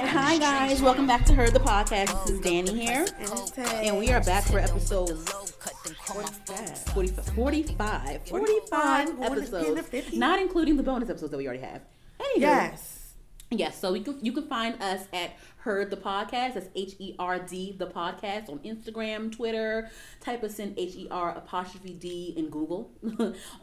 right, hi guys, welcome back to Her the Podcast. This is Danny here, and we are back for episode 45, 45, 45 episodes, not including the bonus episodes that we already have. Anywho, Yes. Yes, so we can, you can find us at Her'd the Podcast. That's H E R D the podcast on Instagram, Twitter. Type us in H E R apostrophe D in Google,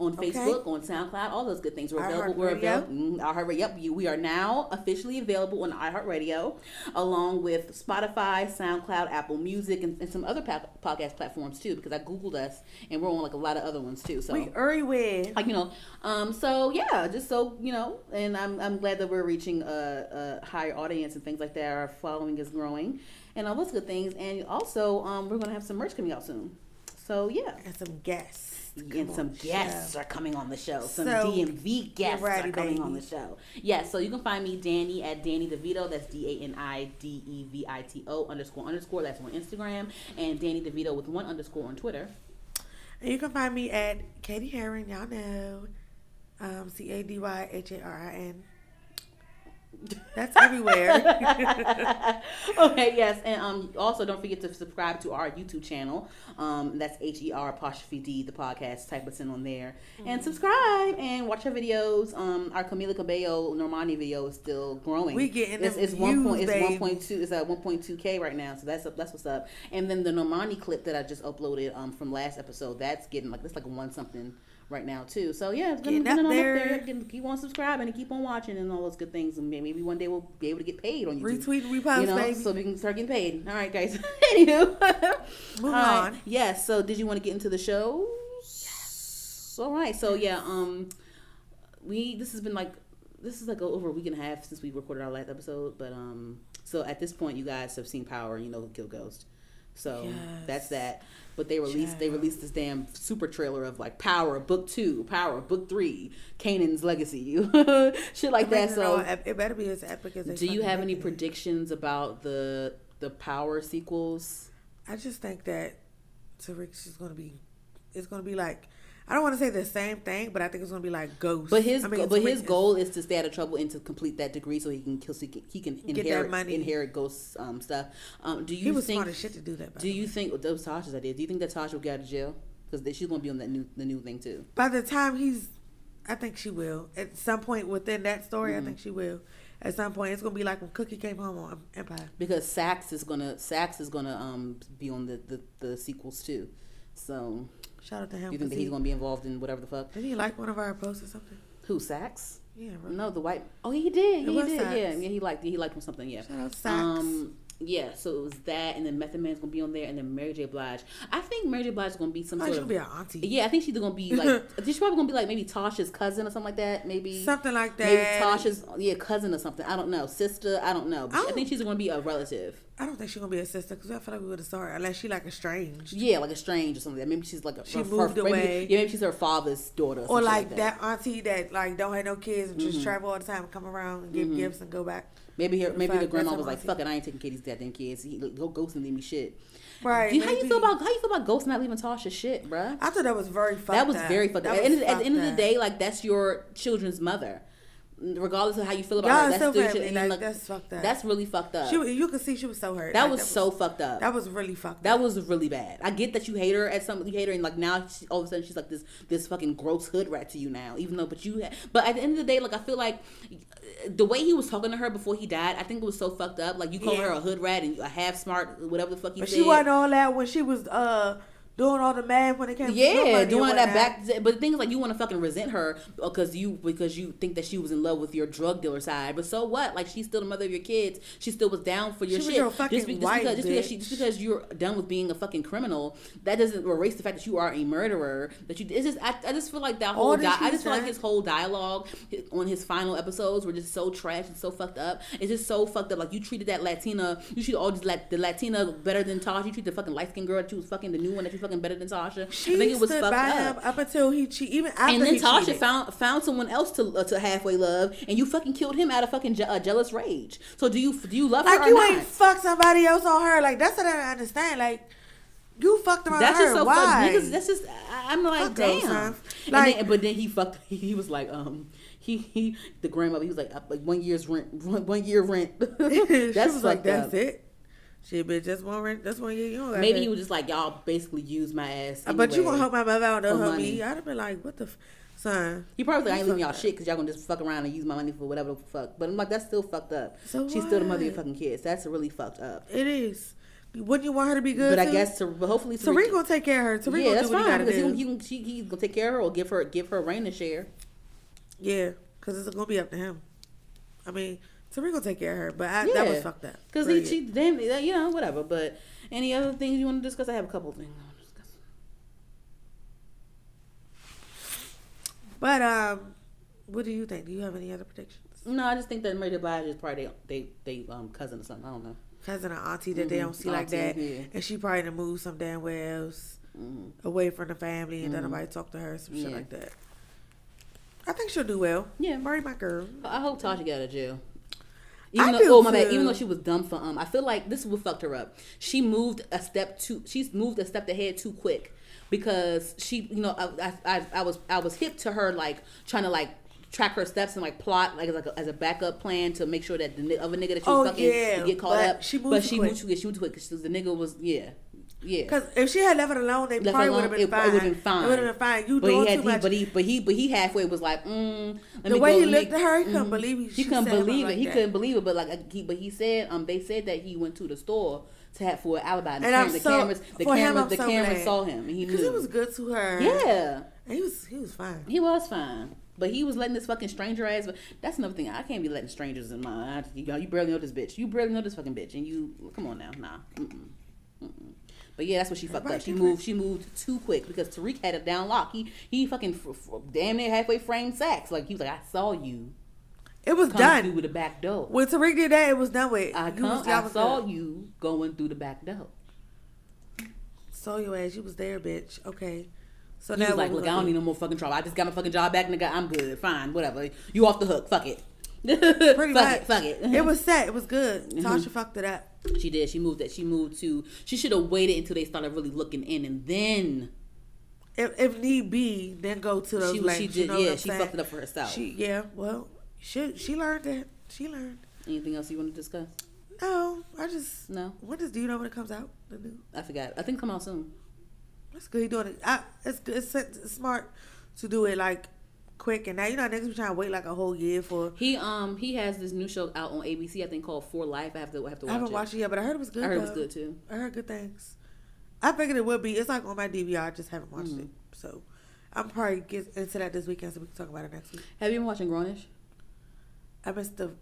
on Facebook, on SoundCloud, all those good things. We're available. We're available. Mm, iHeartRadio. Yep, we are now officially available on iHeartRadio, along with Spotify, SoundCloud, Apple Music, and, and some other pa- podcast platforms too. Because I googled us, and we're on like a lot of other ones too. So We everywhere. like you know um so yeah just so you know and i'm, I'm glad that we're reaching a, a higher audience and things like that our following is growing and all those good things and also um we're gonna have some merch coming out soon so yeah And some guests. to and some guests show. are coming on the show. Some So, DMV guests are coming on the show. Yes, so you can find me Danny at Dani DeVito. That's D A N I D E V I T O underscore underscore. That's on Instagram and Dani DeVito with one underscore on Twitter. And you can find me at Cady Harin, y'all know. Um, C A D Y H A R I N. That's everywhere. okay, yes, and um, also don't forget to subscribe to our YouTube channel. Um, that's H E R apostrophe D the podcast. Type us in on there and subscribe and watch our videos. Um, our Camila Cabello Normani video is still growing. We getting it's, it's one point. It's baby. one point two. It's at one point two k right now. So that's that's what's up. And then the Normani clip that I just uploaded um from last episode that's getting like that's like one something. Right now too, so yeah, it's getting up there. up there. Keep on subscribing and keep on watching and all those good things, and maybe one day we'll be able to get paid on YouTube Retweet, repost, you know, baby. so we can start getting paid. All right, guys. Anywho, Move right. on. Yes. So, did you want to get into the show? Yes. All right. So yeah, um, we this has been like this is like over a week and a half since we recorded our last episode, but um, so at this point, you guys have seen Power, you know who killed Ghost. So Yes. that's that. But they released they released this damn super trailer of like Power Book Two, Power Book Three, Kanan's Legacy, shit like that. So it better be as epic as do you have any it. predictions about the the Power sequels? I just think that Tariq's is gonna be. It's gonna be like. I don't want to say the same thing, but I think it's gonna be like Ghost. But his I mean, but his goal is to stay out of trouble and to complete that degree so he can kill so he can, inherit money. inherit ghost um, stuff. Um, do you He was think? smart as shit to do that. by Do you think that was Tasha's idea? Do you think that Tasha will get out of jail because she's gonna be on that new the new thing too? By the time he's, I think she will. At some point within that story, Mm-hmm. I think she will. At some point, it's gonna be like when Cookie came home on Empire. Because Saxe is gonna Saxe is gonna um be on the the, the sequels too. So Shout out to him. you think that he, he's gonna be involved in whatever the fuck? did he like one of our posts or something? Who Saxe? Yeah, bro. No, the white. Oh, he did. He did. Saxe. Yeah, yeah. He liked. He liked him something. Yeah. Shout out Saxe. Um. Yeah. So it was that, and then Method Man's gonna be on there, and then Mary J. Blige. I think Mary J. Blige is gonna be some Oh, sort of. be an auntie. yeah, I think she's gonna be like. she's probably gonna be like maybe Tasha's cousin or something like that. Maybe. Something like that. Maybe Tasha's yeah cousin or something. I don't know. Sister. I don't know. I I, don't- think she's gonna be a relative. I don't think she's gonna be a sister because I feel like we would have saw her unless she like a estranged. Yeah, like a strange or something. like. Maybe she's like a. She her- moved maybe- away. yeah, maybe she's her father's daughter. Or, Or like that. that auntie that like don't have no kids and Mm-hmm. just travel all the time and come around and give gifts and go back. Maybe her, maybe the grandma was like, "Fuck it, I ain't taking care of these goddamn kids. He, go ghost and leave me shit." Right. You, how you feel about how you feel about Ghost not leaving Tasha shit, bruh? I thought that was very fucked That was very fucked. That At was end of- at the end of the day, like that's your children's mother, regardless of how you feel about Y'all her. That's still your Like, like, that's fucked up. That's really fucked up. She, you could see she was so hurt. that Like, was so fucked up. That was really fucked. That up. was really bad. I get that you hate her at some, you hate her, and like now she, all of a sudden she's like this this fucking gross hood rat to you now. Even though, but you, but at the end of the day, like I feel like the way he was talking to her before he died, I think it was so fucked up. Like you call Yeah. her a hood rat and a half smart, whatever the fuck you But said. she wasn't all that when she was uh doing all the math when it came. to Yeah, doing that back. But the thing is, like, you want to fucking resent her because you because you think that she was in love with your drug dealer side. But so what? Like, she's still the mother of your kids. She still was down for your She shit. your fucking just, be- just wife, because just because, she, just because you're done with being a fucking criminal, that doesn't erase the fact that you are a murderer. That you. It's just I, I just feel like that whole. Di- I just feel like his whole dialogue on his final episodes were just so trash and so fucked up. It's just so fucked up. Like you treated that Latina. You treated all these Lat- the Latina better than Tasha. You treated the fucking light skinned girl that you was fucking the new one that you fucking better than Tasha. She I think it was stood fucked by up. him up until he che- even after And then he Tasha cheated. found found someone else to uh, to halfway love, and you fucking killed him out of fucking je- uh, jealous rage. So do you do you love her like you ain't fuck somebody else on her. Like that's what I don't understand. Like you fucked around That's her. just so Why? fucked. Niggas, that's just I'm like Fuck damn. Like- then, but then he fucked. He was like, um, he he the grandmother he was like uh, like one year's rent one, one year rent. that's was like, that's up. it. Shit, bitch, just one rent. That's one year. You don't Maybe that. he was just like y'all basically use my ass. Uh, But you anyway." gonna help my mother out? Don't help me. I'd have been like, what the, f- son? He probably like, I ain't leaving y'all shit because y'all gonna just fuck around and use my money for whatever the fuck. But I'm like, that's still fucked up. So She's still the mother of your fucking kids. That's really fucked up. It is. Wouldn't you want her to be good? But I guess to, hopefully Tariq gonna take care of her. Tariq yeah, that's do what fine he because he, he, she, he's gonna take care of her or give her give her a rain to share. Yeah, because it's gonna be up to him. I mean, Tariq gonna take care of her, but I, that Yeah. was fucked up. Because he, cheated, damn, you know, whatever. But any other things you want to discuss? I have a couple things I want to discuss. But um, what do you think? Do you have any other predictions? No, I just think that Mary Blige is probably they, they, they um cousin or something. I don't know. Cousin or auntie that they Mhm, don't see like that, yeah. and she probably done moved some damn where else Mm. away from the family, and then Mhm. nobody talk to her, some shit Yeah. like that. I think she'll do well. Yeah. Marry my girl. I hope Tasha got out of jail. I Even though, do oh my bad. Even though she was dumb for um, I feel like this is what fucked her up. She moved a step too. She's moved a step ahead too quick because she, you know, I, I, I, I was, I was hip to her like trying to like track her steps and like plot like as like a, as a backup plan to make sure that the other nigga that she was Oh, fucking yeah, get caught but up. she moved but too she quick. moved too quick. She moved too quick because the nigga was yeah, yeah. Because if she had left it alone, they Left probably would have been it- it fine. would've been fine. It would have been fine. You But doing he had, too he, much. but he, but he, but he halfway was like, mm, The way go, he me- looked at her, he couldn't mhm. believe it. He She couldn't believe it. like he that. couldn't believe it. But like, he, but he said, um, they said that he went to the store to have for an alibi. And, And cam- the so- cameras, the for him, cameras, the so cameras glad. saw him, and he knew. Because he was good to her. yeah, And he was he was fine. he was fine. But he was letting this fucking stranger ass. That's another thing. I can't be letting strangers in my. I, you, you barely know this bitch. You barely know this fucking bitch, and you come on now, nah. Mm-mm. Mm-mm. But yeah, that's what she fucked Everybody up. She different. moved. She moved too quick because Tariq had a down lock. He he fucking f- f- damn near halfway framed Saxe. Like he was like, I saw you It was done. through the back door. When Tariq did that, it was done with. I come, was- I was saw you going through the back door. Saw your ass. You was there, bitch. Okay. So He now was like, look, I don't need no more fucking trouble. I just got my fucking job back, nigga. I'm good. Fine, whatever. You off the hook. Fuck it. Pretty fuck much. it. Fuck it. It was set. It was good. Mhm. Tasha fucked it up. She did. She moved that. She moved to. She should have waited until they started really looking in, and then If, if need be, then go to those she lengths. She you did. know yeah, she saying? fucked it up for herself. She yeah. Well, she she learned that. She learned. Anything else you want to discuss? No, I just No, what does do you know when it comes out? The new. I forgot. I think come out soon. That's good. He doing it. I, it's good. It's, it's smart to do it like quick. And now you know niggas be trying to wait like a whole year for. He um he has this new show out on ABC. I think called For Life. I have to I have to watch I haven't it. watched it yet, but I heard it was good. I heard it was good too. I heard good things. I figured it would be. It's like on my DVR. I just haven't watched Mhm. it. So I'm probably get into that this weekend so we can talk about it next week. Have you been watching Grownish? I missed the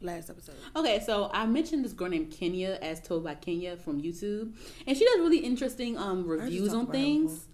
last episode. Okay, so I mentioned this girl named Kenya as told by Kenya from YouTube, and she does really interesting um reviews on things.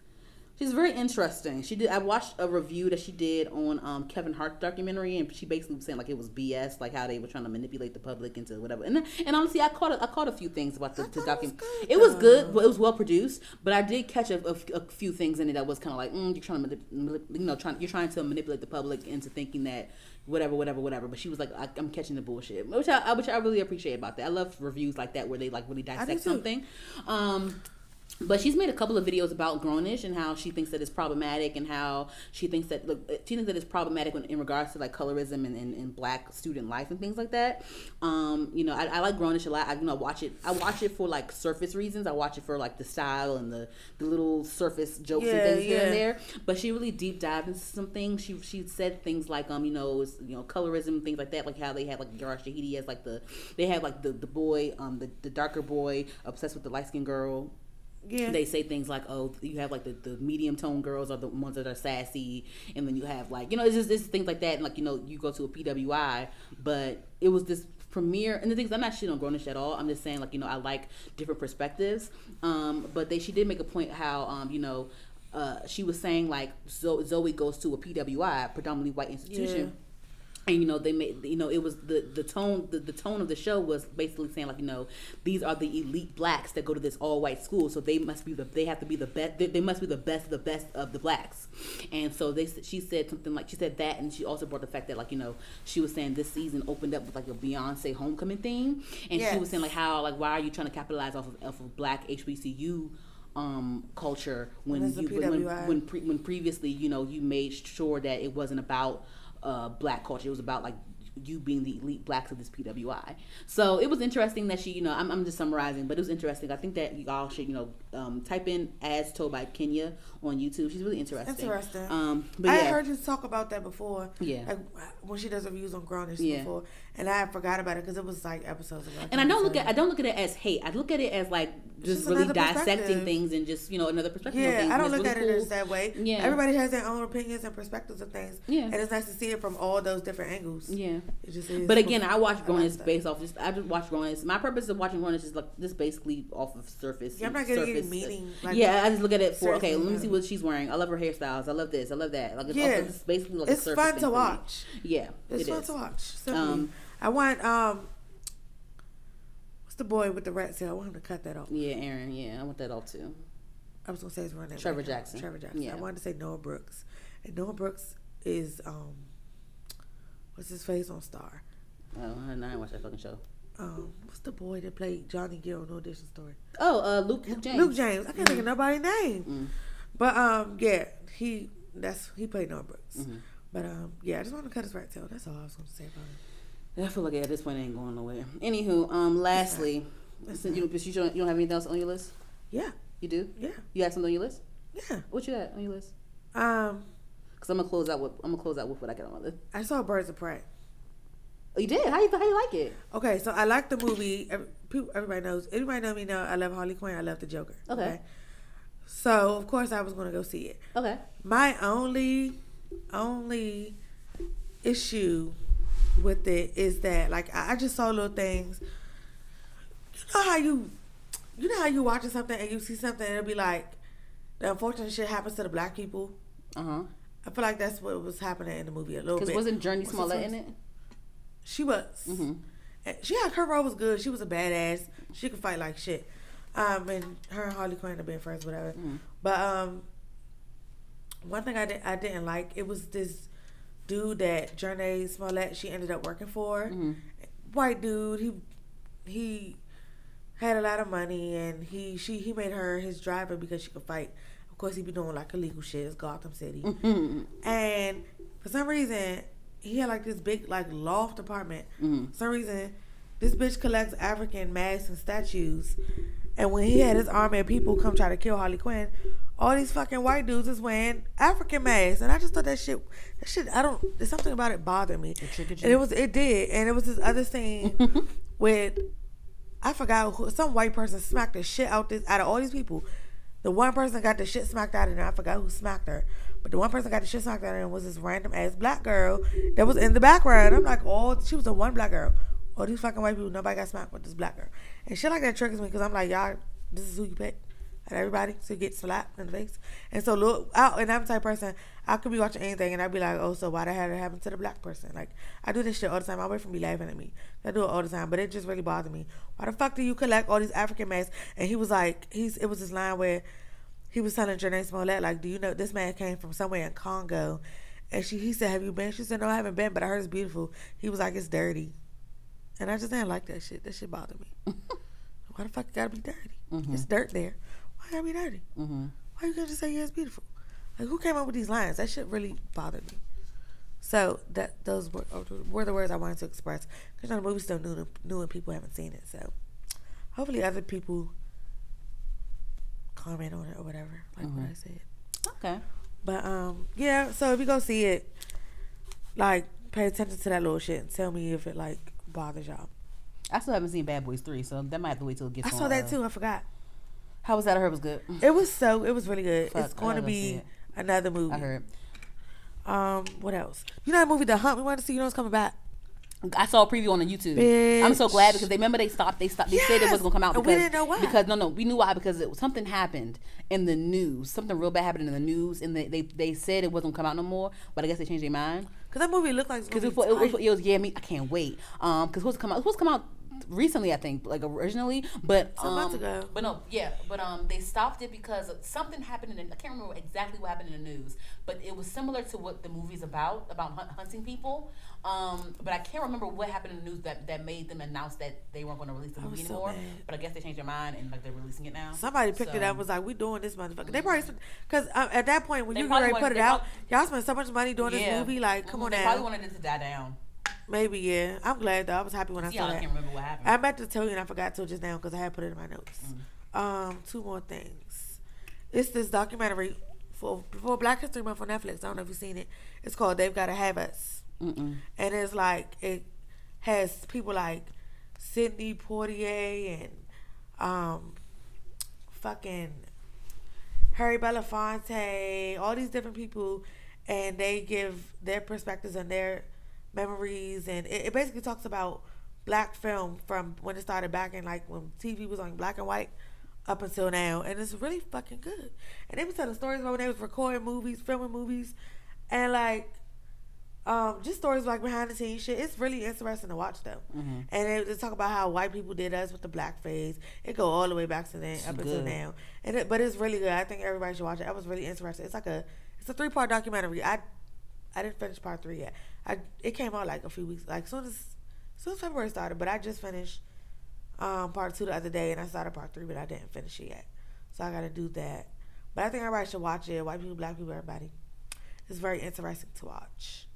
She's very interesting. She did. I watched a review that she did on um, Kevin Hart's documentary, and she basically was saying like it was BS, like how they were trying to manipulate the public into whatever. And and honestly, I caught a, I caught a few things about the, the thought it was document. good, It was good, it was well produced. But I did catch a, a, a few things in it that was kind of like mm, you're trying to manip- manip- you know trying you're trying to manipulate the public into thinking that whatever whatever whatever. But she was like I, I'm catching the bullshit, which I which I really appreciate about that. I love reviews like that where they like really dissect something. Um, but she's made a couple of videos about Grownish and how she thinks that it's problematic and how she thinks that look she thinks that it's problematic when, in regards to like colorism and, and, and black student life and things like that. Um, you know, I, I like Grownish a lot. I you know watch it. I watch it for like surface reasons. I watch it for like the style and the, the little surface jokes and Yeah, things here and there. But she really deep dived into some things. She she said things like um you know it's, you know colorism things like that like how they had like Yara Shahidi as like the they had like the the boy um the, the darker boy obsessed with the light skinned girl Yeah. they say things like, "Oh, you have like the, the medium tone girls are the ones that are sassy," and then you have like you know it's just it's things like that. And like you know you go to a PWI, but it was this premiere and the things I'm not shitting on Grownish at all. I'm just saying like you know I like different perspectives. Um, but they she did make a point how um you know. Uh, she was saying like Zo- Zoe goes to a PWI, predominantly white institution, and you know they made you know it was the the tone the, the tone of the show was basically saying like you know these are the elite blacks that go to this all white school so they must be the they have to be the best they, they must be the best of the best of the blacks. And so they she said something like she said that and she also brought the fact that like you know she was saying this season opened up with like a Beyonce homecoming theme. And she was saying like how like why are you trying to capitalize off of, off of black HBCU um culture when When you when, when, pre, when previously you know you made sure that it wasn't about uh, black culture. It was about like you being the elite blacks of this PWI. So it was interesting that she, you know, I'm, I'm just summarizing, but it was interesting. I think that you all should, you know, um, type in as told by Kenya on YouTube. She's really interesting. Interesting. Um, but I yeah, heard you talk about that before. Yeah. Like when she does reviews on Grownish Yeah. before, and I forgot about it because it was like episodes ago. and I don't look at I don't look at it as hate. I look at it as like just, just really dissecting things and just you know another perspective. Yeah, things. I don't look it's at really it cool. as that way. Yeah. Everybody has their own opinions and perspectives of things. Yeah. And it's nice to see it from all those different angles. Yeah. It just is. But again, I watch Grown like based off just I just watch Grown my purpose of watching Grown is just like just basically off of surface. Yeah, I'm not getting surface- meaning. Like, yeah, I just look at it for okay. Let me see what she's wearing. I love her hairstyles. I love this. I love that. Like it's, Yeah. also, basically like a it's surface fun to watch. Yeah, It's it fun is. to watch. Um, I want um, what's the boy with the rat tail? I want him to cut that off. Yeah, Aaron. Yeah, I want that off too. I was gonna say his name. Trevor right. Jackson. Trevor Jackson. Yeah. I wanted to say Noah Brooks, and Noah Brooks is um, what's his face on Star? Oh, I didn't watch that fucking show. Um, what's the boy that played Johnny Gill on New Edition Story? Oh, uh, Luke, Luke James. Luke James. I can't think of nobody's name. Mm. But um, yeah, he that's he played Noah Brooks. Mhm. But um, yeah, I just want to cut his rat tail. That's all I was gonna say about it. I feel like at this point it ain't going nowhere. Anywho, um, lastly, since you, you, don't, you don't have anything else on your list? Yeah, You do? yeah, You have something on your list? yeah. What you got on your list? Um, Cause I'm gonna close out with I'm gonna close out with what I got on my list. I saw Birds of Prey. Oh, you did? How you how you like it? Okay, so I like the movie. Everybody knows. Everybody know me know. I love Harley Quinn. I love the Joker. Okay. So of course I was gonna go see it. Okay. My only, only issue with it is that like I I just saw little things. You know how you, you know how you watching something and you see something and it'll be like, the unfortunate shit happens to the black people. Uh huh. I feel like that's what was happening in the movie a little bit. Because wasn't Jurnee Smollett his in it? She was. Mm-hmm. She had her role was good. She was a badass. She could fight like shit. Um, and her and Harley Quinn have been friends, whatever. Mhm. But um, one thing I did I didn't like it was this dude that Jurnee Smollett she ended up working for. Mhm. White dude. He he had a lot of money and he she he made her his driver because she could fight. Of course, he be doing like illegal shit. It's Gotham City. Mhm. And for some reason, he had like this big like loft apartment. Mhm. For some reason, this bitch collects African masks and statues. And when he had his army of people come try to kill Harley Quinn, all these fucking white dudes is wearing African masks. And I just thought that shit, that shit, I don't, there's something about it bothered me. And it was, it did. And it was this other scene with, I forgot, who, some white person smacked the shit out this, out of all these people. The one person got the shit smacked out of her. I forgot who smacked her. But the one person got the shit smacked out of her was this random ass black girl that was in the background. I'm like, oh, she was the one black girl. All these fucking white people, nobody got smacked with this black girl. And shit like that triggers me because I'm like, y'all, this is who you pick at everybody to get slapped in the face. And so look out, and I'm the type of person I could be watching anything and I'd be like, oh, so why the hell did it happen to the black person? Like I do this shit all the time. My boyfriend be laughing at me. I do it all the time, but it just really bothered me. Why the fuck do you collect all these African masks? And he was like, he's it was this line where he was telling Janae Smollett, like, do you know this man came from somewhere in Congo? And she he said, have you been? She said, no, I haven't been, but I heard it's beautiful. He was like, it's dirty. And I just didn't like that shit. That shit bothered me. Why the fuck it gotta be dirty? Mm-hmm. It's dirt there. Why gotta be dirty? Mhm. Why you just say yeah, it's beautiful? Like who came up with these lines? That shit really bothered me. So that those were, uh, were the words I wanted to express. Because you know, the movie's still new, new and people haven't seen it. So hopefully other people comment on it or whatever, like what I said. Okay. But um, yeah. So if you go see it, like pay attention to that little shit and tell me if it like bothers y'all. I still haven't seen Bad Boys Three, so that might have to wait till it gets. I saw on, that uh, too. I forgot. How was that? I heard it was good. It was so. It was really good. Fuck, it's going to gotta go see be another movie. I heard. Um, what else? You know that movie, The Hunt. We wanted to see. You know it's coming back. I saw a preview on the YouTube. Bitch. I'm so glad because they remember they stopped. They stopped. They said it wasn't gonna come out because we didn't know why. because no no we knew why because it, something happened in the news. Something real bad happened in the news, and they they, they said it wasn't gonna come out no more. But I guess they changed their mind Cause that movie looked like because it, was- it, was- it was yeah me. I can't wait. Um, because what's come out? What's come out recently, I think, like originally, but um. But no, yeah, but um, they stopped it because something happened in. The, I can't remember exactly what happened in the news, but it was similar to what the movie's about about hunt, hunting people. Um, but I can't remember what happened in the news that, that made them announce that they weren't going to release the movie was so anymore. but I guess they changed their mind and like they're releasing it now. Somebody picked it up and was like, "We doing this motherfucker." They probably because um, at that point when They you already put it out, y'all spent so much money doing this movie. Like, come Mhm, on they now. probably wanted it to die down. Maybe yeah. I'm glad though. I was happy when I Yeah, saw I that. can't remember what happened. I meant to tell you and I forgot to just now because I had put it in my notes. Mm. Um, two more things. It's this documentary for for Black History Month on Netflix. I don't know if you've seen it. It's called They've Gotta Have Us, Mm-mm. and it's like it has people like Sidney Poitier and um, fucking Harry Belafonte, all these different people, and they give their perspectives and their memories, and it, it basically talks about black film from when it started back in like when TV was on black and white up until now, and it's really fucking good. And they was telling stories about when they was recording movies, filming movies, and like um, just stories like behind the scenes shit. It's really interesting to watch them. Mm-hmm. And they, they talk about how white people did us with the blackface. It go all the way back to then It's up until now. And it, but it's really good. I think everybody should watch it. I was really interested. It's like a it's a three part documentary. I I didn't finish part three yet. I it came out like a few weeks like soon as soon as February started. But I just finished um, part two the other day, and I started part three, but I didn't finish it yet. So I got to do that. But I think everybody should watch it. White people, black people, everybody. It's very interesting to watch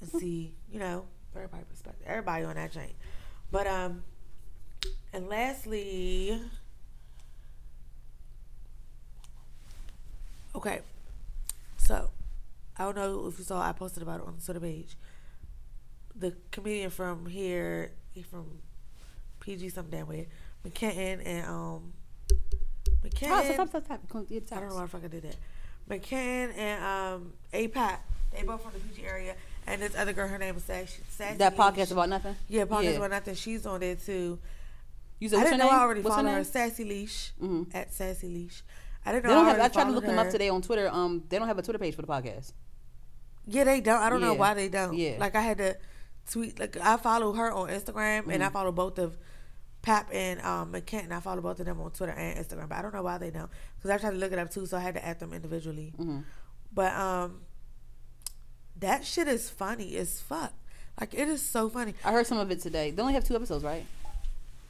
and see, you know, everybody perspective, everybody on that chain. But um, and lastly, okay, so I don't know if you saw, I posted about it on the Twitter page. The comedian from here, he from PG some damn way, McKenton and um, McKenton. Oh, stop, stop, stop. Come- I don't know stop. why the fuck I did that. McCann and um APAP, they both from the PG area, and this other girl, her name is Sassy. Sassy That podcast about nothing. Yeah, podcast Yeah. about nothing. She's on there too. You said I didn't know name? I already What's her her. Sassy Leash Mhm. at Sassy Leash. I didn't know. They don't I, have. I tried to look them up today on Twitter. Um, they don't have a Twitter page for the podcast. Yeah, they don't. I don't know why they don't. Yeah. Like I had to tweet. Like I follow her on Instagram, and I Mhm. follow both of Pap and um, McKenton. I follow both of them on Twitter and Instagram, but I don't know why they don't. Because I tried to look it up too, so I had to add them individually. hmm But um, that shit is funny as fuck. Like it is so funny. I heard some of it today. They only have two episodes, right?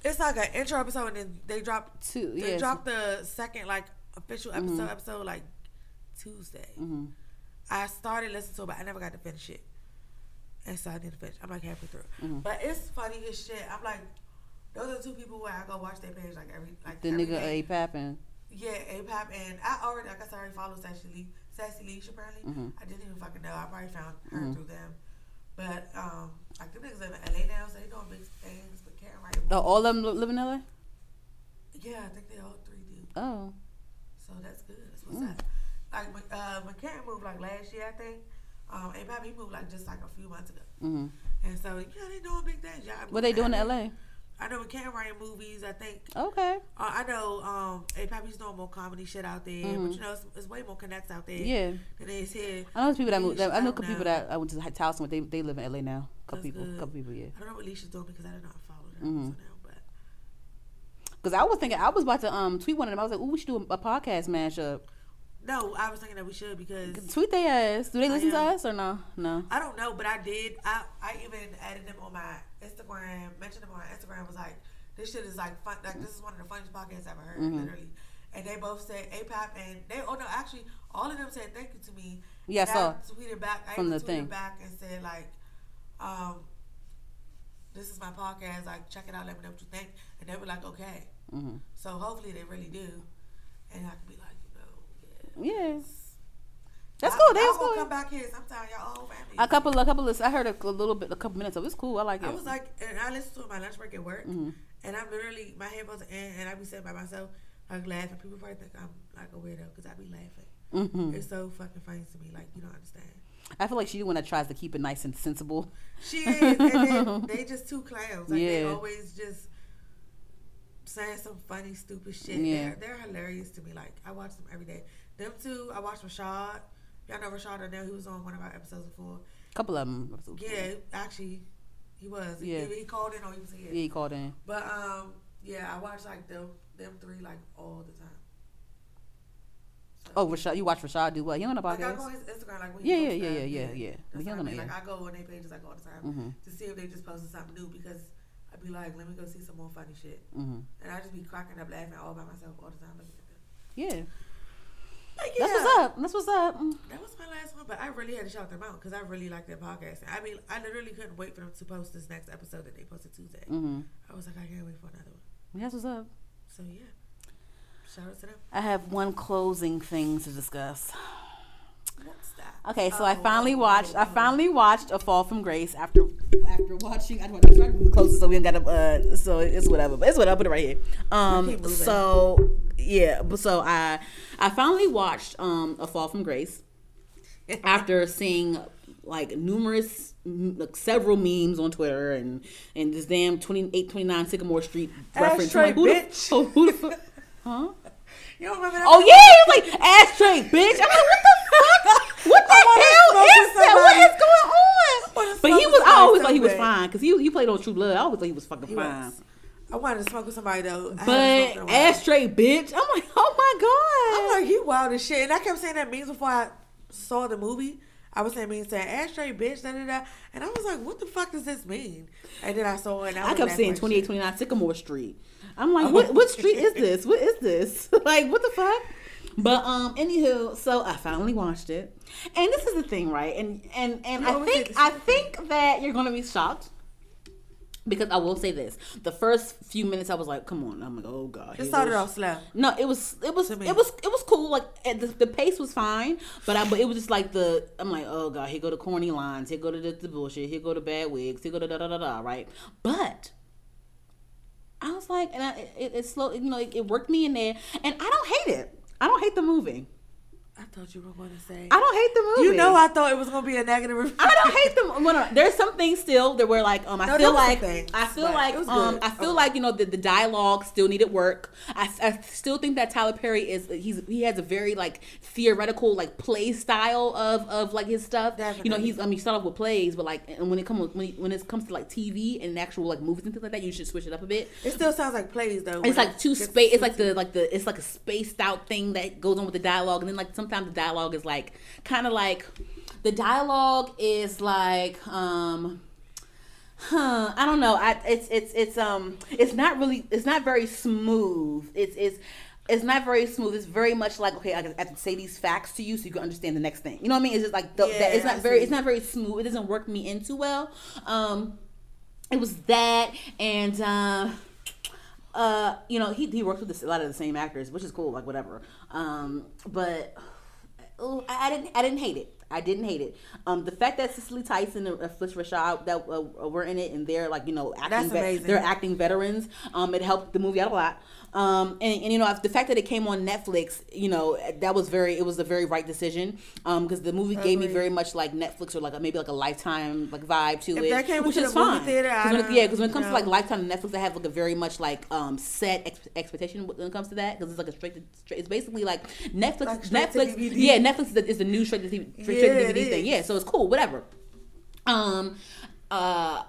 It's like an intro episode, and then they drop Two. they Yeah. dropped the second like official episode Mhm. episode like Tuesday. hmm I started listening to it, but I never got to finish it. And so I didn't finish. I'm like halfway through. Mhm. But it's funny as shit. I'm like, those are two people where I go watch their page like every like The every nigga day. APAP and Yeah, APAP and I already like I said I already follow Sassy Lee Sassy Lee apparently. Mhm. I didn't even fucking know. I probably found her Mhm. through them. But um like them niggas live in LA now, so they doing big things, but can't write oh, all of them li- live in LA. Yeah, I think they all three do. Oh, So that's good. That's what's Mm. up. Like uh, McCann moved like last year, I think. Um, and Bobby moved like just like a few months ago. hmm And so yeah, they doing big things. Y'all what they doing in LA? I know McCann writing movies. I think Okay. uh, I know. Um, A Pappy's doing more comedy shit out there, Mhm. but you know, it's, it's way more connects out there Yeah, than it is here. I know people that moved. That, I know a couple people that I went to Towson with. They they live in LA now. Couple That's people. good. Couple people. Yeah. I don't know what Leisha's doing because I don't know I followed her Mhm. so now, but Because I was thinking I was about to um tweet one of them. I was like, "Ooh, we should do a, a podcast mashup." No, I was thinking that we should because Tweet their ass. Do they listen to us or no? No. I don't know, but I did. I I even added them on my Instagram, mentioned them on Instagram. Was like, this shit is like fun. Like this is one of the funniest podcasts I've ever heard, Mhm. literally. And they both said APAP, and they oh no, actually all of them said thank you to me. Yeah, I And tweeted back. I from the tweeted thing. back and said like, um, this is my podcast. Like check it out. Let me know what you think. And they were like, okay. hmm So hopefully they really do, and I can be like, you know, yeah. Yeah. That's Y'all- cool. That's cool. come back here sometime. Y'all whole family. A couple, a couple of. I heard a, a little bit, a couple minutes of. it. It's cool. I like it. I was like, and I listened to it my lunch break at work, hmm and I'm literally my headphones in, and I be sitting by myself, like laughing. People probably think I'm like a weirdo because I be laughing. hmm It's so fucking funny to me, like you don't understand. I feel like she's the one that tries to keep it nice and sensible. She is, and then they just two clowns. Like they Yeah. always just saying some funny, stupid shit. Yeah. They're, they're hilarious to me. Like I watch them every day. Them two, I watch Rashad. Y'all know Rashad O'Neal. He was on one of our episodes before. A couple of them. Yeah, actually, He was. Yeah. He, he called in or he was here. Yeah, he called in. But um, yeah, I watch like them them three like all the time. So, Oh, Rashad, you watch Rashad do what? He on the like I go on his Instagram like when Yeah, yeah, yeah, yeah, yeah, yeah. He I on the mean. Like I go on their pages like all the time Mm-hmm. to see if they just posted something new because I'd be like, let me go see some more funny shit, Mm-hmm. and I just be cracking up laughing all by myself all the time. looking at them. Yeah. That's what's up. That's what's up. Mm. That was my last one, but I really had to shout them out because I really like their podcast. I mean, I literally couldn't wait for them to post this next episode that they posted Tuesday. Mm-hmm. I was like, I can't wait for another one. That's what's up. So yeah, shout out to them. I have one closing thing to discuss. What's that? Okay, so I Oh, finally oh, watched. I finally watched A Fall from Grace after after watching. I want to try to move closer so we ain't got to. Uh, so it's whatever. But it's whatever. Put it right here. Um. So yeah. But so I I finally watched um A Fall from Grace after seeing like numerous like several memes on Twitter and and this damn 28 29 Sycamore Street reference. Ashtray, like, who the- bitch. oh, who the fuck? Huh? You don't remember that? Oh yeah, like ashtray, bitch. I'm like, what the fuck? What the wanna hell smoke is with that? What somebody. is going on? wanna But he was. I always so thought he was fine because he he played on True Blood. I always thought he was fucking He fine. was. I wanted to smoke with somebody though. I But in a ashtray, bitch. I'm like, oh my god. I'm like, he wild as shit. And I kept saying that memes before I saw the movie. I was saying memes saying ashtray, bitch, da da da. And I was like, what the fuck does this mean? And then I saw it and I, I kept saying like 28, 29 Sycamore Street. I'm like, oh. what what street is this? What is this? like, what the fuck? But um, anywho, so I finally watched it, and this is the thing, right? And and and I think I think that you're gonna be shocked because I will say this: the first few minutes, I was like, "Come on!" I'm like, "Oh god." It started off slow. No, it was it was it was it was cool. Like the, the pace was fine, but I but it was just like the I'm like, oh god, here go the corny lines, here go to the, the bullshit, here go the bad wigs, here go the da da da da, right? But I was like, and I, it, it slow, you know, it, it worked me in there, and I don't hate it. I don't hate the movie. I thought you were going to say. I don't hate the movie. You know, I thought it was going to be a negative review. I don't hate them. Well, no, there's some things still that were like, um, I No, feel some like, things, I feel like, um, good. I feel Okay. like you know the, the dialogue still needed work. I, I still think that Tyler Perry is he's he has a very like theoretical like play style of of like his stuff. You know, he's I mean, you start off with plays, but like and when it comes when, when it comes to like TV and actual like movies and things like that, you should switch it up a bit. It still sounds like plays though. It's like too space. It's like the like the it's like a spaced out thing that goes on with the dialogue, and then like sometimes the dialogue is like kind of like the dialogue is like um huh I don't know I it's it's it's um it's not really it's not very smooth it's it's it's not very smooth. It's very much like okay, I have to say these facts to you so you can understand the next thing. You know what I mean? It's just like the, that. Yeah, It's I not very. see. It's not very smooth. It doesn't work me in too well. Um, it was that and uh uh you know he, he works with this, a lot of the same actors which is cool like whatever um but oh, I, I didn't i didn't hate it I didn't hate it. Um, the fact that Cicely Tyson and uh, Phylicia Rashad that uh, were in it and they're like you know acting amazing. they're acting veterans. Um, it helped the movie out a lot. Um, and, and you know the fact that it came on Netflix, you know that was very it was a very right decision. Um, because the movie gave me very much like Netflix or like a, maybe like a lifetime like vibe to If it, that came which is the movie fine. theater, 'Cause I when yeah, because when it comes to like. Lifetime and Netflix, I have like a very much like um set ex- expectation when it comes to that because it's like a straight to straight. It's basically like Netflix. Like Netflix, yeah, Netflix is the, is the new straight to TV, straight Yeah, to DVD thing. Yeah, so it's cool, whatever. Um, uh,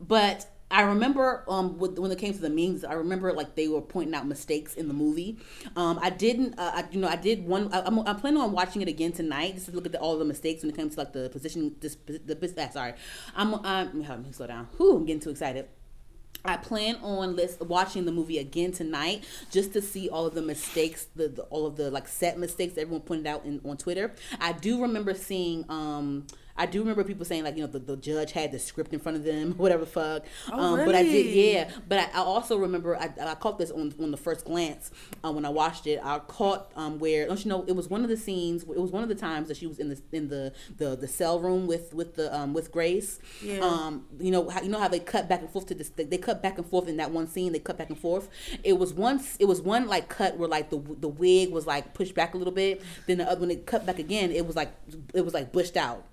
but I remember um with, when it came to the memes, I remember like they were pointing out mistakes in the movie. Um, I didn't, uh, I, you know, I did one. I, I'm, I'm planning on watching it again tonight just to look at the, all the mistakes when it comes to like the position. This, the ah, sorry, I'm, I'm. Let me slow down. Whew, I'm getting too excited. I plan on list watching the movie again tonight just to see all of the mistakes, the, the all of the like set mistakes everyone pointed out in on Twitter. I do remember seeing um I do remember people saying like you know the, the judge had the script in front of them whatever the fuck. Oh, um, But I did yeah. But I, I also remember I, I caught this on on the first glance uh, when I watched it. I caught um where don't you know it was one of the scenes. It was one of the times that she was in the in the the, the cell room with with the um with Grace. Yeah. Um, you know how you know how they cut back and forth to this. They, they cut back and forth in that one scene. They cut back and forth. It was once. It was one like cut where like the the wig was like pushed back a little bit. Then the other when it cut back again, it was like it was like bushed out.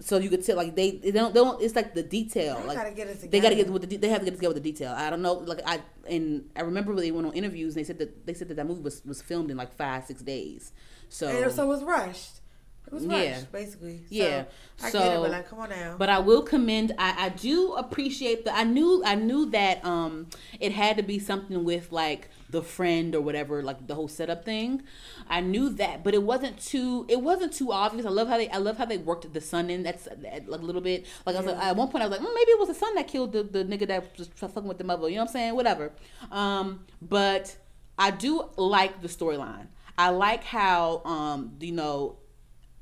So you could tell like they they don't they don't. It's like the detail. They like gotta get it they gotta get with the de- they have to get together with the detail. I don't know. Like I and I remember when they went on interviews and they said that they said that that movie was was filmed in like five six days. So And so it was rushed. It was Yeah. rushed, basically. So, Yeah. I So- get it, but like, come on now. But I will commend. I, I do appreciate the. I knew. I knew that um it had to be something with like the friend or whatever, like the whole setup thing. I knew that, but it wasn't too. It wasn't too obvious. I love how they. I love how they worked the son in. That's that, like a little bit. Like I was like, at one point, I was like, mm, maybe it was the son that killed the the nigga that was fucking with the mother. You know what I'm saying? Whatever. Um, but I do like the storyline. I like how um you know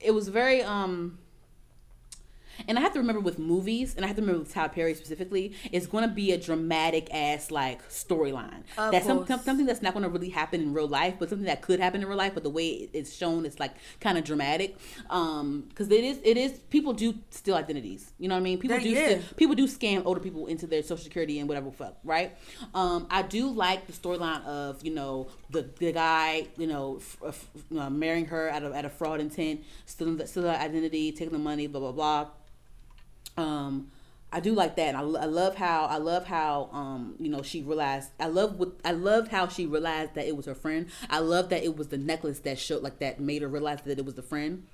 it was very um and I have to remember with movies, and I have to remember with Tyler Perry specifically, it's going to be a dramatic ass like storyline. That's some, some- something that's not going to really happen in real life, but something that could happen in real life. But the way it's shown, it's like kind of dramatic. Um, because it is, it is. People do steal identities. You know what I mean? People They- do. Steal, people do scam older people into their social security and whatever fuck. Right. Um, I do like the storyline of you know the the guy you know f- f- uh, marrying her out of at a fraud intent, stealing the, stealing her identity, taking the money, blah blah blah um I do like that. And I, I love how I love how um you know she realized I love what I loved how she realized that it was her friend. I love that it was the necklace that showed like that made her realize that it was the friend.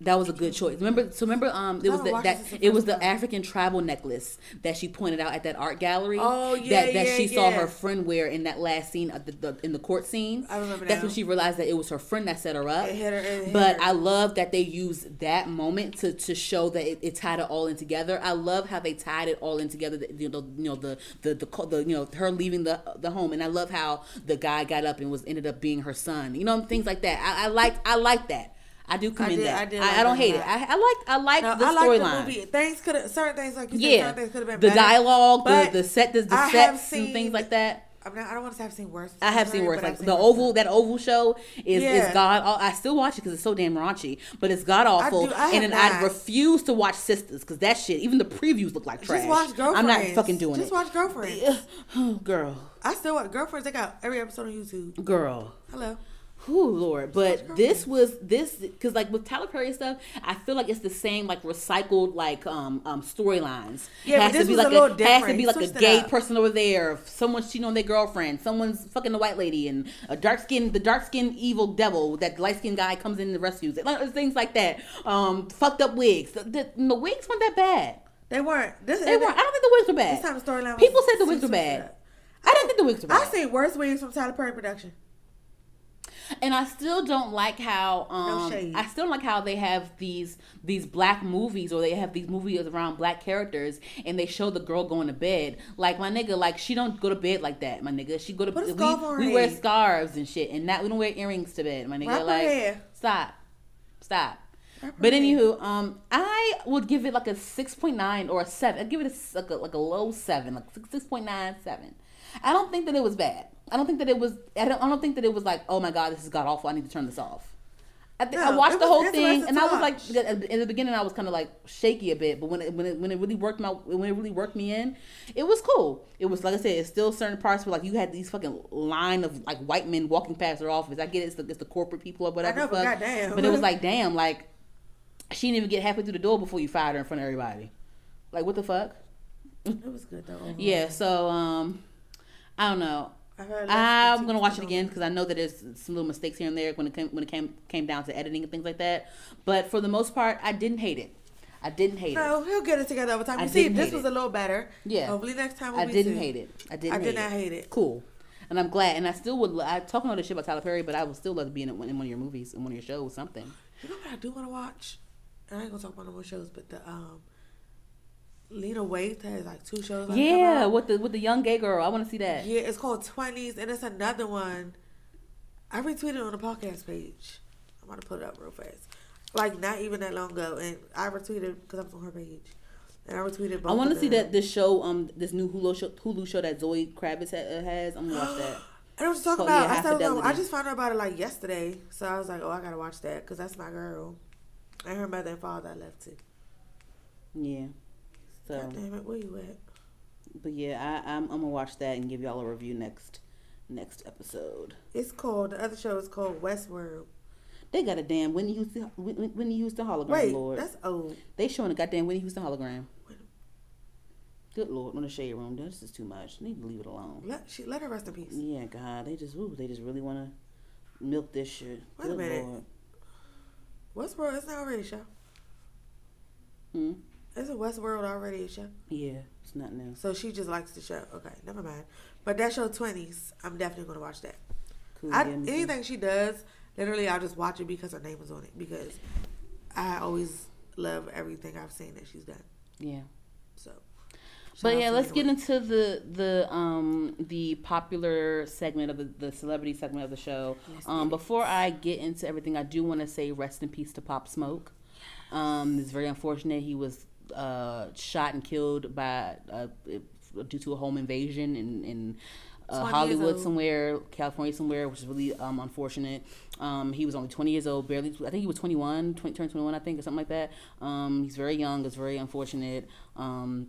That was a good choice. Remember, so remember, um, it was the, that it was the the first time. African tribal necklace that she pointed out at that art gallery. Oh, yeah, that that yeah, she saw her friend wear in that last scene of the, the in the court scene. I remember That's now. when she realized that it was her friend that set her up. It hit her- it hit but her. I love that they used that moment to, to show that it, it tied it all in together. I love how they tied it all in together. The, you know, you know the, the the the you know her leaving the the home, and I love how the guy got up and was ended up being her son. You know, things like that. I, I like I like that. I do commend did- that. I did like I don't hate it. I, I like I like No, the I like the storyline. movie. Things could have certain things like you said. Yeah, Certain things could have been the better. dialogue, the, the set, the, the I sets and things like that. I'm not, I don't want to say I've seen worse. I have seen worse. Like seen the worse oval, that oval show is Yeah. is god. I still watch it because it's so damn raunchy, but it's god awful. I and then have I refuse to watch Sistas because that shit. Even the previews look like trash. Just watch Girlfriends. I'm not fucking doing Just it. Just watch Girlfriends. girl, I still watch Girlfriends. They got every episode on YouTube. girl. Hello. Whew, Lord. But this was this because like with Tyler Perry stuff, I feel like it's the same like recycled like um um storylines. Yeah, but has this to be was like a little different. has to be like a gay person over there, someone's cheating on their girlfriend, someone's fucking the white lady, and a dark skinned the dark skinned evil devil that light skinned guy comes in and rescues it. Like things like that. Um, fucked up wigs. The, the, the wigs weren't that bad. They weren't. This They weren't. I don't think the wigs were bad. This time the storyline. People said the wigs were bad. I didn't think the wigs were bad. I've seen worse wigs from Tyler Perry production. And I still don't like how um shade. I still don't like how they have these these black movies or they have these movies around black characters and they show the girl going to bed like my nigga like she don't go to bed like that my nigga she go to Put a we, we wear scarves and shit and that we don't wear earrings to bed my nigga Wrap like hair. stop stop Wrap but anywho, um, I would give it like a six point nine or a seven. I'd give it a, like a like a low seven, like six point nine seven. I don't think that it was bad. I don't think that it was. I don't. I don't think that it was like, oh my god, this is god awful. I need to turn this off. I, think I watched the whole thing, and I was like, in the beginning, I was kind of like shaky a bit, but when it, when it, when it really worked my when it really worked me in, it was cool. It was like I said, it's still certain parts where like you had these fucking line of like white men walking past her office. I get it, it's the, it's the corporate people or whatever. know, but fuck. goddamn. But it was like, damn, like she didn't even get halfway through the door before you fired her in front of everybody. Like what the fuck? It was good though. overall. Yeah. So um, I don't know. I'm gonna watch it again because I know that there's some little mistakes here and there when it came when it came came down to editing and things like that. But for the most part, I didn't hate it. I didn't hate it. No, he'll get it together over time. I You see, this was it. a little better. Yeah. Hopefully next time I didn't hate it. I didn't. I hate did not hate it. Cool. And I'm glad. And I still would. I talking all this shit about Tyler Perry, but I would still love to be in, in one of your movies, in one of your shows, something. You know what I do want to watch? And I ain't gonna talk about no more shows, but the um, Lena Waithe has like two shows. Like Yeah, with the with the young gay girl. I want to see that. Yeah, it's called Twenties, and it's another one. I retweeted on the podcast page. I'm gonna put it up real fast. Like not even that long ago, and I retweeted because I was on her page, and I retweeted. Both I want to see that this show, um, this new Hulu show, Hulu show that Zoe Kravitz ha- uh, has. I'm gonna watch that. I you're talking Oh, yeah, about. I, started, I just found out about it like yesterday, so I was like, oh, I gotta watch that because that's my girl. And her mother and father I left too. Yeah. So, God damn it, where you at? but yeah, I, I'm I'm gonna watch that and give y'all a review next next episode. It's called the other show is called Westworld. They got a damn Whitney Houston Whitney Houston hologram. Wait, Lord, that's old. they showing a goddamn Whitney Houston hologram. Good lord, on the shade room. This is too much. Need to leave it alone. Let she let her rest in peace. Yeah, God, they just ooh, they just really want to milk this shit. Wait a Good minute. lord. Westworld is not already a show. Hmm? Isn't Westworld already a show? Yeah, it's not new. So she just likes the show. Okay, never mind. But that show Twenties, I'm definitely gonna watch that. Cool. I, yeah, anything she does, literally, I'll just watch it because her name is on it. Because I always love everything I've seen that she's done. Yeah. So, But yeah, let's get into the the um the popular segment of the, the celebrity segment of the show. Um, before I get into everything, I do want to say rest in peace to Pop Smoke. Um, it's very unfortunate he was uh shot and killed by uh, due to a home invasion in in. Uh, Hollywood somewhere, California somewhere, which is really um, unfortunate. Um, he was only 20 years old, barely. I think he was 21, 20, turned 21, I think, or something like that. Um, he's very young. It's very unfortunate. Um,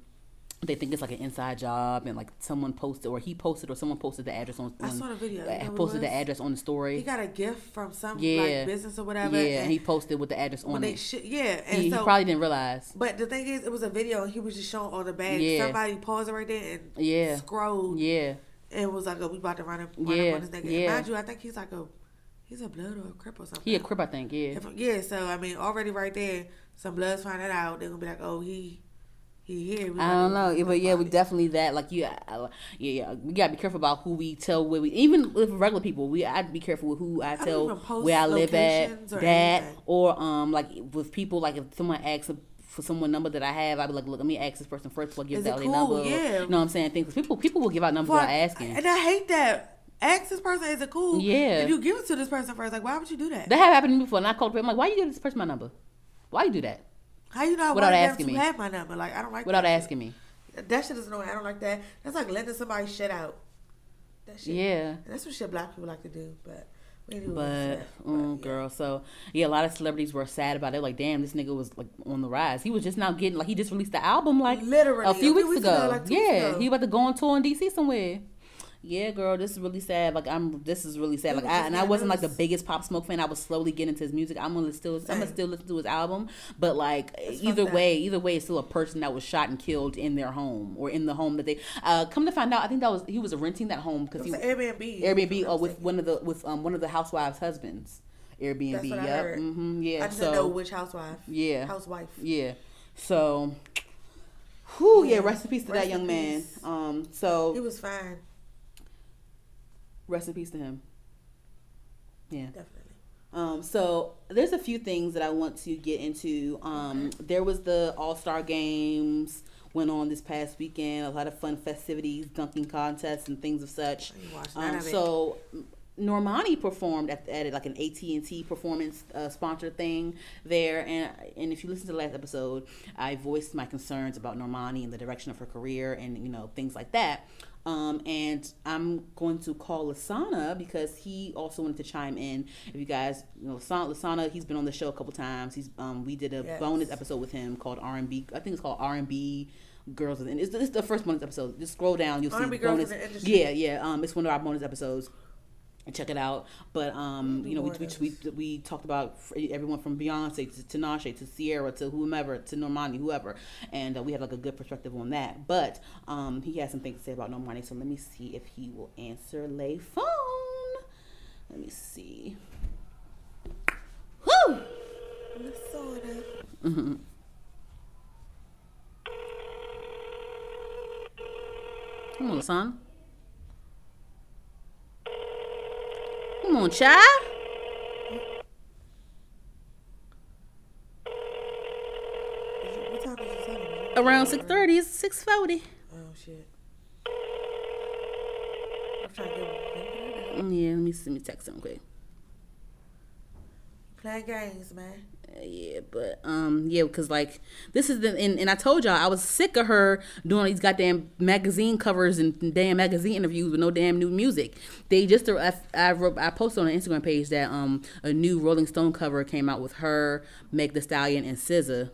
they think it's like an inside job, and like someone posted, or he posted, or someone posted the address on. I on- saw the video. Uh, it posted the address on the story. He got a gift from some Yeah. like business or whatever. yeah, and he posted with the address on they it. sh- yeah, and He, he probably didn't realize. But the thing is, it was a video, and he was just showing all the bags. Yeah. Somebody paused it right there and Yeah. scrolled, Yeah, and was like, oh, "We about to run him, run Yeah, him on this nigga." Yeah. mind you, I think he's like a, he's a blood or a crip or something. he a crip, I think. Yeah, If- yeah, so I mean, already right there, some bloods find that out. They're gonna be like, "Oh, he, he here." We I don't know, but yeah, we definitely that. Like, yeah, I- yeah, yeah. We gotta be careful about who we tell where we. Even with regular people, we I'd be careful with who I tell post where I live at. or That anything. or um like with people like if someone asks for someone number that I have, I'd be like, look, let me ask this person first before I give Is out their cool? number. Yeah. You know what I'm saying? Things people people will give out numbers without asking. And I hate that. Ask this person, is it cool? Yeah. If you give it to this person first, like, why would you do that? That have happened to me before, and I called. them. I'm like, why you give this person my number? Why you do that How you know Without asking me. have my number? Like, I don't like without that shit. asking me? That shit is annoying. I don't like that. That's like letting somebody shit out. That shit. Yeah. And that's what shit black people like to do. But we ain't But, mm, yeah. girl, so yeah, a lot of celebrities were sad about it. Like, damn, this nigga was like on the rise. He was just now getting like he just released the album like Literally, a few weeks, ago. like two weeks yeah, ago. he about to go on tour in DC somewhere. Yeah, girl, this is really sad. Like I'm, this is really sad. Like I, and I wasn't like the biggest Pop Smoke fan. I was slowly getting into his music. I'm gonna still, I'm gonna still listen to his album. But like It's either way, either way, it's still a person that was shot and killed in their home or in the home that they. Uh, come to find out, I think that was he was renting that home because he was Airbnb. Airbnb or with one of the with um one of the housewives' husbands. Airbnb. That's what yep. heard. hmm Yeah. I just so didn't know which housewife. yeah. Housewife. Yeah. So. Whew, yeah, Yeah. rest in peace to Rest that young man. Um, so He was fine. Rest in peace to him. Yeah. Definitely. Um, so there's a few things that I want to get into. Um, there was the All Star Games went on this past weekend. A lot of fun festivities, dunking contests, and things of such. I ain't watched none Um, so Normani performed at, at like an AT and T performance uh, sponsor thing there, and and if you listen to the last episode, I voiced my concerns about Normani and the direction of her career and you know things like that. Um, and I'm going to call Lasana because he also wanted to chime in. If you guys, you know, Lasana, Lasana he's been on the show a couple times. He's um, we did a Yes. bonus episode with him called R&B. I think it's called R&B Girls. And it's, it's the first bonus episode. Just scroll down, you'll see bonus. Yeah, yeah. Um, it's one of our bonus episodes. And check it out. But um, you know, we, we, we, we talked about everyone from Beyonce to Tinashe to Ciara to whomever to Normani, whoever, and uh, we had like a good perspective on that. But um, he has some things to say about Normani, so let me see if he will answer lay phone. Let me see. Whoo! Sorta. Come on, son. Come on. What time did you tell? Around six thirty, it's six forty. Oh shit. I'm trying to get. Yeah, let me let me text him quick. Playing games, man. Yeah, but um, yeah, because like this is the and, and I told y'all I was sick of her doing these goddamn magazine covers and damn magazine interviews with no damn new music. They just I I, wrote, I posted on an Instagram page that um a new Rolling Stone cover came out with her, Meg The Stallion, and SZA.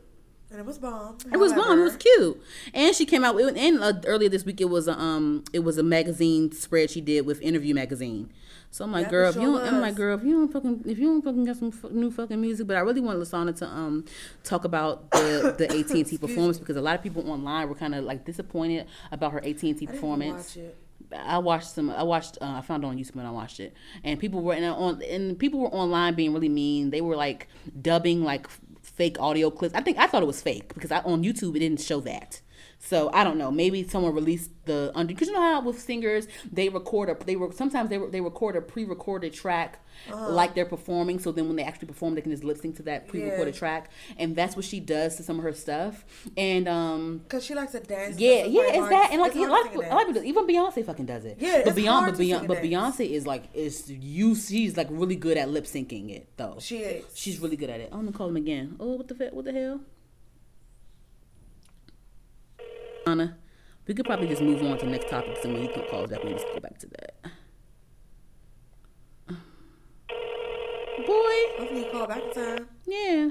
And it was bomb. It was bomb. It was cute, and she came out with and uh, earlier this week it was a um it was a magazine spread she did with Interview Magazine. So I'm like, girl, if you don't, I'm like, girl, if you don't fucking if you don't fucking get some fu- new fucking music, but I really want Lasana to um talk about the the AT and T performance because a lot of people online were kind of like disappointed about her AT and T I didn't even performance. I watched some. I watched. Uh, I found it on YouTube and I watched it, and people were and on and people were online being really mean. They were like dubbing like fake audio clips. I think I thought it was fake because I, on YouTube it didn't show that. So I don't know. Maybe someone released the under because you know how with singers they record a they were sometimes they they record a pre-recorded track Uh-huh. like they're performing. So then when they actually perform, they can just lip sync to that pre-recorded Yeah. track, and that's what she does to some of her stuff. And um, Cause she likes to dance. yeah, yeah, it's hard- that, and like it's a hard lot, to of, sing a lot of people, even Beyonce fucking does it. Yeah, but it's Beyonce, but Beyonce, but. Beyonce is like is you. She's like really good at lip syncing it though. She is. She's really good at it. I'm gonna call him again. Oh, what the what the hell? Anna, we could probably just move on to the next topic. So when he calls back, we just go back to that. Boy. Hopefully you call back in time. Yeah.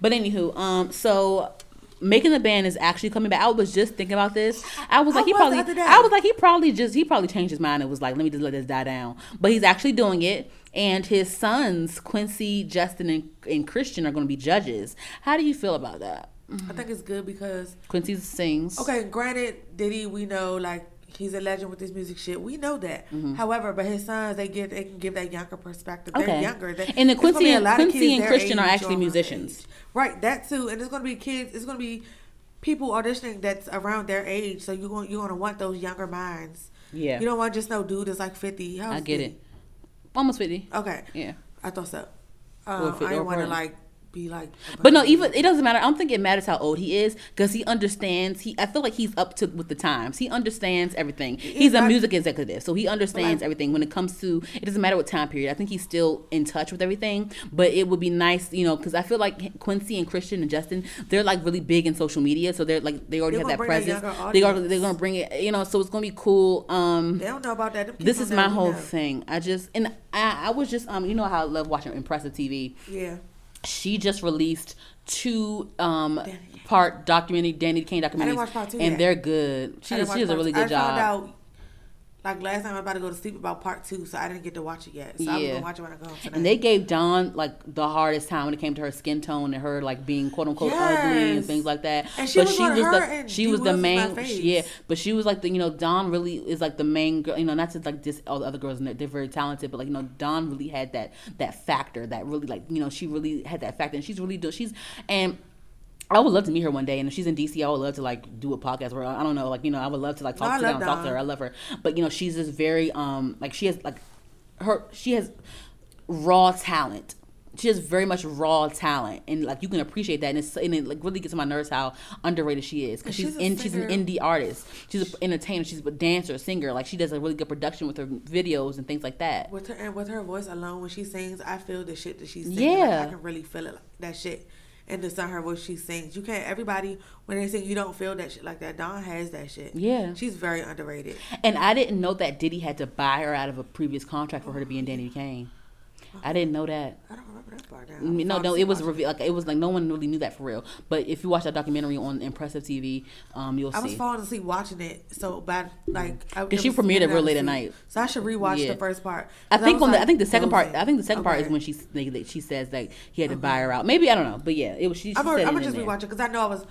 But anywho, um, so making the band is actually coming back. I was just thinking about this. I was I like, he was probably. I was like, he probably just, he probably changed his mind and was like, let me just let this die down. But he's actually doing it, and his sons, Quincy, Justin, and, and Christian, are going to be judges. How do you feel about that? I think it's good because Quincy sings. okay, granted, Diddy, we know like he's a legend with this music shit. We know that. However, but his sons, they get they can give that younger perspective. They're Mm-hmm. Younger. They, And the Quincy a and- lot of Quincy kids and Christian are actually musicians. Right, that too. And it's gonna be kids. It's gonna be people auditioning that's around their age. So you're gonna you're gonna want those younger minds. Yeah. You don't want just no dude that's like fifty. I get is it. Almost 50. Okay, Yeah. I thought so. Um, I didn't want to like be like. But no, even it doesn't matter. I don't think it matters how old he is because he understands. He, I feel like he's up to with the times. He understands everything. He's a not- music executive, so he understands like- everything when it comes to. It doesn't matter what time period. I think he's still in touch with everything. But it would be nice, you know, because I feel like Quincy and Christian and Justin, they're like really big in social media, so they're like they already have that gonna bring a presence. They are. They're gonna bring it. You know, so it's gonna be cool. Um, They don't know about that. This is my whole know. thing. I just and I, I was just um, you know how I love watching impressive TV Yeah. She just released two um Danny. part documentary Danity Kane documentaries, watch part two and yet. they're good. She does, she does a really good I job. Like last time I was about to go to sleep about part two, so I didn't get to watch it yet. So I was Yeah. gonna watch it when I go home tonight. And they gave Dawn like the hardest time when it came to her skin tone and her like being quote unquote ugly and things like that. And she was one of her the she was the was main yeah, but she was like the you know Dawn really is like the main girl. You know, not to like all the other girls and they're, they're very talented, but like you know Dawn really had that that factor that really like you know she really had that factor and she's really do she's and. I would love to meet her one day, and if she's in DC, I would love to like do a podcast where I don't know, like you know, I would love to like talk No, to her talk to her. I love her, but you know, she's just very um like she has like her she has raw talent. She has very much raw talent, and like you can appreciate that, and, it's, and it like really gets on my nerves how underrated she is because she's, she's in she's an indie artist. She's an entertainer. She's a dancer, singer. Like she does a really good production with her videos and things like that. with her and with her voice alone when she sings, I feel the shit that she's singing. Yeah. Like, I can really feel it like, that shit. And sound her voice she sings. You can't everybody when they sing you don't feel that shit like that. Dawn has that shit. Yeah. She's very underrated. And I didn't know that Diddy had to buy her out of a previous contract for her to be in Danity Kane. I didn't know that. I don't remember that part now. No, no, it was revealed. Like it was like no one really knew that for real. But if you watch that documentary on Impressive TV, um, you'll see. I was falling asleep watching it, so bad. Like, I- 'Cause she premiered it real late at night. So I should rewatch Yeah. the first part. I think was, on the, I think the second part. I think the second part is when she like, she says that he had to buy her out. Maybe I don't know, but yeah, it was she. she I'm I'm gonna just rewatch it because I know I was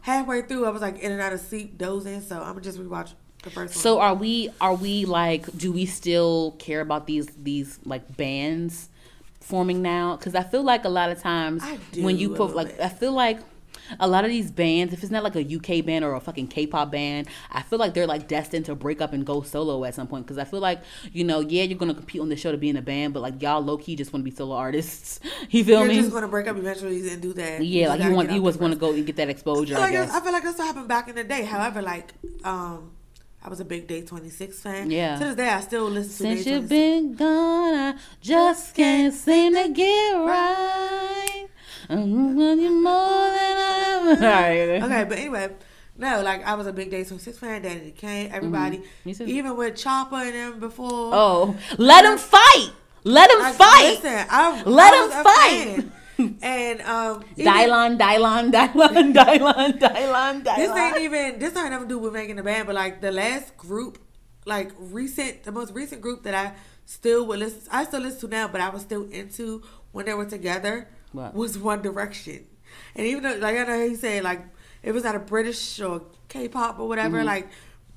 halfway through. I was like in and out of sleep, dozing. So I'm gonna just rewatch the first So one. are we? Are we like? Do we still care about these these like bands forming now? Because I feel like a lot of times when you put like bit. I feel like. A lot of these bands, if it's not like a UK band or a fucking K-pop band, I feel like they're like destined to break up and go solo at some point. Because I feel like, you know, yeah, you're gonna compete on the show to be in a band, but like y'all low key just want to be solo artists. You feel You're me? just gonna break up eventually and do that. yeah, like just you want you was gonna go and get that I exposure. feel, I like that's- guess. I feel like that's what happened back in the day. However, like um, I was a big Day 26 fan. Yeah. To this day, I still listen to Since you've been gone, I just can't seem to get right. I'm you more than I ever. Okay, but anyway, no, like I was a big Day 26 fan. Danity Kane, everybody, Mm-hmm. Me too. even with Chopper and them before. Oh, let him fight. Let him Like, fight. Listen, I, Let was fight. And um, even- Dylon, Dylon, Dylon, Dylon, Dylon, This ain't even this ain't nothing to do with making the band, but like the last group, like recent, the most recent group that I still would listen, I still listen to now, but I was still into when they were together What? was One Direction, and even though like I know he said like it was not a British or K-pop or whatever, Mm-hmm. like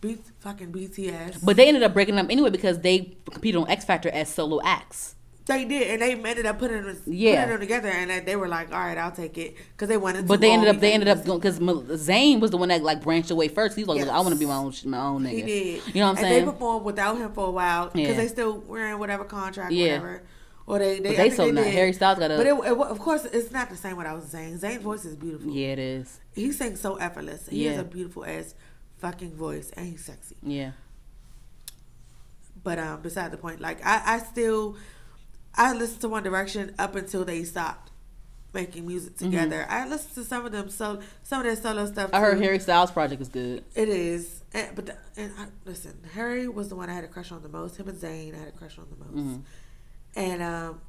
Beat fucking BTS. But they ended up breaking up anyway because they competed on X Factor as solo acts. They did, and they ended up putting them, Yeah. putting them together, and they were like, "All right, I'll take it," because they wanted. To But they ended up they ended up because Zayn was the one that like branched away first. He's like, Yes. I want to be my own my own nigga. He did. You know what I'm and saying? they performed without him for a while because Yeah. they still wearing whatever contract, Yeah. whatever. Or they, they, But they so not. did. Harry Styles got a- But it, it, of course, it's not the same what I was saying. Zayn's voice is beautiful. yeah, it is. He sings so effortless. He has Yeah. a beautiful ass fucking voice, and he's sexy. Yeah. But um, beside the point, like I, I still, I listened to One Direction up until they stopped making music together. I listened to some of them, so some of their solo stuff. Mm-hmm. I heard. Harry Styles project is good. It is, and, but the, and I, listen, Harry was the one I had a crush on the most. Him and Zayn, I had a crush on the most. Mhm. And um,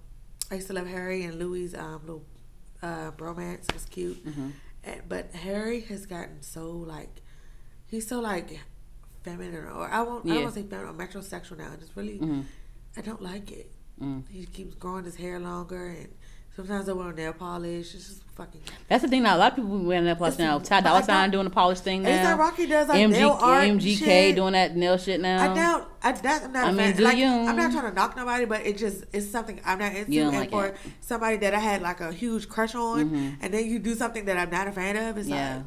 I used to love Harry and Louis' um, little uh, bromance. It was cute. Mhm. And, but Harry has gotten so like, he's so like feminine, or I won't, I Yeah. don't say feminine, or metrosexual now. And it's really, Mhm. I don't like it. Mm. He keeps growing his hair longer, and sometimes I wear nail polish. It's just fucking. That's the thing now. A lot of people wearing nail polish It's- now. Ty Dolla Sign doing the polish thing It's now. like Rocky does like MG, nail art MGK shit. doing that nail shit now. I doubt. I that, I'm not. I mean, do like, you? I'm not trying to knock nobody, but it just it's something I'm not into. And like for it. somebody that I had like a huge crush on, Mhm. and then you do something that I'm not a fan of, it's Yeah.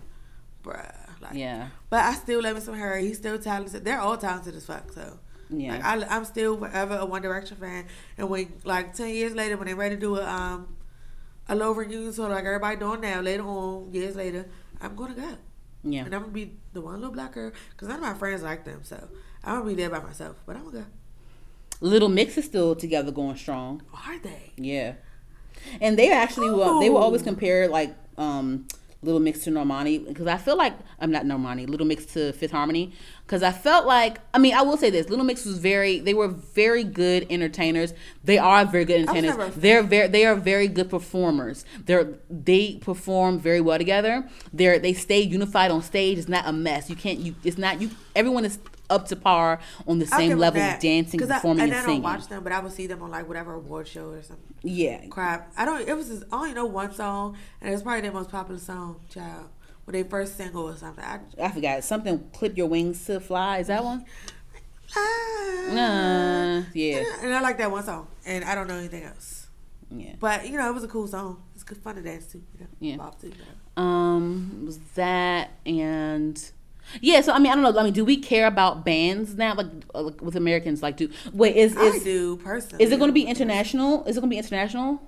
like, bruh. Like, Yeah. But I still love him some Harry. He's still talented. They're all talented as fuck. So. Yeah. Like I, I'm still forever a One Direction fan, and when like ten years later, when they're ready to do a um a low reunion tour like everybody doing now, later on years later, I'm gonna go. yeah. And I'm gonna be the one little black girl because none of my friends like them, so I'm gonna be there by myself. But I'm gonna go. Little Mix is still together going strong. Are they? Yeah. And they actually were, they will always compare like um Little Mix to Normani because I feel like I'm not Normani, Little Mix to Fifth Harmony because I felt like I mean I will say this Little Mix was very they were very good entertainers. They are very good entertainers. They're very they are very good performers. They're they perform very well together. They're they stay unified on stage. It's not a mess. You can't you it's not you everyone is up to par on the same level of dancing, 'Cause I- performing, and and, I singing. don't watch them, but I would see them on like whatever award show or something. Yeah, Crap. I don't. It was. Just, I only know one song, and it's probably their most popular song, "Child," when they first single or something. I, I forgot something. Clip your wings to fly. Is that one? ah, Nah, yeah, And I like that one song, and I don't know anything else. yeah. But you know, it was a cool song. It's good fun to dance to. You know, Yeah. bop to. You know. Um, was that and yeah. So I mean, I don't know. I mean, do we care about bands now? Like, uh, like with Americans, like, do wait is I is do personally. is it going to be international? Is it going to be international?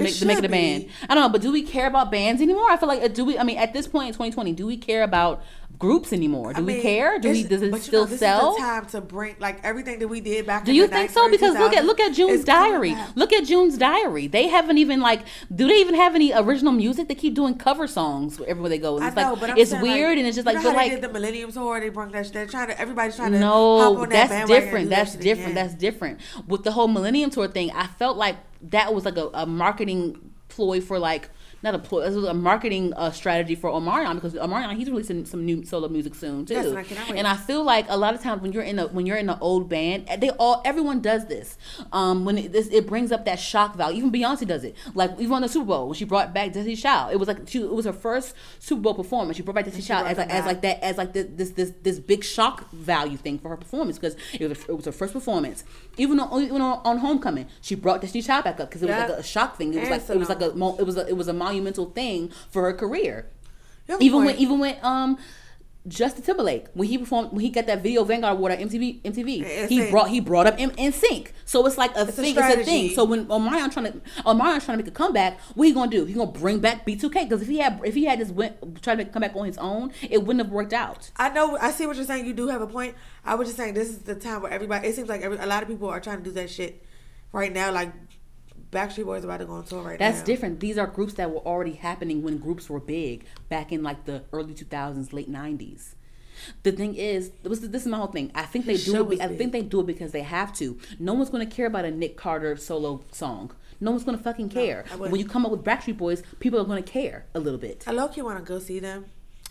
To make, to make it a be. I don't know, but do we care about bands anymore? I feel like uh, do we? I mean, at this point in 2020, do we care about groups anymore? Do I we care? Do we? Does it but still know, this sell? Time to bring like everything that we did back. Do you think so? Because look at look at June's diary. Look at June's diary. They haven't even like. Do they even have any original music? They keep doing cover songs everywhere they go. And I it's know, like it's saying, weird like, and it's just you like know but like they did the Millennium Tour. They brought that. They're trying to. Everybody's trying to. hop no, on that that's different. that That's different. again. That's different. With the whole Millennium Tour thing, I felt like that was like a, a marketing ploy for like not a. It was a marketing uh, strategy for Omarion because Omarion he's releasing some new solo music soon too. Yes, and I cannot wait. and I feel like a lot of times when you're in a when you're in an old band, they all everyone does this. Um, when it, this, it brings up that shock value. Even Beyonce does it. Like even on the Super Bowl when she brought back Destiny Child, it was like she, it was her first Super Bowl performance. She brought back Destiny Child as like as like that as like this this this, this big shock value thing for her performance because it was it was her first performance. Even on even on, on Homecoming, she brought Destiny Child back up because it was Yeah. like a shock thing. It was And like it was like a it was a, it was a monumental thing for her career. Even when even when um Justin Timberlake when he performed when he got that video Vanguard Award at MTV MTV It's he a- brought he brought up NSYNC so it's like a It's a thing it's a thing so when Omarion trying to Omarion's trying to make a comeback what he gonna do he gonna bring back B2K because if he had if he had this went try to come back on his own it wouldn't have worked out I know. I see what you're saying. You do have a point. I was just saying this is the time where everybody. It seems like every, a lot of people are trying to do that shit right now. Like Backstreet Boys about to go on tour right That's now. That's different. These are groups that were already happening when groups were big back in like the early 2000s, late 90s. The thing is, this is, my whole thing. I think they do show it. be- I think they do it because they have to. No one's going to care about a Nick Carter solo song. No one's going to fucking care. I when you come up with Backstreet Boys, people are going to care a little bit. I low key want to go see them,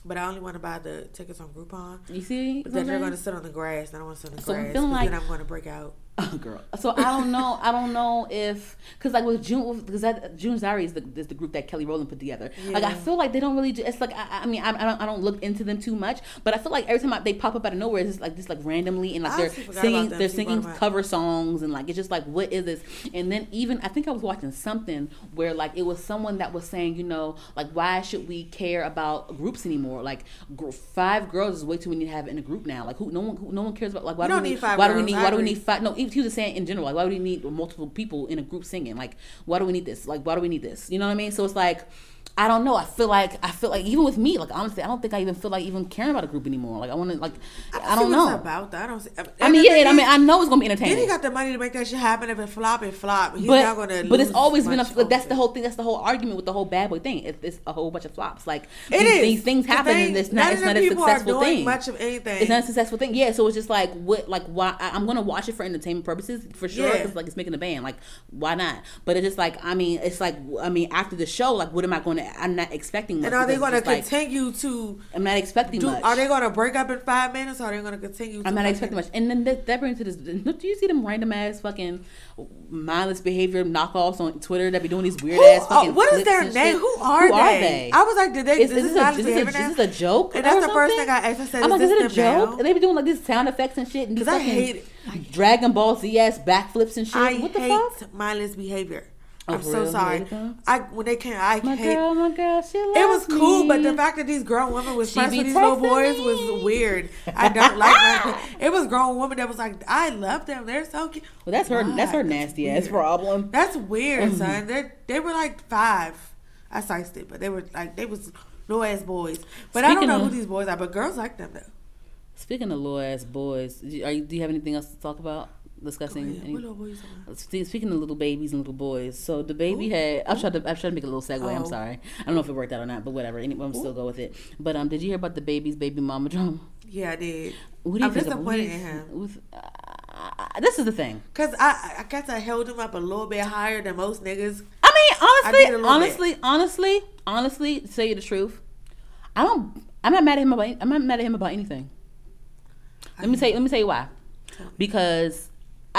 but I only want to buy the tickets on Groupon. You see? Then they're going to sit on the grass. and I don't want to sit on the So I'm grass. feeling 'cause like- then I'm going to break out. Oh, girl. So I don't know. I don't know if because like with June because that June Diary is the, is the group that Kelly Rowland put together. Like I feel like they don't really. do- It's like I, I mean I, I don't I don't look into them too much, but I feel like every time I, they pop up out of nowhere, it's just like just like randomly and like they're singing they're singing cover songs and like it's just like what is this? And then even I think I was watching something where like it was someone that was saying you know like why should we care about groups anymore? Like gr- five girls is way too many to have in a group now. Like who no one who, no one cares about like why do we need five why do we need why do we need five no he he was saying in general like why do we need multiple people in a group singing? Like why do we need this? Like why do we need this? You know what I mean? So it's like I don't know I feel like I feel like even with me like honestly I don't think I even feel like even caring about a group anymore like I want to like I, see don't know about that. I don't see. I mean the yeah I mean I know it's gonna be entertaining. Then he got the money to make that shit happen. If it flop, it flop. He's not but gonna. but it's always been a like, that's the whole thing that's the whole argument with the whole bad boy thing it's, it's a whole bunch of flops like It these, is. these things happen thing- and it's not it's not a successful thing Much of anything. it's not a successful thing. Yeah, so it's just like what, like why I, I'm gonna watch it for entertainment purposes for sure Yeah. because like it's making a band. Like why not? But it's just like I mean, it's like I mean after the show, like what am I going to? I'm not expecting. Much and are they going to just, like, continue to? I'm not expecting Do, much. are they going to break up in five minutes? or Are they going to continue? I'm not expecting much. And then that, that brings to this. Do you see them random ass fucking mindless behavior knockoffs on Twitter that be doing these weird Who, ass fucking? what is their name? Who are Who they? are they? I was like, did they? Is, Is, is, this this, a, is, this a, is this a joke? And that's the first thing I asked. I said, I'm like, is it a joke? now? And they be doing like these sound effects and shit and these I fucking hate it. Dragon Ball Z ass backflips and shit. I what the hate fuck? mindless behavior. Oh, I'm so real? Sorry. I when they came, I My hate. girl, my girl, she loves me. It was cool, but the fact that these grown women was friends with these little boys me. was weird. I don't like that. It was grown women that was like, I love them. They're so cute. Well, that's her. That's her nasty ass problem. That's weird, Mm-hmm. son. They they were like five. I sized it, but they were like they was little ass boys. But I don't know of- who these boys are. But girls like them though. Speaking of little ass boys, you, are you, do you have anything else to talk about? Discussing. Oh, any- What little boys are? Speaking of little babies and little boys, so the baby Ooh. had. I'm trying to. I'm trying to make a little segue. I'm Oh. sorry. I don't know if it worked out or not, but whatever. Anyway, I'm still go with it. But um, did you hear about the baby's baby mama drama? Yeah, I did. What do you I'm think? of- what do disappointed in him. with- uh, this is the thing. Cause I I guess I held him up a little bit higher than most niggas. I mean, honestly, little honestly, honestly, honestly, to tell you the truth, I don't. I'm not mad at him about. I'm not mad at him about anything. Let me tell you. Let me tell you why. Because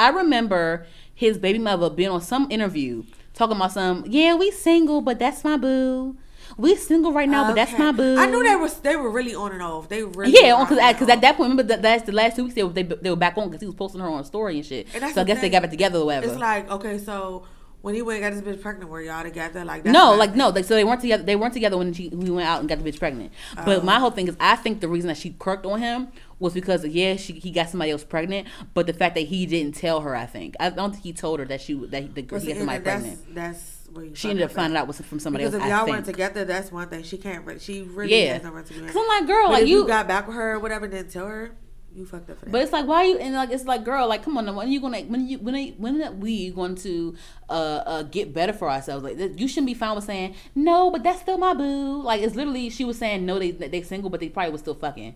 I remember his baby mother being on some interview talking about some. Yeah, we single, but that's my boo. We single right now, but that's my boo. I knew they were they were really on and off. They really Yeah, because because at that point, remember that that's the last two weeks they were, they, they were back on because he was posting her on a story and shit. And so I guess they got back together or whatever. It's like okay, so when he went and got this bitch pregnant, were y'all together? Like that's no, like no, like so they weren't together. They weren't together when she we went out and got the bitch pregnant. But Oh. my whole thing is, I think the reason that she kirked on him was because yeah, she he got somebody else pregnant, but the fact that he didn't tell her, I think I don't think he told her that she that the, But he got somebody that's, pregnant. That's where She ended up finding out was from somebody because else. if y'all weren't together, that's one thing. She can't. She really Yeah. has no right to be Cause mad. I'm like, girl, But like you. you got back with her or whatever, didn't tell her, you fucked up for that. But it's like, why are you? And like, it's like, girl, like, come on, now, when are you gonna, when you, when, are, when are we going to, uh, uh, get better for ourselves? Like, you shouldn't be fine with saying no, but that's still my boo. Like, it's literally she was saying no, they they single, but they probably was still fucking.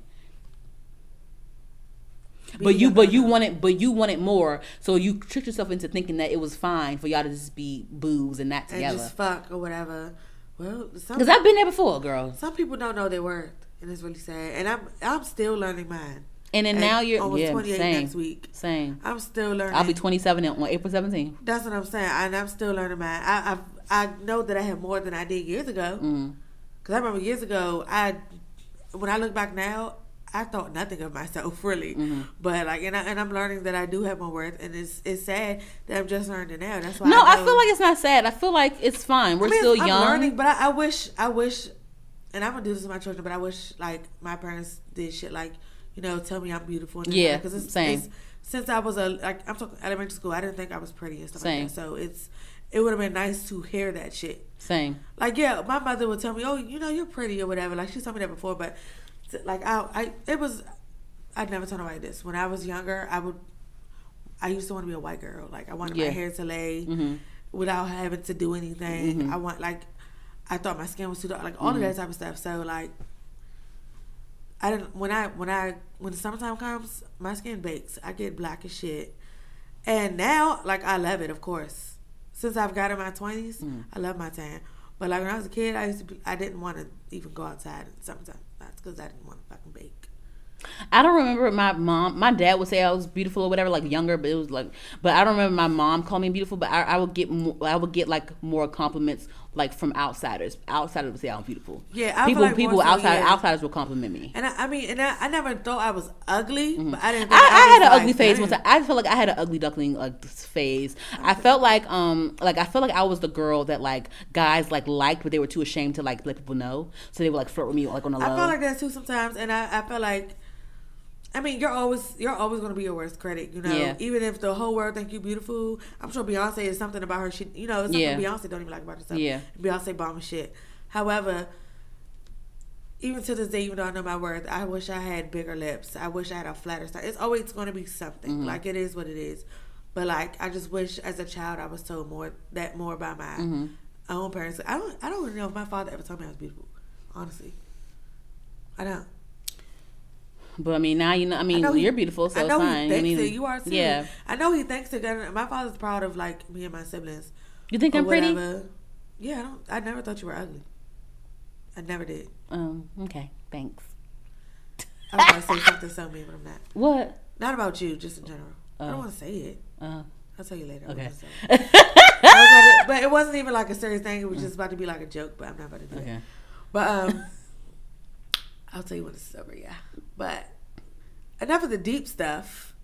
But you, but you wanted, but you wanted more, so you tricked yourself into thinking that it was fine for y'all to just be boos and not and together. just fuck or whatever. Well, Because I've been there before, girl. some people don't know their worth, and it's really sad. And I'm I'm still learning mine. And then And now you're almost yeah, 28 same, next week. same. I'm still learning. I'll be 27 on April 17th. That's what I'm saying, and I'm still learning mine. I I, I know that I have more than I did years ago. Mm. Cause I remember years ago, I when I look back now, I thought nothing of myself really. Mm-hmm. But like, and I and I'm learning that I do have my worth, and it's it's sad that I'm just learning it now. That's why. No, I know- feel like it's not sad. I feel like it's fine. We're I mean, still I'm young. learning, but I, I wish I wish, and I'm gonna do this to my children. But I wish like my parents did shit like you know tell me I'm beautiful. And Yeah, because it's, same. It's, since I was a like I'm talking elementary school, I didn't think I was pretty and stuff Same. like that. So it's it would have been nice to hear that shit. Same. Like yeah, my mother would tell me, "Oh, you know, you're pretty or whatever." Like she told me that before, but like I, I, it was, I'd never told nobody this. When I was younger, I would, I used to want to be a white girl. Like I wanted Yeah. my hair to lay Mhm. without having to do anything. Mhm. I want like, I thought my skin was too dark. Like all Mhm. of that type of stuff. So like, I didn't when I when I when the summertime comes, my skin bakes. I get black as shit. And now, like I love it, of course. Since I've got in my twenties, Mm. I love my tan. But like when I was a kid, I used to be, I didn't want to even go outside in summertime. That's because I didn't want to fucking bake. I don't remember my mom. My dad would say I was beautiful or whatever, like younger, but it was like. But I don't remember my mom calling me beautiful. But I, I would get more, I would get like more compliments like from outsiders. Outsiders would say I'm beautiful. Yeah, I people like people outside yeah. outsiders would compliment me. And I, I mean, and I, I never thought I was ugly, but I didn't. Mm-hmm. I, I had an ugly like, phase once. I felt like I had an ugly duckling like phase. I felt like um like I felt like I was the girl that like guys like liked, but they were too ashamed to like let people know, so they would like flirt with me like on the low. I felt like that too sometimes, and I, I felt like, I mean, you're always you're always gonna be your worst critic, you know. Yeah. Even if the whole world think you beautiful, I'm sure Beyonce is something about her. She, you know, it's something Yeah. Beyonce don't even like about herself. Yeah. Beyonce bomb shit. However, even to this day, even though I know my worth, I wish I had bigger lips. I wish I had a flatter style. It's always going to be something. Mm-hmm. Like it is what it is. But like, I just wish as a child I was told more that more by my Mm-hmm. own parents. I don't. I don't even know if my father ever told me I was beautiful. Honestly, I don't. But I mean now you know. I mean know you're beautiful, so I know it's fine. he thinks I mean, it. You are too. Yeah. I know he thinks it. My father's proud of like me and my siblings. You think I'm pretty? whatever. Yeah, I don't. I never thought you were ugly. I never did. Um. Okay. Thanks. I was gonna say something so mean, but I'm not. What? Not about you, just in general. I Oh. don't want to say it. Uh, I'll tell you later. okay. I was it. I was gonna- but it wasn't even like a serious thing. It was just about to be like a joke. But I'm not about to do okay. it. But um, I'll tell you when it's over. Yeah. But enough of the deep stuff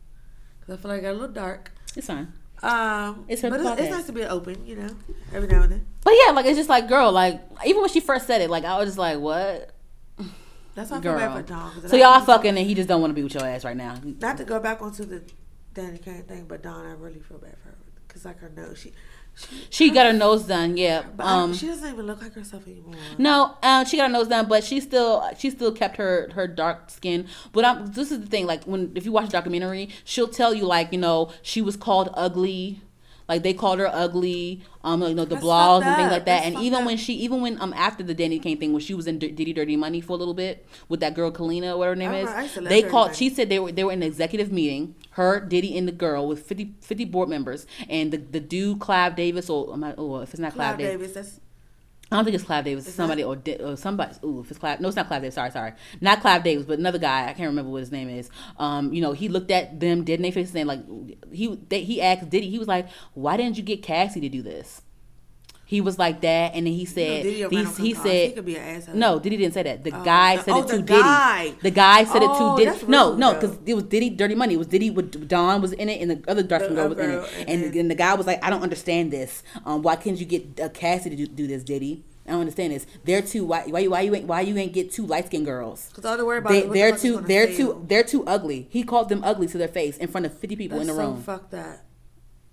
because I feel like I got a little dark. It's fine. Um, It's her but it's, it's nice to be open, you know, every now and then. But yeah, like it's just like girl, like even when she first said it, like I was just like, what? That's why I feel bad Girl. for. 'cause So y'all fucking and he just don't want to be with your ass right now. Not to go back onto the Danity Kane thing, but Dawn, I really feel bad for her because like her nose, she, she, got her nose done, yeah. but I- Um, she doesn't even look like herself anymore. no, uh, she got her nose done, but she still she still kept her her dark skin. But I'm, this is the thing, like when if you watch the documentary, she'll tell you like you know she was called ugly. Like they called her ugly, um, you know the That's blogs and things like that. That's And even up. when she, even when um after the Danity Kane thing, when she was in D- Diddy Dirty Money for a little bit with that girl Kalenna, whatever her name I is, remember- I used to love they called. She said they were they were in an executive meeting, her, Diddy, and the girl with 50, 50 board members, and the the dude Clive Davis or oh if it's not Clive, Clive Davis, Davis, that's I don't think it's Clive Davis. It's somebody or, or somebody. Ooh, if it's Clive, no, it's not Clive Davis. Sorry, sorry, not Clive Davis, but another guy. I can't remember what his name is. Um, you know, he looked at them dead in their face and like he they, he asked Diddy. He was like, "Why didn't you get Cassie to do this?" He was like that, and then he you know, said, Diddy will he, run on he some cars. he said, could be an asshole. no, Diddy didn't say that. The Oh, guy the- said oh, it the to Diddy. guy. The guy said Oh, it to Diddy. that's No, no, because it was Diddy Dirty Money. It was Diddy with Dawn was in it, and the other dark skin girl was in it. And, and the guy was like, I don't understand this. Um, why can't you get uh, Cassie to do, do this, Diddy? I don't understand this. They're too Why? Why? you- Why you ain't? Why you ain't get two light skinned girls? Because all they're worried about They, the they're is too. They're too. to them. They're too ugly. He called them ugly to their face in front of fifty people That's in the so room. Fuck that.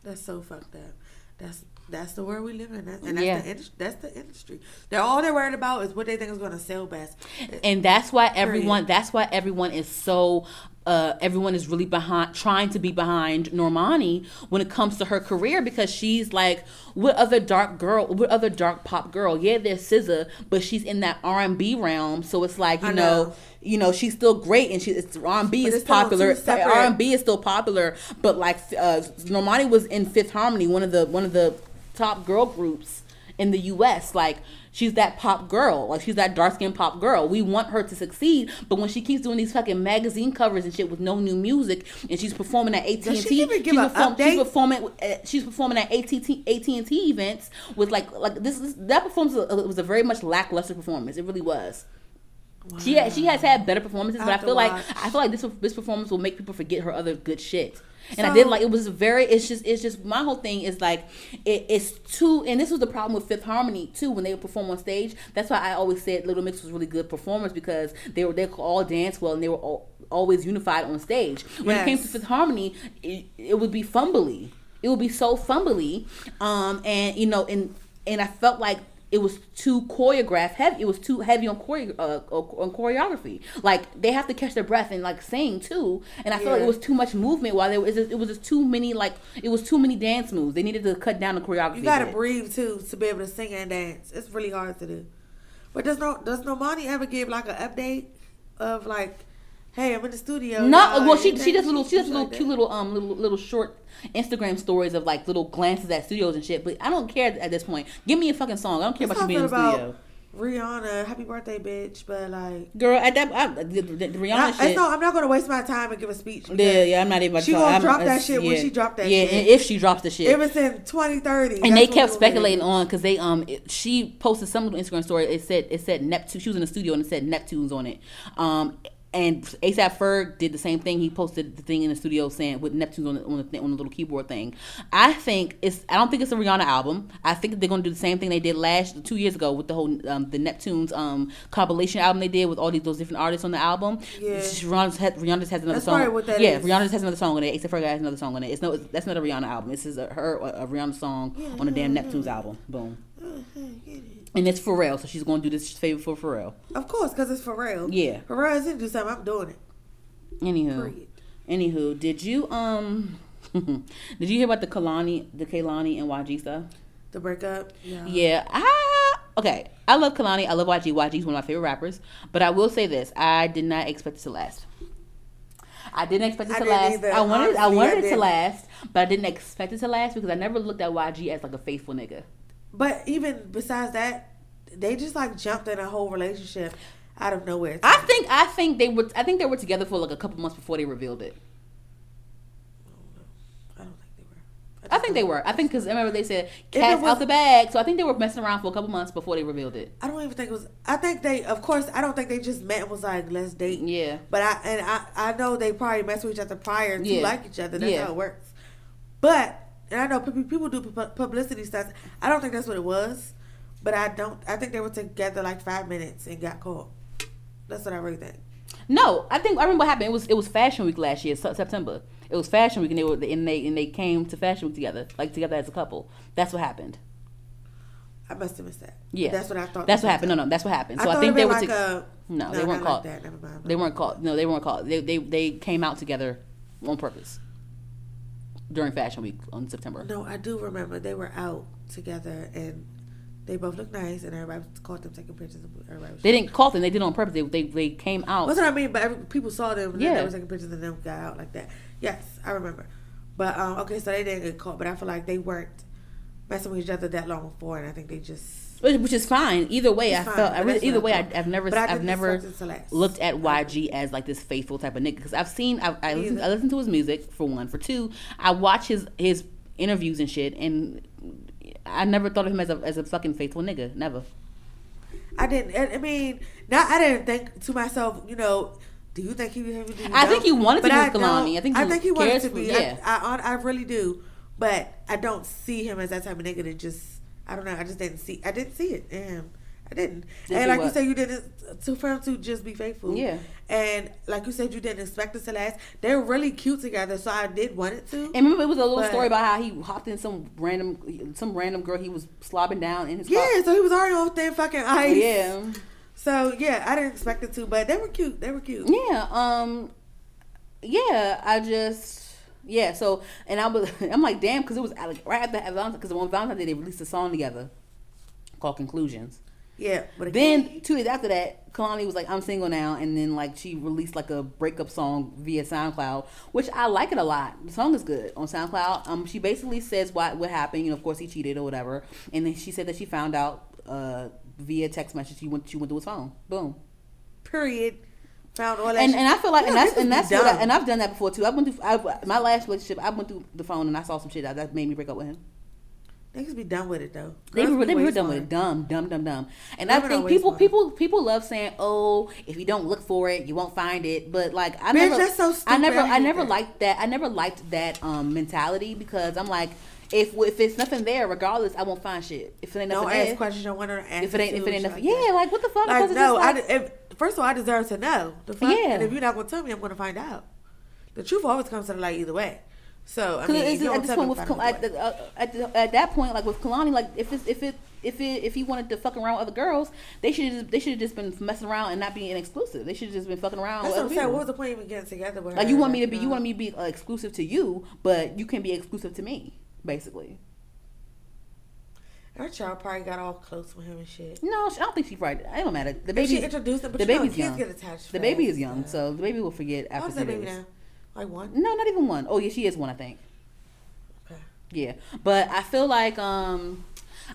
That's so fucked up. That's that's the world we live in, That's- and that's Yeah. the industry. That's the industry. They're all they're worried about is what they think is going to sell best. and that's why everyone that's why everyone is so uh, everyone is really behind trying to be behind Normani when it comes to her career because she's like what other dark girl what other dark pop girl yeah there's SZA but she's in that R&B realm so it's like you know. know. you know she's still great and she it's R&B But is popular two R&B is still popular but like uh, Normani was in Fifth Harmony one of the one of the top girl groups in the US. Like she's that pop girl. Like she's that dark skinned pop girl. We want her to succeed, but when she keeps doing these fucking magazine covers and shit with no new music, and she's performing at AT and Does she even give she's, perform- she's performing. uh, She's performing at AT AT and T events with like like this. is that performance was a, very much lackluster performance. It really was. She ha- she has had better performances, I but I feel like. I feel like this this performance will make people forget her other good shit. And I So- did like it was very. It's just it's just my whole thing is like it, it's too. And this was the problem with Fifth Harmony too when they would perform on stage. That's why I always said Little Mix was really good performers because they were they could all dance well and they were all, always unified on stage. When it came to Fifth Harmony, it, it would be fumbly. It would be so fumbly, um, and you know, and and I felt like it was too choreographed heavy. It was too heavy on chore uh, on choreography. Like they have to catch their breath and like sing too. And I feel like it was too much movement. While there was just, it was just too many like it was too many dance moves. They needed to cut down the choreography. You gotta bit. breathe too to be able to sing and dance. It's really hard to do. But does no does Normani ever give like an update of like, hey, I'm in the studio. No, well she she does little she does little like cute that. little um little little short Instagram stories of like little glances at studios and shit. But I don't care at this point. Give me a fucking song. I don't care about you being in the studio. Rihanna, happy birthday, bitch. But like, Girl, at that I, the, the, Rihanna I, shit. no, I'm not gonna waste my time and give a speech. yeah, yeah, I'm not even. About She gonna drop that shit when she dropped that Yeah, shit. and if she drops the shit. It was in 2030, and they kept when we were speculating on because they um it, she posted some Instagram story. It said it said Neptune. She was in the studio and it said Neptunes on it. Um. And ASAP Ferg did the same thing. He posted the thing in the studio saying with Neptunes on the, on the, thing, on the little keyboard thing. I think it's. I don't think it's a Rihanna album. I think they're gonna do the same thing they did last two years ago with the whole um, the Neptunes um compilation album they did with all these those different artists on the album. Yeah. Rihanna, has, Rihanna just has another That's song. what that yeah, is. Rihanna has another song on it. ASAP Ferg has another song on it. It's no. That's not a Rihanna album. This is a, her a Rihanna song on the damn Neptunes album. Boom. And it's Pharrell, so she's going to do this favor for Pharrell. Of course, because it's for real. Yeah. For real, is do something. I'm doing it. Anywho, Period. anywho, did you um, did you hear about the Kehlani, the Kehlani and YG stuff? The breakup. Yeah. Yeah, I okay. I love Kehlani. I love YG. YG's one of my favorite rappers. But I will say this: I did not expect it to last. I didn't expect it I to last. either. I wanted, I wanted I it to last, but I didn't expect it to last because I never looked at YG as like a faithful nigga. But even besides that, they just like jumped in a whole relationship out of nowhere. I think, I think they were, I think they were together for like a couple months before they revealed it. I don't think they were. I think they were. I think because remember they said cats was- out the bag, so I think they were messing around for a couple months before they revealed it. I don't even think it was. I think they, of course, I don't think they just met and was like, let's date. Yeah. But I and I, I know they probably messed with each other prior to Yeah. like each other. That's Yeah. how it works. But and I know people do publicity stunts. I don't think that's what it was. But I don't. I think they were together like five minutes and got caught. That's what I really think. No, I think I remember what happened. It was it was Fashion Week last year, September. It was Fashion Week, and they were and they and they came to Fashion Week together, like together as a couple. That's what happened. I must have missed that. Yeah, that's what I thought. That's what happened. No, no, that's what happened. So I, thought think they were. like to- a, no, they weren't caught. Like. Never mind. They weren't caught. No, they weren't caught. They they they came out together on purpose during Fashion Week on September. No, I do remember they were out together and they both looked nice and everybody caught them taking pictures. Of everybody They didn't call them. They did it on purpose. They they, they came out. That's what I mean. But every, people saw them and Yeah. they were taking pictures and them got out like that. Yes, I remember. But um, okay, so they didn't get caught. But I feel like they weren't messing with each other that long before, and I think they just. Which is fine. Either way, It's I fine, felt. I really, either way, I I. I've never. I I've never expect it to last. looked at YG as like this faithful type of nigga because I've seen. I, I listen. I listen to his music for one. For two, I watch his his interviews and shit, and I never thought of him as a as a fucking faithful nigga. Never. I didn't. I I mean, not. I didn't think to myself. You know, do you think he? Do you I think he wanted to be I with Kehlani. I think I he think he wanted cares to for- be. yeah. I, I, I really do. But I don't see him as that type of nigga that just. I don't know. I just didn't see. I didn't see it him. I didn't. Did and like you said, you didn't. To for him to just be faithful. Yeah. And like you said, you didn't expect it to last. They're really cute together, so I did want it to. And remember, it was a little But- story about how he hopped in some random some random girl he was slobbing down in his car. yeah. So he was already off there fucking ice. Yeah. So yeah, I didn't expect it to, but they were cute. They were cute. Yeah. Um. Yeah. I just. Yeah. So and I was. I'm like, damn, because it was like right after Valentine's. Because on Valentine's Day they released a song together called Konclusions. Yeah. But Then two days after that, Kehlani was like, "I'm single now," and then like she released like a breakup song via SoundCloud, which I like it a lot. The song is good on SoundCloud. Um, she basically says what what happened. You know, of course he cheated or whatever, and then she said that she found out uh via text message. She went she went to his phone. Boom. period. Found all that. And shit. and I feel like and that's and that's what I, and I've done that before too. I went through I, my last relationship. I went through the phone and I saw some shit that, that made me break up with him. They Niggas be done with it though. They Girls be they were done with it. Dumb, dumb, dumb, dumb. And I think people, people, people love saying, "Oh, if you don't look for it, you won't find it." But like, I Bitch, never, so I never, I I never that. liked that. I never liked that um mentality because I'm like, if if it's nothing there, regardless, I won't find shit. If it ain't nothing Don't there, ask questions. Don't want to answer. if it ain't, if it ain't nothing, like yeah, that. like what the fuck? Like Because it's no, just I like- if, first of all, I deserve to know. The fuck? Yeah. And if you're not gonna tell me, I'm gonna find out. The truth always comes to the light either way. So I mean, it's you at this tell point me, with Kal- at, the, uh, at, the, at that point, like with Kehlani, like if it's if it if it if he wanted to fuck around with other girls, they should just they should have just been messing around and not being exclusive. They should have just been fucking around. That's what I'm saying. What was the point of even getting together with her? Like you want me to be, you want me to be uh, exclusive to you, but you can be exclusive to me, basically. Her child probably got all close with him and shit. No, I don't think she probably. It don't matter. The baby, she introduced him, but the you know, baby's kids young. get attached. the baby is young, so the baby will forget How's after that two baby now? Like one. No, not even one. Oh yeah, she is one, I think. Okay. Yeah, but I feel like um,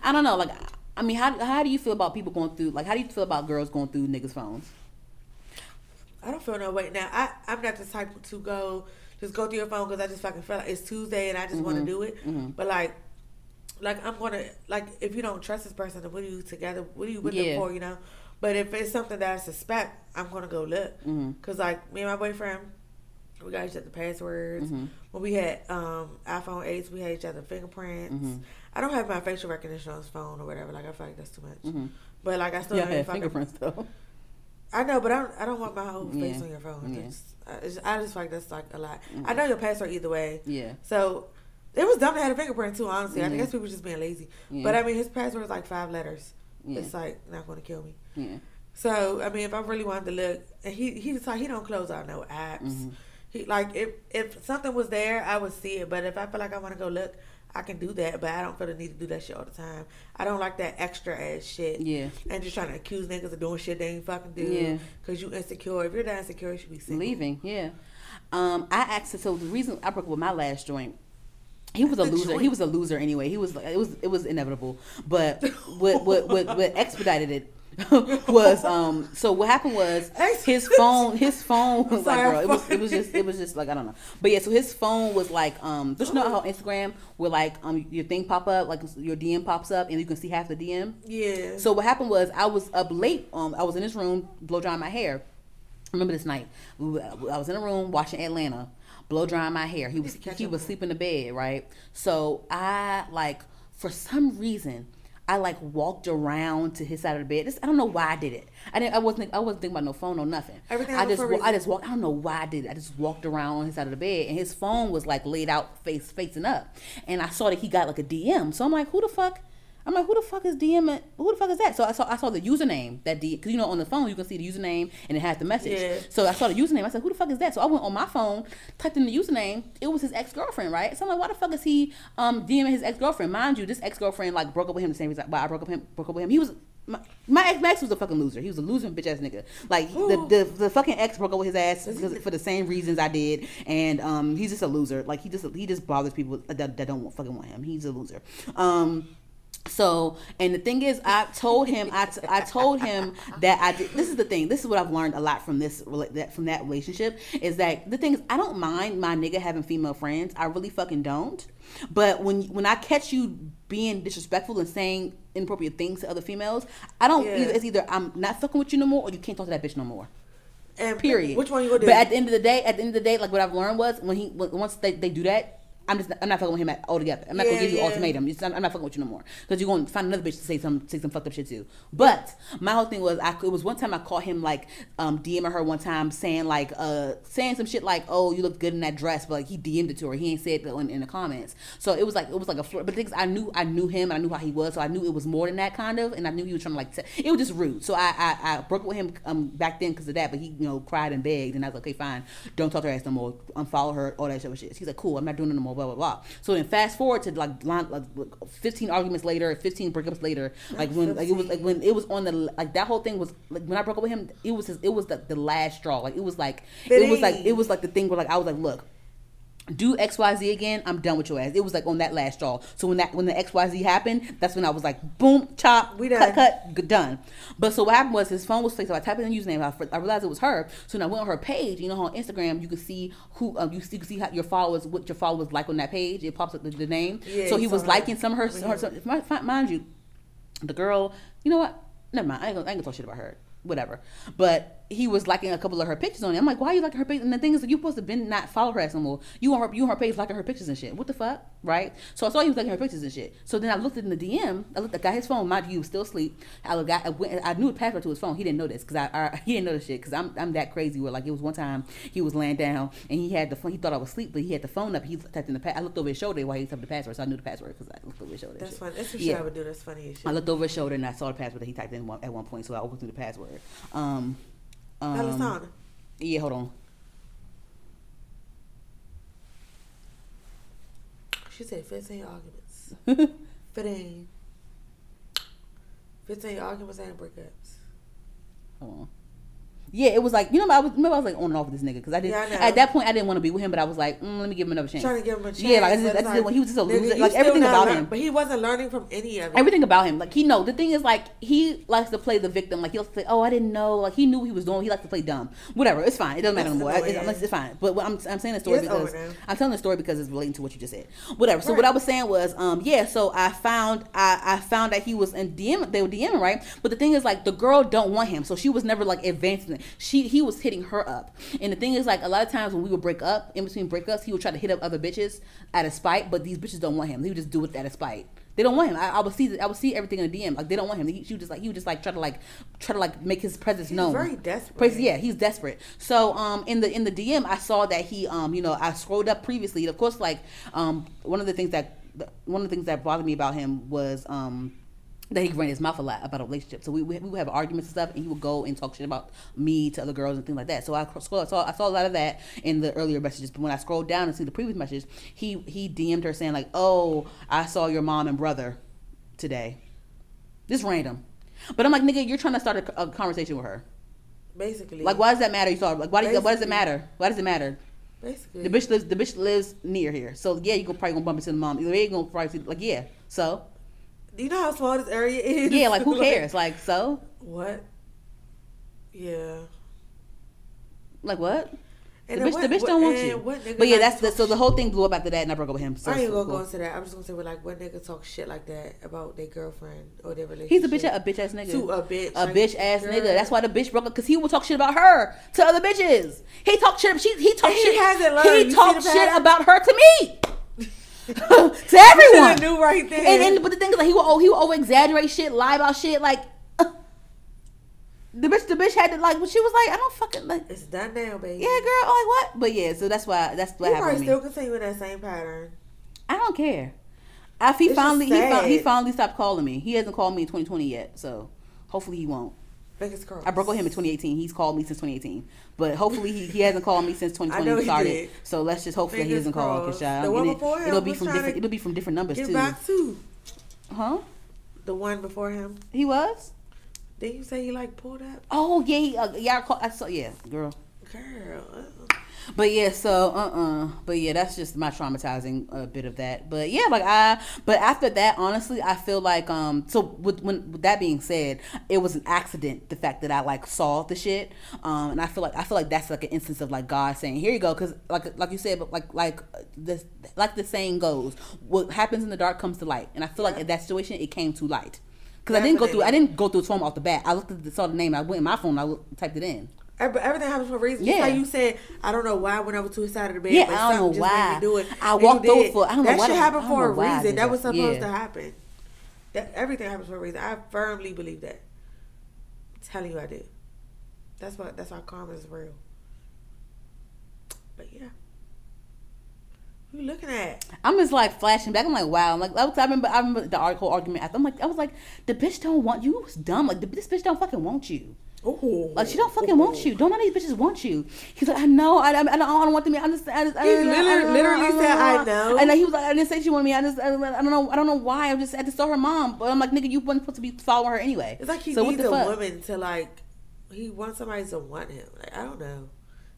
I don't know. Like I mean, how how do you feel about people going through like how do you feel about girls going through niggas' phones? I don't feel no way now. I I'm not the type to go just go through your phone because I just fucking feel like it's Tuesday and I just want to do it. But like, like I'm gonna like if you don't trust this person, then what are you together? What are you with Yeah. them for? You know. But if it's something that I suspect, I'm gonna go look. Mhm. Cause like me and my boyfriend, we got each other passwords. Mhm. When we had um iPhone eights, we had each other fingerprints. Mhm. I don't have my facial recognition on his phone or whatever. Like I feel like that's too much. Mhm. But like I still Yeah, know if I can- fingerprints though. I know, but I don't, I don't want my whole face Yeah. on your phone. Yeah. I just, I just feel like that's like a lot. I know your password either way. Yeah. So it was dumb to have a fingerprint too. Honestly, I guess people just being lazy. Yeah. But I mean, his password is like five letters. Yeah. It's like not going to kill me. Yeah. So I mean, if I really wanted to look, and he he like he don't close out no apps. Mm-hmm. He like if if something was there, I would see it. But if I feel like I want to go look, I can do that. But I don't feel the need to do that shit all the time. I don't like that extra ass shit. Yeah. And just trying to accuse niggas of doing shit they ain't fucking do. Yeah. Cause you insecure. If you're that insecure, you should be single. Leaving, yeah. Um, I asked so the reason I broke up with my last joint. He was a loser. He was a loser anyway. He was it was it was inevitable. But what what what, what expedited it was um so what happened was his phone his phone was like girl I'm it was it was just it was just like I don't know but yeah so his phone was like um don't you know how Instagram where like um your thing pop up like your DM pops up and you can see half the DM Yeah. so what happened was I was up late. Um, I was in his room blow drying my hair. Remember this night? I was in a room watching Atlanta, blow drying my hair. He was he was sleeping in the bed, right? So I like for some reason I like walked around to his side of the bed. I don't know why I did it. I didn't. I wasn't. I wasn't thinking about no phone or nothing. Everything I just. I just walked. I don't know why I did it. I just walked around on his side of the bed, and his phone was like laid out face facing up, and I saw that he got like a DM. So I'm like, who the fuck? I'm like, who the fuck is DM? Who the fuck is that? So I saw I saw the username that D because you know on the phone you can see the username and it has the message. Yeah. So I saw the username. I said, who the fuck is that? So I went on my phone, typed in the username. It was his ex girlfriend, right? So I'm like, why the fuck is he um DMing his ex girlfriend? Mind you, this ex girlfriend like broke up with him the same reason why I broke up him broke up with him. He was. My, my ex Max was a fucking loser. He was a losing bitch ass nigga. Like the, the the fucking ex broke up with his ass for the same reasons I did, and um he's just a loser. Like he just he just bothers people that, that don't fucking want him. He's a loser. Um so, and the thing is, I told him, I, t- I told him that I did. This is the thing. This is what I've learned a lot from this, that from that relationship is that the thing is, I don't mind my nigga having female friends. I really fucking don't. But when when I catch you being disrespectful and saying inappropriate things to other females, I don't. Yeah. Either, it's either I'm not fucking with you no more, or you can't talk to that bitch no more. and Period. Which one you gonna do? But at the end of the day, at the end of the day, like what I've learned was when he once they, they do that. I'm just I'm not fucking with him at, altogether. I'm not Yeah, gonna give you yeah. ultimatum. It's not, I'm not fucking with you no more. Because you're gonna find another bitch to say some say some fucked up shit too. But my whole thing was I it was one time I caught him like um DMing her one time saying like uh saying some shit like oh you look good in that dress but like he DM'd it to her. He ain't said that in, in the comments. So it was like it was like a flirt. But the thing is, I knew I knew him and I knew how he was so I knew it was more than that kind of and I knew he was trying to like t- it was just rude. So I I, I broke up with him um back then because of that but he you know cried and begged and I was like okay fine. Don't talk to her ass no more. Unfollow her all that shit shit. He's like cool. I'm not doing it no more blah blah blah. So then fast forward to like, like 15 arguments later 15 breakups later like when like it was like when it was on the like that whole thing was like when I broke up with him it was his, it was the, the last straw. Like it was like it was like it was like the thing where like I was like look do XYZ again, I'm done with your ass. It was like on that last straw. So when that when the XYZ happened, that's when I was like, boom, chop, We cut, done. cut, good, done. But so what happened was his phone was fixed. So I typed in the username. I, I realized it was her. So when I went on her page, you know how on Instagram you can see who um, you, see, you can see how your followers, what your followers like on that page. It pops up the, the name. Yeah, so he was liking some of her. her some, mind- mind you, the girl. You know what? Never mind. I ain't gonna, I ain't gonna talk shit about her. Whatever. But he was liking a couple of her pictures on it. I'm like, why are you liking her pictures? And the thing is, like, you supposed to been not follow her ass no more. You on her, you on her page liking her pictures and shit. What the fuck, right? So I saw he was liking her pictures and shit. So then I looked in the DM. I looked, I got his phone. Mind you, was still asleep. I looked, I, went, I knew the password to his phone. He didn't know this because I, I, he didn't know this shit because I'm, I'm that crazy. Where like it was one time he was laying down and he had the phone. He thought I was asleep, but he had the phone up. He typed in the. Pa- I looked over his shoulder while he typed the password, so I knew the password because I looked over his shoulder. That's funny. That's what Yeah. shit I would do. That's funny as shit. I looked over his shoulder and I saw the password that he typed in one, at one point, so I opened through the password. Um, um, yeah, hold on. She said 15 arguments. 15. 15 arguments and breakups. Hold on. Yeah, it was like you know I was remember I was like on and off with this nigga because I did Yeah, I know. at that point I didn't want to be with him, but I was like mm, let me give him another chance. Trying to give him a chance. Yeah, like, I just- I just didn't he was just a loser. Like, everything about learn- him. But he wasn't learning from any of it. Everything about him, like he know. The thing is, like he likes to play the victim. Like he'll say, "Oh, I didn't know." Like he knew what he was doing. He likes to play dumb. Whatever, it's fine. It doesn't matter anymore. It's, it's, it's fine. But what I'm I'm saying the story it's because. I'm telling the story because it's relating to what you just said. Whatever. So Right. what I was saying was, um, yeah. So I found I I found that he was in DM. They were DMing right. But the thing is, like the girl don't want him, so she was never like advancing. She he was hitting her up. And the thing is, like a lot of times when we would break up, in between breakups, he would try to hit up other bitches out of spite. But these bitches don't want him. He would just do it out of spite. They don't want him. I, I would see. I would see everything in the DM. Like they don't want him. He, she would just like he would just like try to like try to like make his presence He's known. very desperate. Yeah, he's desperate. So um in the in the DM I saw that he um you know I scrolled up previously. Of course, like um one of the things that one of the things that bothered me about him was um that he ran his mouth a lot about a relationship. So we, we, we would have arguments and stuff, and he would go and talk shit about me to other girls and things like that. So I scrolled, I saw, I saw a lot of that in the earlier messages. But when I scrolled down and see the previous messages, he he DM'd her saying like, "Oh, I saw your mom and brother today." This random, but I'm like, nigga, you're trying to start a, a conversation with her. Basically. Like, why does that matter? You saw, like, why, do you, why does it matter? Why does it matter? Basically. The bitch lives, the bitch lives near here, so yeah, you go probably gonna bump into the mom. You ain't gonna probably see, like, yeah. So you know how small this area is? yeah, like, who cares? Like, so what? Yeah. like what? The And then bitch, the what- bitch don't want you. But yeah, like that's the, so the whole thing blew up after that, and I broke up with him. So I ain't gonna cool. go into that. I'm just gonna say, well, like, what nigga talk shit like that about their girlfriend or their relationship? He's a bitch, a bitch ass nigga. To a bitch, a like, bitch ass girl. nigga. That's why the bitch broke up because he would talk shit about her to other bitches. He talked shit. She he talked And he shit. hasn't learned. He talked shit about her to me. to everyone. Knew right there. And, and but the thing is, like, he will oh, he will over exaggerate shit, lie about shit. Like uh, the bitch, the bitch had to like. But She was like, I don't fucking like. it's done now, baby. Yeah, girl. I'm like what? But yeah, so that's why that's what You happened. probably still continue in that same pattern. I don't care. If he It's finally he, found, he finally stopped calling me. He hasn't called me in 2020 yet, so hopefully he won't. I broke with him in 2018. He's called me since 2018, but hopefully he, he hasn't called me since I 2020 know he started. did. So let's just hope that he doesn't call because crossed. The one before him it'll be from different it'll be from different numbers Get too. back Huh? the one before him. He was? Didn't you say he like pulled up? Oh yeah, he, uh, yeah. I, call, I saw yeah, girl. Girl. Uh-uh. But yeah, so uh uh But yeah, that's just my traumatizing uh, bit of that. But yeah, like I but after that, honestly, I feel like um so with when with that being said, it was an accident the fact that I like saw the shit. Um and I feel like I feel like that's like an instance of like God saying, "Here you go," cuz like like you said, but like like this like the saying goes, what happens in the dark comes to light. And I feel like in that situation it came to light. Cuz I didn't go through I didn't go through his phone off the bat. I looked at the, saw the name, I went in my phone, I looked, typed it in. Every- Everything happens for a reason. Yeah. Just like you said, I don't know why I went over to his side of the bed. Yeah, but I don't know something just made why. do it. I walked over for- I don't know that why the- happened I for a why reason. That was supposed Yeah. to happen. That everything happens for a reason. I firmly believe that. I'm telling you, I did. That's what. That's why karma is real. But yeah, who you looking at? I'm just like flashing back. I'm like, wow. I'm like, I remember, I remember the article argument after. I'm like, I was like, the bitch don't want you. It was dumb. Like, this bitch don't fucking want you. Ooh. Like, she don't fucking want you. Don't none of these bitches want you. He's like, I know. I, I, I, don't, I don't want them. I just, I I, He literally- literally said, "I know." And then he was like, I didn't say she wanted me. I just, I, I don't know. I don't know why. I just, I just saw her mom. But I'm like, nigga, you wasn't supposed to be following her anyway. It's like he so needs the a fuck? woman to like. He wants somebody to want him. Like I don't know.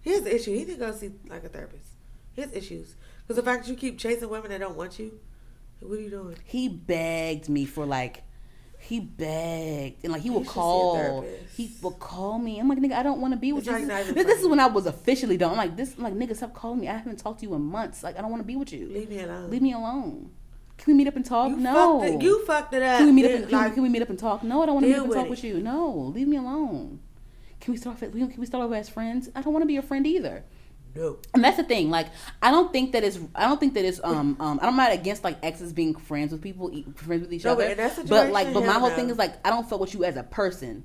He has an issue. He need to go see like a therapist. He has issues because the fact that you keep chasing women that don't want you. What are you doing? he begged me for like he begged and like he would should see a call he would call me. I'm like nigga i don't want to be with It's you. like this, this is when i was officially done. I'm like this I'm like nigga stop calling me. I haven't talked to you in months. Like i don't want to be with you. Leave me alone. leave me alone. Can we meet up and talk? You no. Fucked it, you fucked it up. can we meet up and, like, can we meet up and talk? No i don't want to meet up and talk it. with you. No leave me alone. Can we start can we start over as friends? I don't want to be your friend either no. and that's the thing. Like, I don't think that it's. I don't think that it's. Um. Um. I'm not against like exes being friends with people, friends with each No, other. that but like, but my whole no. thing is like, I don't fuck with you as a person.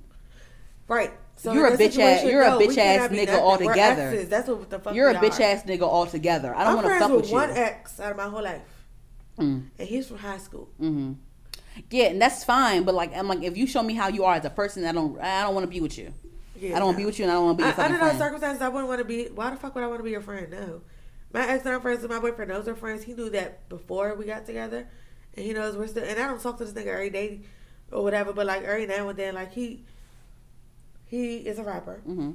Right. So You're a bitch ass- you're a no, we bitch ass nigga altogether. That's what the fuck. You're a bitch are. ass nigga altogether. I don't want to fuck with with you. one ex out of my whole life, Mm, and he's from high school. hmm Yeah, and that's fine. But like, I'm like, if you show me how you are as a person, I don't. I don't want to be with you. Yeah, I don't want to be with you, and I don't want to be your I, under those friend. circumstances, I wouldn't want to be. Why the fuck would I want to be your friend? No. My ex and friends with my boyfriend. Those are friends. He knew that before we got together, and he knows we're still. And I don't talk to this nigga every day or whatever, but like every now and then, like he, he is a rapper. hmm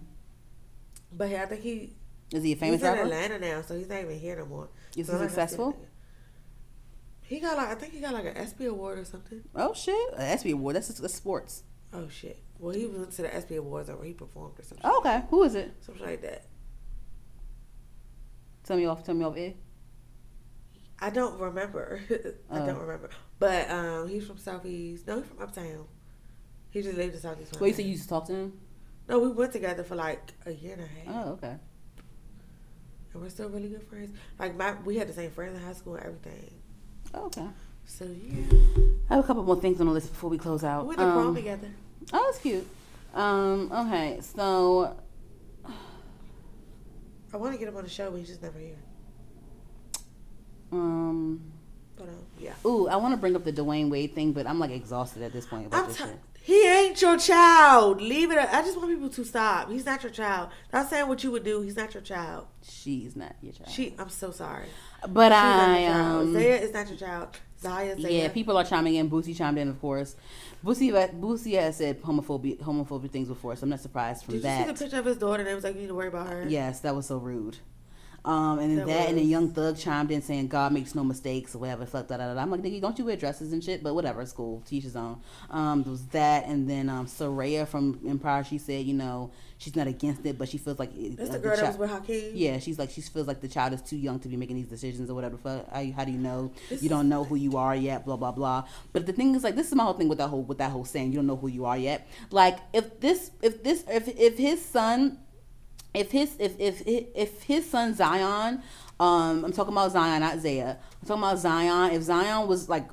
But I think he Is he a famous rapper. he's in rapper? Atlanta now, so he's not even here no more. Is So he I like I said, successful? He got like I think he got like an ESPY award or something. Oh shit, an ESPY award. That's, that's sports. Oh shit. Well, he went to the ESPY awards or he performed or something. Oh, okay, who is it? Something like that. Tell me off. Tell me off. It. I don't remember. I Oh. don't remember. But um, he's from Southeast. No, he's from Uptown. He just lived in Southeast. Wait, you said you used to talk to him? No, we went together for like a year and a half, Oh, okay. and we're still really good friends. Like my, we had the same friends in high school and everything. Oh, okay. So yeah, I have a couple more things on the list before we close out. we went to prom Um, together. Oh, that's cute. Um, okay, so I want to get him on the show, but he's just never here. um, But um, yeah. ooh, I want to bring up the Dwyane Wade thing, but I'm like exhausted at this point about I'm this t- he ain't your child. Leave it. I just want people to stop. He's not your child. Not saying what you would do. He's not your child. She's not your child. She. I'm so sorry. but She's I child. um. Zaya is not your child. Zaya. Zaya. Yeah, people are chiming in. Boosie chimed in, of course. Boosie, Boosie has said homophobic, homophobic things before, so I'm not surprised from Did you see the picture of his daughter? And it was like, you need to worry about her. Yes, that was so rude. Um, and then That that, and then. Young Thug chimed in saying God makes no mistakes or whatever. Fuck da. I'm like, nigga, don't you wear dresses and shit? But whatever, it's cool. Teach his own. Um, there was that, and then um, Serayah from Empire. She said, you know, she's not against it, but she feels like it, That's uh, the girl that chi- was with Hakeem. Yeah, she's like she feels like the child is too young to be making these decisions or whatever. Fuck, how, how do you know? This you don't know who you are yet. Blah blah blah. But the thing is, like, this is my whole thing with that whole with that whole saying you don't know who you are yet. Like, if this if this if if his son if his if if if his son Zion, um, I'm talking about Zion, not Zaya. I'm talking about Zion. If Zion was like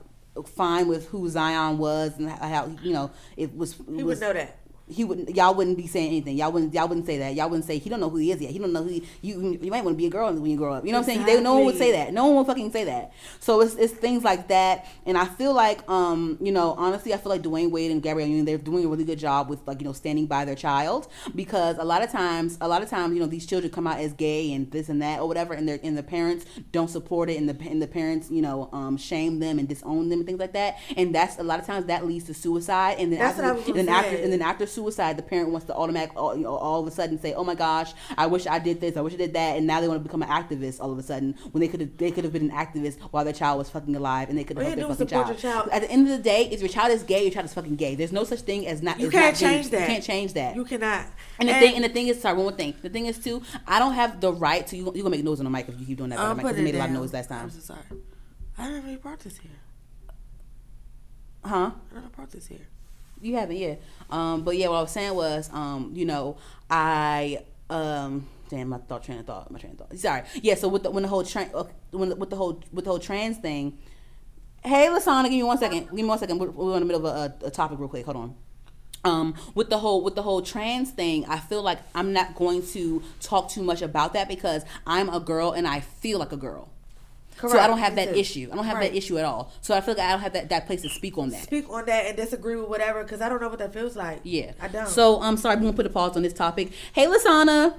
fine with who Zion was and how you know it was, He was would know that. He wouldn't y'all wouldn't be saying anything. Y'all wouldn't y'all wouldn't say that. Y'all wouldn't say he don't know who he is yet. He don't know who he, you you might want to be a girl when you grow up. You know what I'm saying? They, no one would say that. No one would fucking say that. So it's, it's things like that. And I feel like um you know honestly I feel like Dwyane Wade and Gabrielle Union they're doing a really good job with like you know standing by their child. Because a lot of times a lot of times you know these children come out as gay and this and that or whatever and their and the parents don't support it and the and the parents you know um shame them and disown them and things like that. And that's a lot of times that leads to suicide. And then That's after, what I was and then after and then after suicide, the parent wants to automatic all, you know, all of a sudden say, "Oh my gosh, I wish I did this, I wish I did that," and now they want to become an activist all of a sudden when they could have they could have been an activist while their child was fucking alive and they could have helped their fucking child. child. At the end of the day, if your child is gay, your child is fucking gay. There's no such thing as not. You can't not change that. You can't change that. You cannot. and the thing, and the thing is, sorry, one more thing. The thing is too, I don't have the right to. You, you gonna make noise on the mic if you keep doing that. I'm on the mic, 'cause putting it made it a lot of noise last time. I'm so sorry. I never even brought this here. Huh? I never brought this here. You haven't, yeah. Um, but yeah, what I was saying was, um, you know, I um, damn, my thought train of thought, my train of thought. Sorry, yeah. So with the when the whole train, uh, when with the whole with the whole trans thing. Hey, Lasana, give me one second. Give me one second. We're, we're in the middle of a, a topic, real quick. Hold on. Um, with the whole with the whole trans thing, I feel like I'm not going to talk too much about that because I'm a girl and I feel like a girl. So I don't have that issue. I don't have Right. that issue at all. So I feel like I don't have that, that place to speak on that. Speak on that and disagree with whatever because I don't know what that feels like. Yeah. I don't. So I'm sorry, we're gonna put a pause on this topic. Hey Lasana.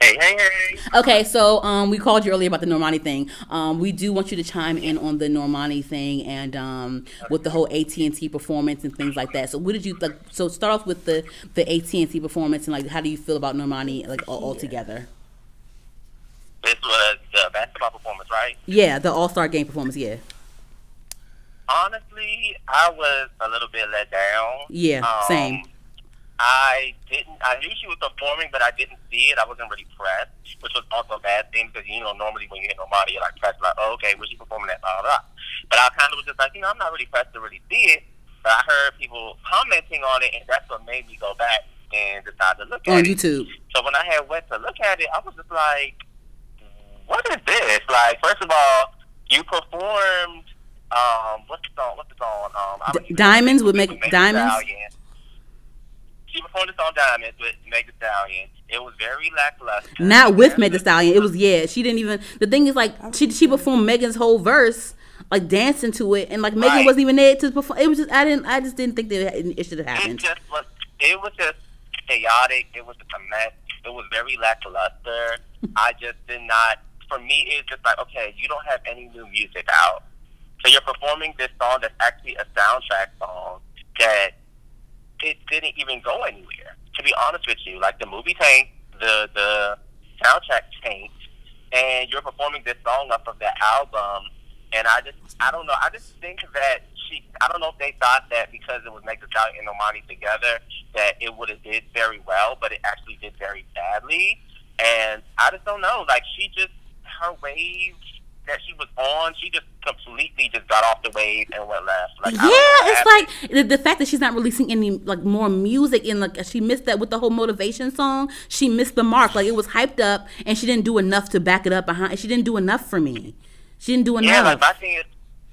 Hey, hey, hey. Okay, so um, we called you earlier about the Normani thing. Um, we do want you to chime in on the Normani thing and um, with the whole AT and T performance and things like that. So, what did you like? So, start off with the the AT and T performance and like, how do you feel about Normani like all, all together? This was the basketball performance, right? Yeah, the All Star Game performance. Yeah, Honestly, I was a little bit let down. yeah, Um, same. I didn't. I knew she was performing, but I didn't see it. I wasn't really pressed, which was also a bad thing because you know normally when you hit Normani, you're like pressed, like, oh, okay, was she performing that? Blah, blah, blah. But I kind of was just like, you know, I'm not really pressed to really see it. But I heard people commenting on it, and that's what made me go back and decide to look On at it. YouTube. So when I had went to look at it, I was just like, "What is this?" Like, first of all, you performed. Um, what's the song? What's the song? Um, D- Diamonds with Meg- Diamonds? Stallion. She performed the song "Diamonds" with Meg Thee Stallion. It was very lackluster. Not with Meg Thee Stallion. It was yeah. She didn't even. The thing is like she she performed Megan's whole verse. Like dancing to it, and like Megan Right. wasn't even there to perform. It was just I didn't I just didn't think that it should have It happened. just was. It was just chaotic. It was just a mess. It was very lackluster. I just did not. For me, it's just like okay, you don't have any new music out, so you're performing this song that's actually a soundtrack song that it didn't even go anywhere. To be honest with you, like the movie Tank, the the soundtrack Taint, and you're performing this song off of that album. And I just, I don't know. I just think that she, I don't know if they thought that because it was Meg Thee and Normani together that it would have did very well, but it actually did very badly. And I just don't know. Like she just, her wave that she was on, she just completely just got off the wave and went left. Like, I don't know yeah, it's happened. like the, the fact that she's not releasing any like more music and like she missed that with the whole motivation song. She missed the mark. Like it was hyped up and she didn't do enough to back it up behind. She didn't do enough for me. She didn't do enough. Yeah, like my thing is,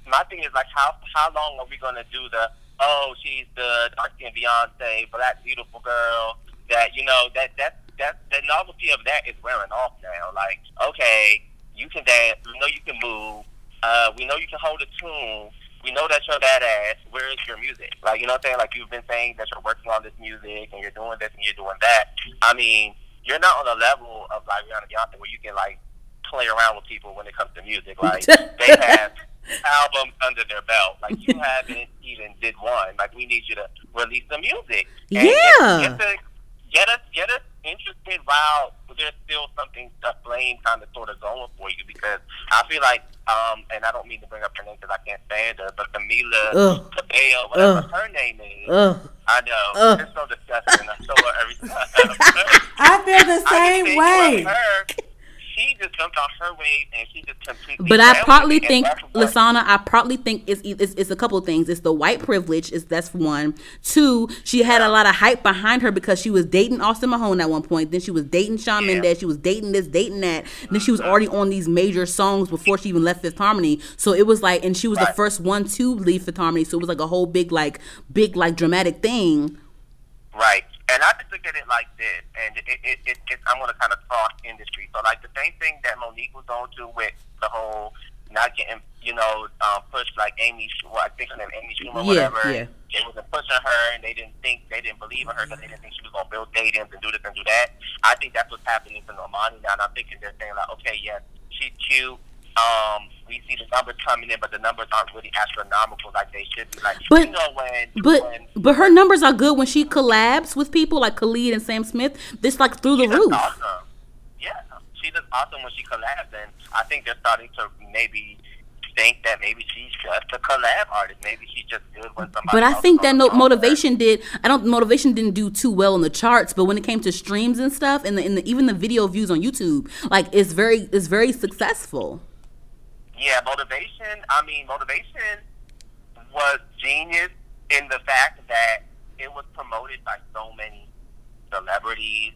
my thing is like how how long are we gonna do the oh she's the dark skinned Beyonce black beautiful girl that you know that that that the novelty of that is wearing off now. Like okay, you can dance, we know you can move, uh, we know you can hold a tune. We know that you're badass. Where is your music? Like, you know what I'm saying? Like, you've been saying that you're working on this music and you're doing this and you're doing that. I mean, you're not on the level of like Rihanna Beyonce where you can like play around with people when it comes to music. Like they have albums under their belt. Like you haven't even did one. Like we need you to release some music. And Yeah. Get, get, the, get us get us interested while there's still something a flame kind of sort of going for you because I feel like um and I don't mean to bring up her name because I can't stand her, but Camila Ugh. Cabello, whatever Ugh. her name is. Ugh. I know. Ugh. It's so disgusting. I her every time. I feel the same think way. Her, she just jumped on her wave and she just completely. But I partly think, Lasana, I partly think it's, it's it's a couple of things. It's the white privilege. Is that's one. Two, she had a lot of hype behind her because she was dating Austin Mahone at one point. Then she was dating Shawn Yeah. Mendes. She was dating this, dating that. Then she was mm-hmm. already on these major songs before she even left Fifth Harmony. So it was like, and she was the first one to leave Fifth Harmony. So it was like a whole big, like, big, like dramatic thing. Right. And I just look at it like this, and it, it, it, it, I'm going to kind of cross industry. So, like, the same thing that Mo'Nique was on to with the whole not getting, you know, um, pushed like Amy, well, I think her name Amy Schumer, Yeah, whatever. yeah. They wasn't pushing her, and they didn't think, they didn't believe in her because they didn't think she was going to build stadiums and do this and do that. I think that's what's happening to Normani now, and I'm thinking they're saying, like, okay, yes, she's cute. Um, we see the numbers coming in, but the numbers aren't really astronomical like they should be. Like, But- you know, when, But when but her numbers are good when she collabs with people like Khalid and Sam Smith. This like through the roof. Awesome. Yeah, she does awesome when she collabs, and I think they're starting to maybe think that maybe she's just a collab artist. Maybe she's just good when somebody. But I think that no, with her. motivation did. I don't. Motivation didn't do too well in the charts, but when it came to streams and stuff, and the, and the, even the video views on YouTube, like it's very it's very successful. Yeah, motivation. I mean, motivation was genius in the fact that it was promoted by so many celebrities.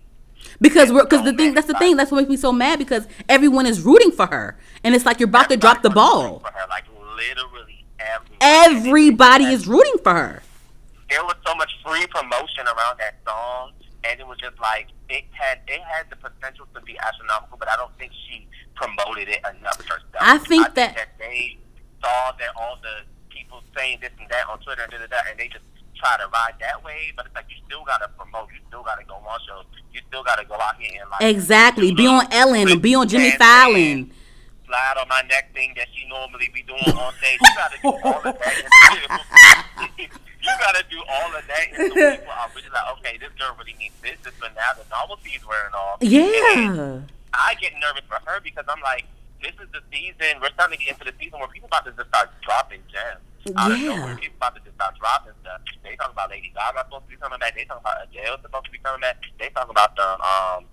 Because we're because the thing that's the thing that's what makes me so mad because everyone is rooting for her, and it's like you're about to drop the Everybody ball. For her, like literally everybody. Everybody is rooting for her. there was so much free promotion around that song, and it was just like it had it had the potential to be astronomical, but I don't think she promoted it enough herself. I think that- that they saw that all the people saying this and that on Twitter and da da da, and they just try to ride that way. But it's like you still gotta promote, you still gotta go on shows, you still gotta go out here and like Exactly. Be on Ellen be on Jimmy Fallon. slide on my neck thing that she normally be doing on stage. You gotta do all of that. you gotta do all of that, and so people are really like, okay, this girl really needs this. This, but now the novelty is wearing off. And Yeah. I get nervous for her because I'm like, this is the season. We're starting to get into the season where people about to just start dropping gems. Out of Yeah. nowhere, people about to just start dropping stuff. They talk about Lady Gaga supposed to be coming back. They talk about Adele supposed to be coming back. They talk about the um.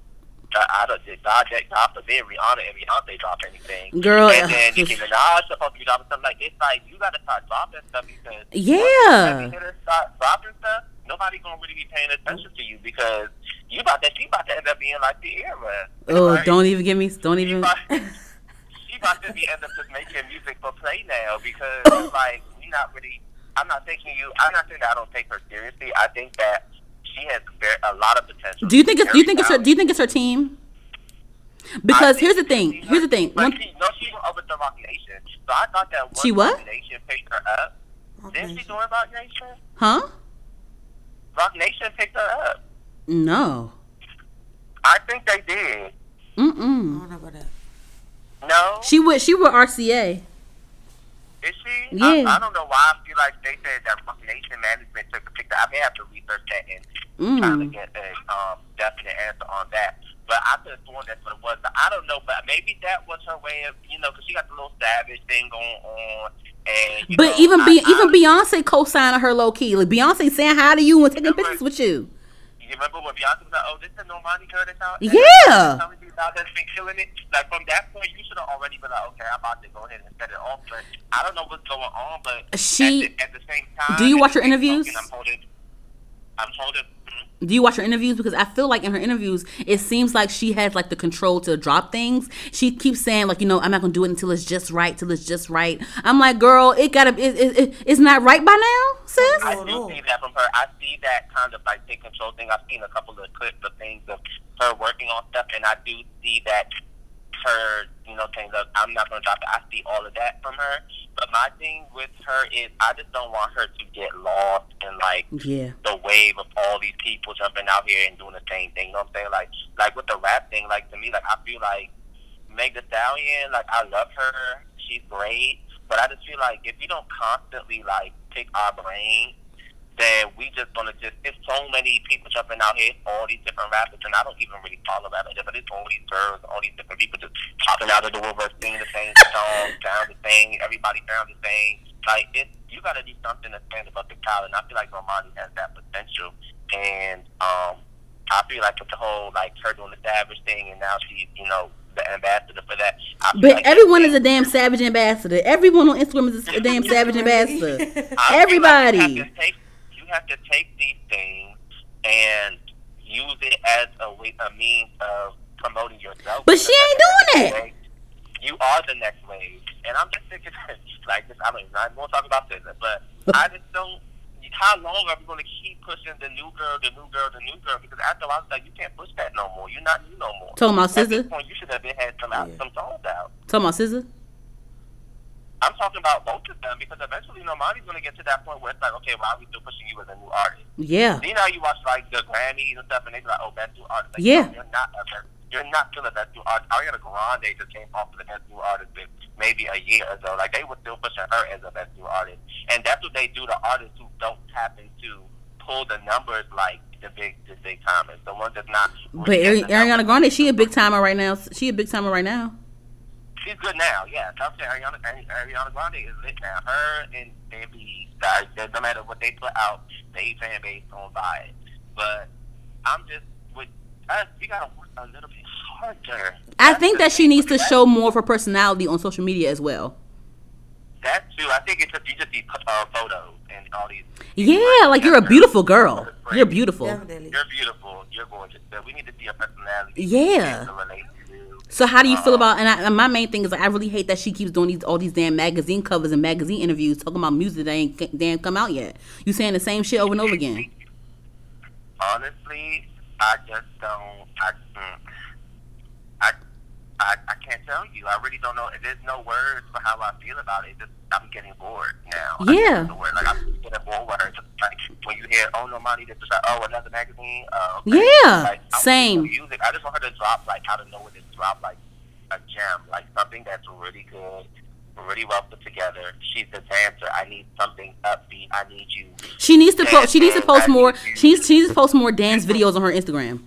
I don't, God, God forbid Rihanna and Beyonce drop anything. Girl, and then Nicki Minaj supposed to be dropping something like it's like you got to start dropping stuff because Yeah. once hitters start dropping stuff, nobody gonna really be paying attention to you because you about to she about to end up being like the era. Oh, Like, don't even give me. Don't even she even. about, she about to be end up just making music for play now because it's like we not really. I'm not taking you. I'm not saying that I don't take her seriously. I think that she has very, a lot of potential. Do you think it's? Do you think it's her? Do you think it's her team? Because here's the she- thing. Here's the thing. But One, she, no, she went over to Roc Nation. So I thought that once She what? Roc Nation picked her up. Didn't she join Roc Nation? huh? Roc Nation picked her up. No. I think they did. I Mm-mm. don't know about that. No, She would. She would RCA. is she? Yeah. I, I don't know why. I feel like they said that Roc Nation management took a picture. I may have to research that and try to Mm. get a um, definite answer on that. But I could have sworn that's what it was. But I don't know. But maybe that was her way of, you know, because she got the little savage thing going on. And, But know, even I, be, I, even Beyonce co-signing her low key. Like Beyonce saying hi to you and taking pictures with you. You remember when Beyonce was like, "Oh, this is Normani girl that's out." Yeah. Telling you about that's been killing it. Like from that point, you should have already been like, "Okay, I'm about to go ahead and set it off." But I don't know what's going on. But She- at the, at the same time, Do you watch her at the same interviews? token, I'm holding. I'm holding. Do you watch her interviews? Because I feel like in her interviews, it seems like she has like the control to drop things. She keeps saying like, you know, I'm not gonna do it until it's just right, till it's just right. I'm like, girl, it gotta, it, it, it, it's not right by now, sis. I do see that from her. I see that kind of like take control thing. I've seen a couple of clips of things of her working on stuff, and I do see that her, you know, saying, "Look, I'm not to drop it." I see all of that from her. But my thing with her is, I just don't want her to get lost in like Yeah. the wave of all these people jumping out here and doing the same thing. You know what I'm saying? Like, like with the rap thing, like to me, like I feel like Meg Thee Stallion, like I love her, she's great, but I just feel like if you don't constantly like pick our brain, then we just gonna just it's so many people jumping out here, all these different rappers, and I don't even really follow rappers, but it's all these girls, all these different people just popping out of the woodwork, singing the same song, sound the same, everybody sound the same. Like it, you gotta do something to stand above the crowd, and I feel like Normani has that potential, and um, I feel like with the whole like her doing the savage thing, and now she's you know the ambassador for that. But like everyone is a damn savage ambassador. Everyone on Instagram is a damn savage ambassador. I feel like Everybody. Have to take, you have to take these things and use it as a way, a means of promoting yourself. But she ain't doing it. You are the next wave, and I'm just thinking like this. I mean, I'm to talk about business, but I just don't. How long are we going to keep pushing the new girl, the new girl, the new girl? Because after a while, it's like you can't push that no more. You're not new no more. Talking about At this point, you should have been had some out, Yeah. some songs out. Talking about SZA? I'm talking about both of them because eventually, you know, Monty's going to get to that point where it's like, okay, why are we still pushing you as a new artist? Yeah. You know, how you watch like the Grammys and stuff, and they're like, "Oh, best new artist." Like, Yeah. no, you're not a best, you're not still a best new artist. Ariana Grande just came off of the best new artist with maybe a year ago. Like they were still pushing her as a best new artist, and that's what they do to artists who don't happen to pull the numbers like the big, the big timers, the ones that's not. But Ari- Ariana. Grande, she a big timer right now. She a big timer right now. She's good now, yeah. I'm saying Ariana, Ari- Ariana Grande is lit now. Her and Baby, guys, no matter what they put out, they fan base on buy it. But I'm just with us. We gotta work a little bit harder. I That's think that she needs to show more of her personality on social media as well. that too. I think it's just you just see uh, photos and all these. Yeah, like you're a beautiful girl. You're beautiful. Definitely. You're beautiful. You're gorgeous. But we need to see your personality. Yeah. So how do you feel Uh, about? And, I, and my main thing is like I really hate that she keeps doing these all these damn magazine covers and magazine interviews talking about music that ain't damn come out yet. You saying the same shit over and over again. Honestly, I just don't. I, I, I, I can't tell you. I really don't know. There's no words for how I feel about it. Just I'm getting bored now. Yeah. just don't. Like I'm getting bored with her. Just like when you hear, oh no, money, this is like, oh another magazine. Uh, okay. Yeah, Like, I same. Music. I just want her to drop like out of nowhere. Just drop like a gem, like something that's really good. Really well put together. She's a dancer. I need something upbeat. I need you She needs to post. She needs to post more. She needs, she needs to post more dance videos on her Instagram.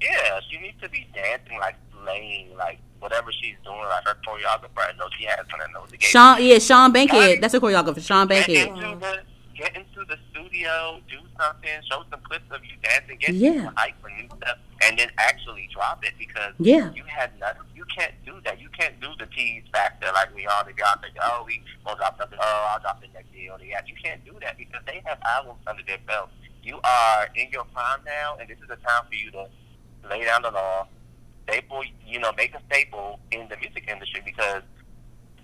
Yeah, she needs to be dancing like slaying, like whatever she's doing, like her choreographer. I know she has one. I know the game. Sean, yeah, Sean Bankhead. That's her choreographer, Sean get Bankhead. into the get into the studio, do something, show some clips of you dancing, get Yeah. hype for new stuff, and then actually drop it because Yeah. you had nothing. You can't do that. You can't do the tease factor like we all the guys think. Oh, we gonna drop something. Oh, I'll drop it next. Or yeah, you can't do that because they have albums under their belt. You are in your prime now, and this is the time for you to lay down the law, staple, you know, make a staple in the music industry because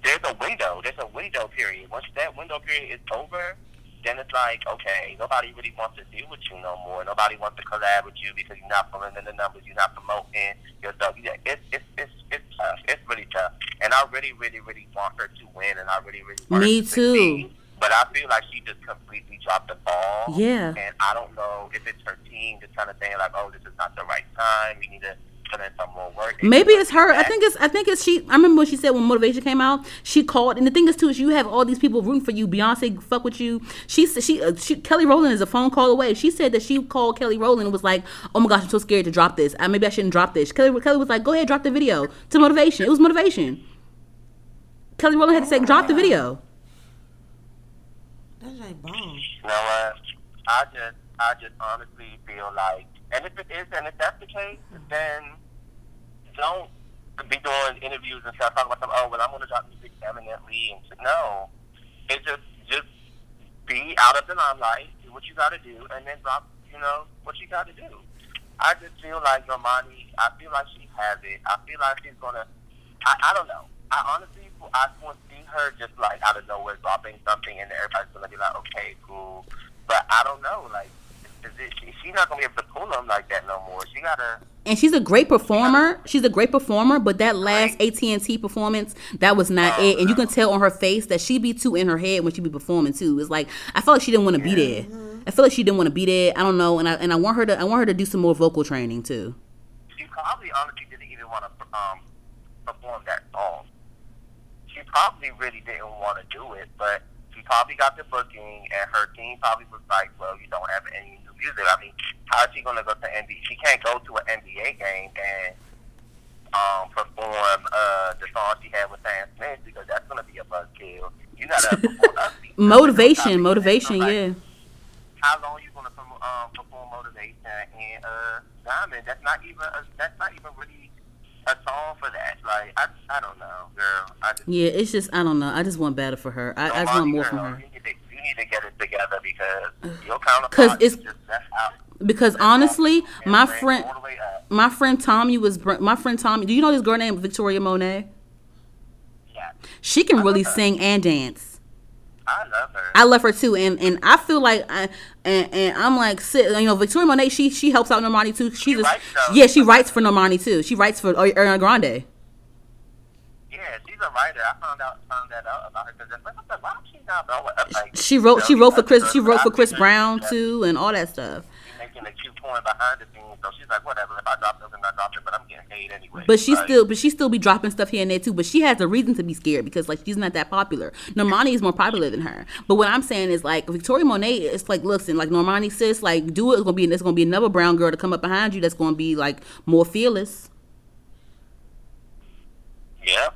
there's a window. There's a window period. Once that window period is over, then it's like, okay, nobody really wants to deal with you no more. Nobody wants to collab with you because you're not pulling in the numbers. You're not promoting yourself. Yeah, it's it's it's it's tough. It's really tough. And I really, really, really want her to win. And I really, really want Me her to too. succeed. But I feel like she just completely dropped the ball. Yeah. And I don't know if it's her team just kind of saying like, oh, this is not the right time. We need to put in some more work. Maybe it's her. I think it's. I think it's she. I remember when she said when motivation came out, she called. And the thing is too is you have all these people rooting for you. Beyonce fuck with you. She she, uh, she Kelly Rowland is a phone call away. She said that she called Kelly Rowland and was like, "Oh my gosh, I'm so scared to drop this. I, maybe I shouldn't drop this." Kelly Kelly was like, "Go ahead, drop the video." To motivation. It was motivation. Kelly Rowland had to say, "Drop the video." That's like bomb. You know what? I just, I just honestly feel like, and if it is, and if that's the case, then don't be doing interviews and stuff talking about some. Oh, well, I'm going to drop music eminently, and shit. no, it just, just be out of the limelight, do what you got to do, and then drop, you know, what you got to do. I just feel like Normani, I feel like she has it. I feel like she's gonna. I, I don't know. I honestly, I want to see her just like out of nowhere dropping something, and everybody's gonna be like, okay, cool. But I don't know, like, she's not gonna be able to pull them like that no more. She gotta. And she's a great performer. She's a great performer, but that last AT and T performance, that was not Oh, it. And you can tell on her face that she be too in her head when she be performing too. It's like I felt like she didn't want to be there. I feel like she didn't want to be there. I don't know, and I and I want her to I want her to do some more vocal training too. She probably honestly didn't even want to um, perform that song. She probably really didn't want to do it, but she probably got the booking, and her team probably was like, "Well, you don't have any music. I mean, how is she going to go to NBA? She can't go to an NBA game and um, perform uh, the song she had with Sam Smith because that's going to be a buzzkill. You got to. Motivation, motivation, Like, yeah. how long are you gonna perform, um, perform motivation and uh diamond that's not even a, that's not even really a song for that like i i don't know girl i just Yeah, it's just I don't know. I just want better for her. I, I just want more from her. you need, to, you need to get it together because your counterpart it's- just that's out Because honestly, my friend all the way up. my friend Tommy was br- my friend Tommy. Do you know this girl named Victoria Monet? yeah She can really her. sing and dance. i love her I love her too, and and I feel like I and, and I'm like sit, you know Victoria Monet. She she helps out Normani too. She's a, writes, yeah, she writes for Normani too. She writes for uh, Ariana Grande. A writer i found out found that out about her because i was like why is she not blowing up like She wrote she wrote for Chris she wrote for Chris Brown too, and all that stuff. she's making a cute point behind the scenes so she's like whatever if i drop i drop it but i'm getting paid anyway But she still but she still be dropping stuff here and there too. But she has a reason to be scared because like she's not that popular. Normani is more popular than her. But what I'm saying is like Victoria Monet, it's like listen, like Normani sis, like do it. It's gonna be it's gonna be another brown girl to come up behind you that's gonna be like more fearless. Yeah.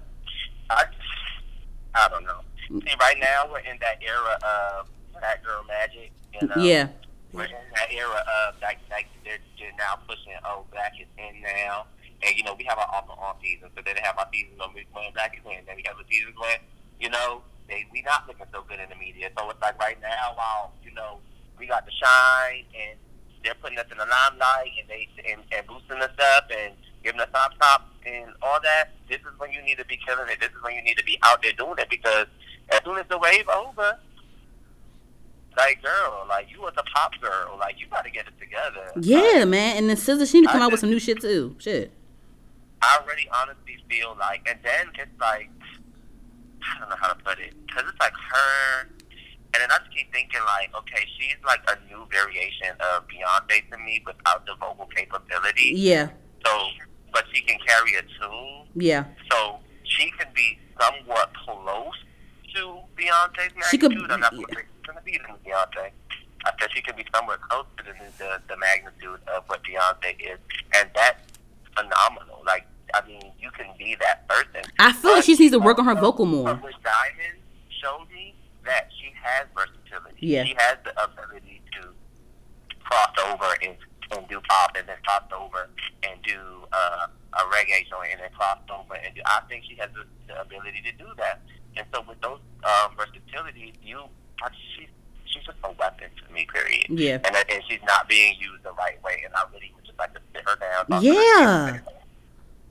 I, don't know. See, right now we're in that era of that girl magic. You know? Yeah. We're in that era of like, like they're, they're now pushing, oh, black is in now. And, you know, we have our off and on season. So then they have our seasons when, when black is in. Then we have the seasons when, you know, they we not looking so good in the media. So it's like right now, while, you know, we got the shine and they're putting us in the limelight and they and, and boosting us up and giving us top top and all that. This is when you need to be killing it. This is when you need to be out there doing it because as soon as the wave over, like girl, like you was a pop girl, like you got to get it together. Yeah, man. And then SZA, she need to come I out with some new shit too. Shit. I really honestly feel like, and then it's like, I don't know how to put it, because it's like her, and then I just keep thinking like, okay, she's like a new variation of Beyonce to me without the vocal capability. Yeah. So, but she can carry a tune, Yeah. so she can be somewhat close to Beyonce's magnitude. She could- I'm not going to be than Beyonce. I said she can be somewhat close to the, the, the magnitude of what Beyonce is, and that's phenomenal. Like, I mean, you can be that person. I feel like she needs to work on her vocal more. But with Diamond showed me that she has versatility. Yeah. She has the ability to cross over and, and do pop and then cross over and do uh, a reggae joint and then cross over and do. I think she has the, the ability to do that. And so with those um, versatilities, you, she's she's just a weapon to me. Period. Yeah. And and she's not being used the right way. And I really would just like to sit her down. to her, Yeah.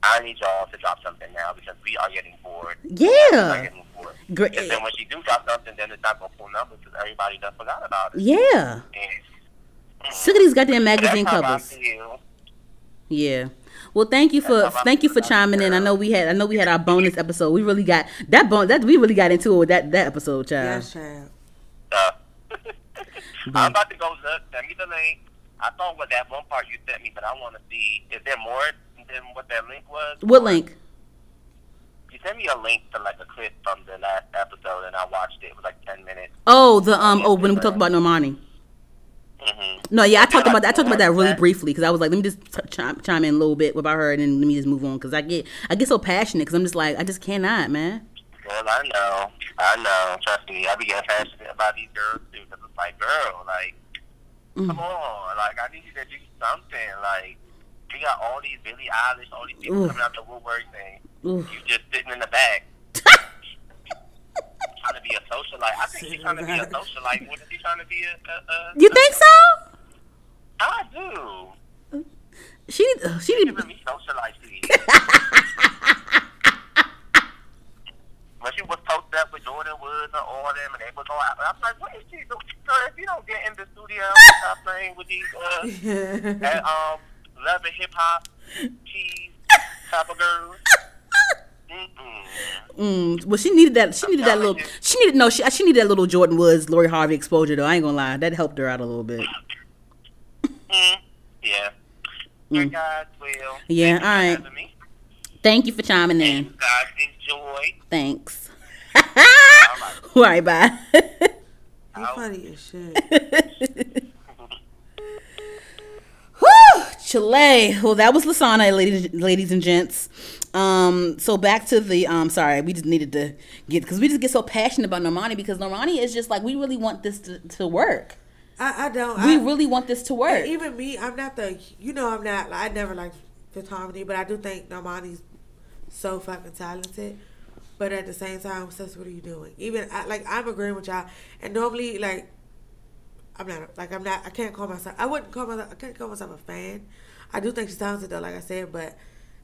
I need y'all to drop something now because we are getting bored. Yeah. getting bored. Great. And then when she do drop something, then it's not gonna pull numbers because everybody done forgot about it. Yeah. And, Sick of these goddamn magazine how covers. feel. Yeah. Well, thank you for That's how I thank you for chiming in. I know we had I know we had our bonus episode. We really got that bon that we really got into it with that that episode, child. Yes, child. Uh, I'm about to go look. Send me the link. I thought what that one part you sent me, but I want to see. Is there more than what that link was. What link? You sent me a link to like a clip from the last episode, and I watched it. It was like ten minutes. Oh, the um. Oh, when we talked about Normani. Hmm No, yeah, I talked about that. I talked about that really briefly because I was like, let me just t- chime, chime in a little bit about her, and then let me just move on because I get I get so passionate because I'm just like I just cannot, man. Well, I know, I know. Trust me, I be getting passionate about these girls too. Cause it's like, girl, like, Mm. come on, like, I need you to do something. Like, we got all these Billie Eilish, all these people Oof. coming out the woodwork thing. Oof. You just sitting in the back. Trying to be a socialite. I think she's trying to be a socialite. Wasn't she trying to be a? a, a You think so? I do. She need. uh, She need. Giving me socialite please. when she was posted up with Jordyn Woods and all them, and they was all out. I'm like, what is she doing? Girl, if you don't get in the studio and stop playing with these uh, that, um, love and hip hop, cheese type of girls. Mm-mm. Mm, well, she needed that. She needed that little. She needed no. She she needed that little Jordyn Woods, Lori Harvey exposure though. I ain't gonna lie, that helped her out a little bit. Mm, yeah. Good guys, well. Yeah, thank you for all right. me. Thank you for chiming And in. you guys enjoy. Thanks. All right. All right, bye. You funny as shit. Chile. Well, that was Lasana, ladies, ladies and gents. Um, so back to the um. Sorry, we just needed to get because we just get so passionate about Normani because Normani is just like we really want this to, to work. I, I don't. We I, really want this to work. Even me, I'm not the. You know, I'm not. I never like Harmony, but I do think Normani's so fucking talented. But at the same time, sis, what are you doing? Even I, like I'm agreeing with y'all, and normally like I'm not like I'm not. I can't call myself. I wouldn't call myself. I can't call myself a fan. I do think she's talented though, like I said, but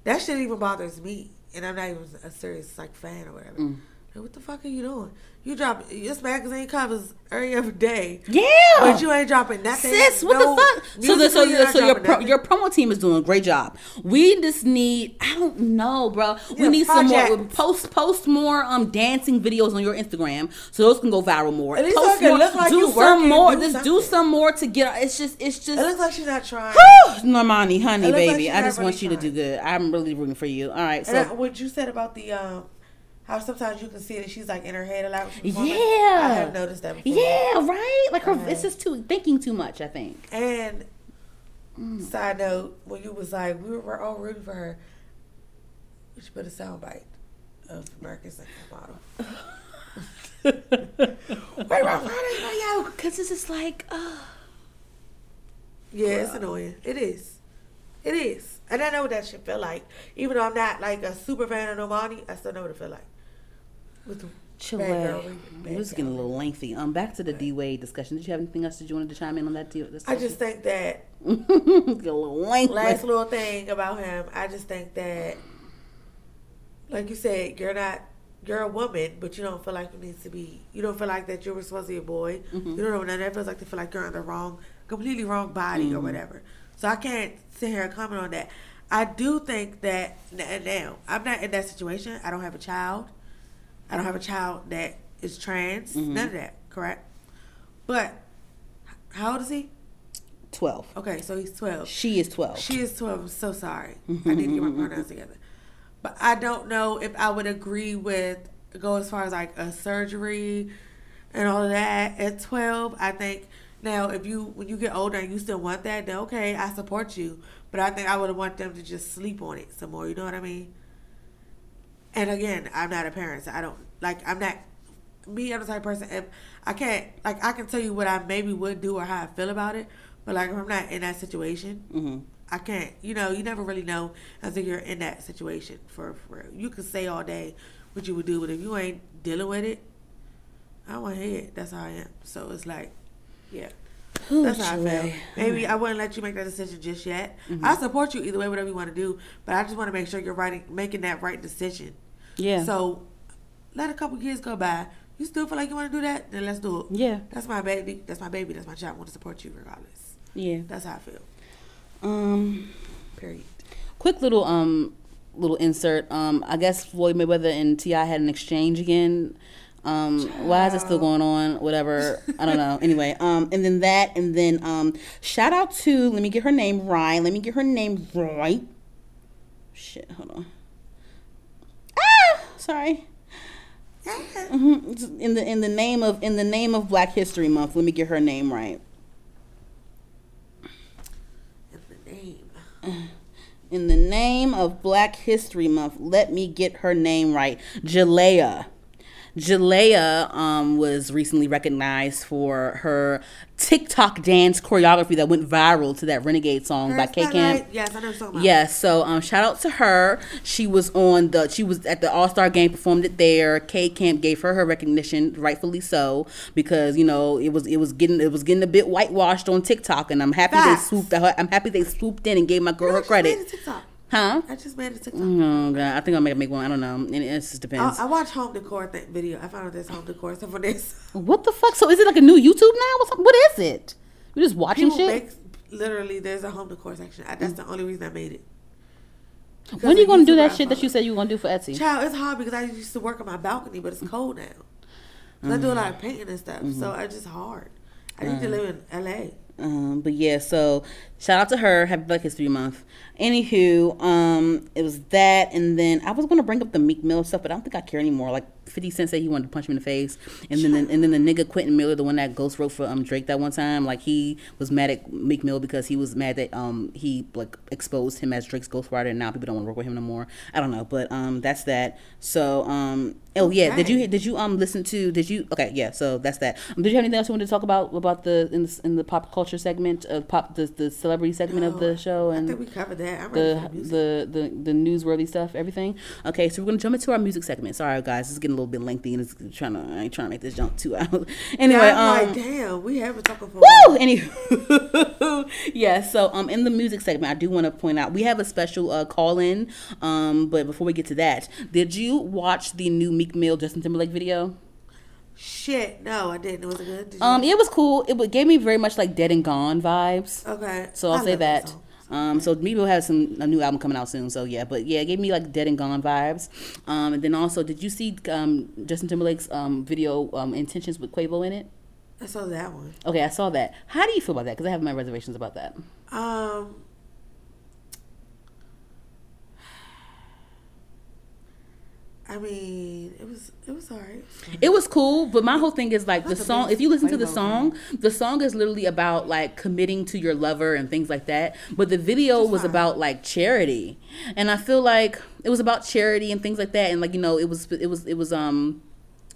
that shit even bothers me, and I'm not even a serious like fan or whatever. Mm. Like, what the fuck are you doing? You drop this magazine covers every other day. Yeah. But you ain't dropping nothing. Sis, what No the fuck? So, the, so, the, so your pro, your promo team is doing a great job. We just need, I don't know, bro. We Yeah, need some more post post more um dancing videos on your Instagram so those can go viral more. At least post I more, look like do you some more. do Just do some more to get. It's just, it's just. It looks like she's not trying. Normani, honey, looks like baby. I just want really you to do good. I'm really rooting for you. All right, I, so what you said about the um, how sometimes you can see that she's like in her head a lot. when she's performing, Yeah. I have noticed that before. yeah, right. Like her, Uh-huh. it's just too thinking too much. I think. And Mm. side note, when you was like, we were all rooting for her, we should put a soundbite of American Second Model. Wait, Rob Friday, radio. Because it's just like, uh, Yeah, it's annoying. It is. It is. And I know what that shit feel like. Even though I'm not like a super fan of Normani, I still know what it feel like. With the Chile. bad girl, bad This is getting a little lengthy. Um, back to the D Wade discussion. Did you have anything else that you wanted to chime in on that deal? I just think that a little lengthy. last little thing about him, I just think that, like you said, you're not, you're a woman, but you don't feel like you need to be, you don't feel like that you're supposed to be a boy. Mm-hmm. You don't know, that feels like they feel like you're in the wrong, completely wrong body Mm-hmm. or whatever. So I can't sit here and comment on that. I do think that, now, I'm not in that situation. I don't have a child. I don't have a child that is trans. Mm-hmm. None of that, correct? But, how old is he? Twelve. Okay, so he's 12. She is twelve. She is 12. I'm so sorry. I mm-hmm, need to mm-hmm, get my mm-hmm. pronouns together. But I don't know if I would agree with go as far as like a surgery and all of that at 12. I think now if you when you get older and you still want that, then okay, I support you. But I think I would want them to just sleep on it some more. You know what I mean? And again, I'm not a parent, so I don't like. I'm not me. I'm the type of person. If I can't like, I can tell you what I maybe would do or how I feel about it. But like, if I'm not in that situation, mm-hmm. I can't. You know, you never really know until you're in that situation. For, for you can say all day what you would do, but if you ain't dealing with it, I don't want to hear it. That's how I am. So it's like, yeah. That's how I feel. Maybe I wouldn't let you make that decision just yet. I support you either way, whatever you want to do. But I just want to make sure you're writing, making that right decision. Yeah. So let a couple years go by. You still feel like you want to do that? Then let's do it. Yeah. That's my baby. That's my baby. That's my child. I want to support you regardless. Yeah. That's how I feel. Um. Period. Quick little um little insert. Um, I guess Floyd Mayweather and T.I. had an exchange again. Um, why is it still going on? Whatever. I don't know. Anyway, um, and then that, and then um, shout out to let me get her name right. Let me get her name right. shit. Hold on. Ah, sorry. Mhm. In the in the name of in the name of Black History Month, let me get her name right. In the name. In the name of Black History Month, let me get her name right. Jalaiah. Jalaiah um, was recently recognized for her TikTok dance choreography that went viral to that Renegade song by K Camp. Yes, I know what you're. Yes, so um, shout out to her. She was on the she was at the All Star game, performed it there. K Camp gave her her recognition, rightfully so, because you know it was it was getting it was getting a bit whitewashed on TikTok, and I'm happy Facts. they swooped. I'm happy they swooped in and gave my girl her credit. Huh? I just made a TikTok. Oh god, I think I'll make make one. I don't know. And it just depends. I watched home decor that video. I found out there's home decor stuff for this. what the fuck? So is it like a new YouTube now? What's what is it? You just watching People shit? literally. There's a home decor section. I, that's the only reason I made it. Because when are you gonna do that shit that you said you were gonna do for Etsy? Child, it's hard because I used to work on my balcony, but it's cold now. 'Cause I do a lot of mm-hmm. painting and stuff, so mm-hmm. it's just hard. I need to mm. live in LA. Um, but yeah, so shout out to her. Happy Black History Month. Anywho, um, it was that, and then I was gonna bring up the Meek Mill stuff, but I don't think I care anymore. Like Fifty Cent said he wanted to punch me in the face, and then and then the nigga Quentin Miller, the one that ghost wrote for um Drake that one time, like he was mad at Meek Mill because he was mad that um he like exposed him as Drake's ghostwriter, and now people don't want to work with him no more. I don't know, but um that's that. So um oh yeah, did you did you um listen to did you okay yeah so that's that. Um, did you have anything else you wanted to talk about about the in the, in the pop culture segment of pop the the celebrity segment of the No, show I and think we covered that. I'm the the the the the newsworthy stuff, everything. Okay, so we're gonna jump into our music segment. Sorry guys, this is getting a little bit lengthy and it's trying to I ain't trying to make this jump too out. anyway, Yeah, I'm um, like, damn, we haven't talked for. Woo! Anywho, yeah. So, um, in the music segment, I do want to point out we have a special uh, call in. Um, but before we get to that, did you watch the new Meek Mill Justin Timberlake video? Shit, no, I didn't. It was it good? Did you? Um, it was cool. It gave me very much like Dead and Gone vibes. okay. So I'll I say that. Um, so Meek has some a new album coming out soon. So yeah, but yeah, it gave me like Dead and Gone vibes. Um, and then also, did you see um Justin Timberlake's um video um Intentions with Quavo in it? I saw that one. Okay, I saw that. How do you feel about that? Because I have my reservations about that. Um, I mean, it was it was alright. It was cool, but my whole thing is like the That's a song. If you listen to the song, the song is literally about like committing to your lover and things like that. But the video was fine. about like charity, and I feel like it was about charity and things like that. And like you know, it was it was it was um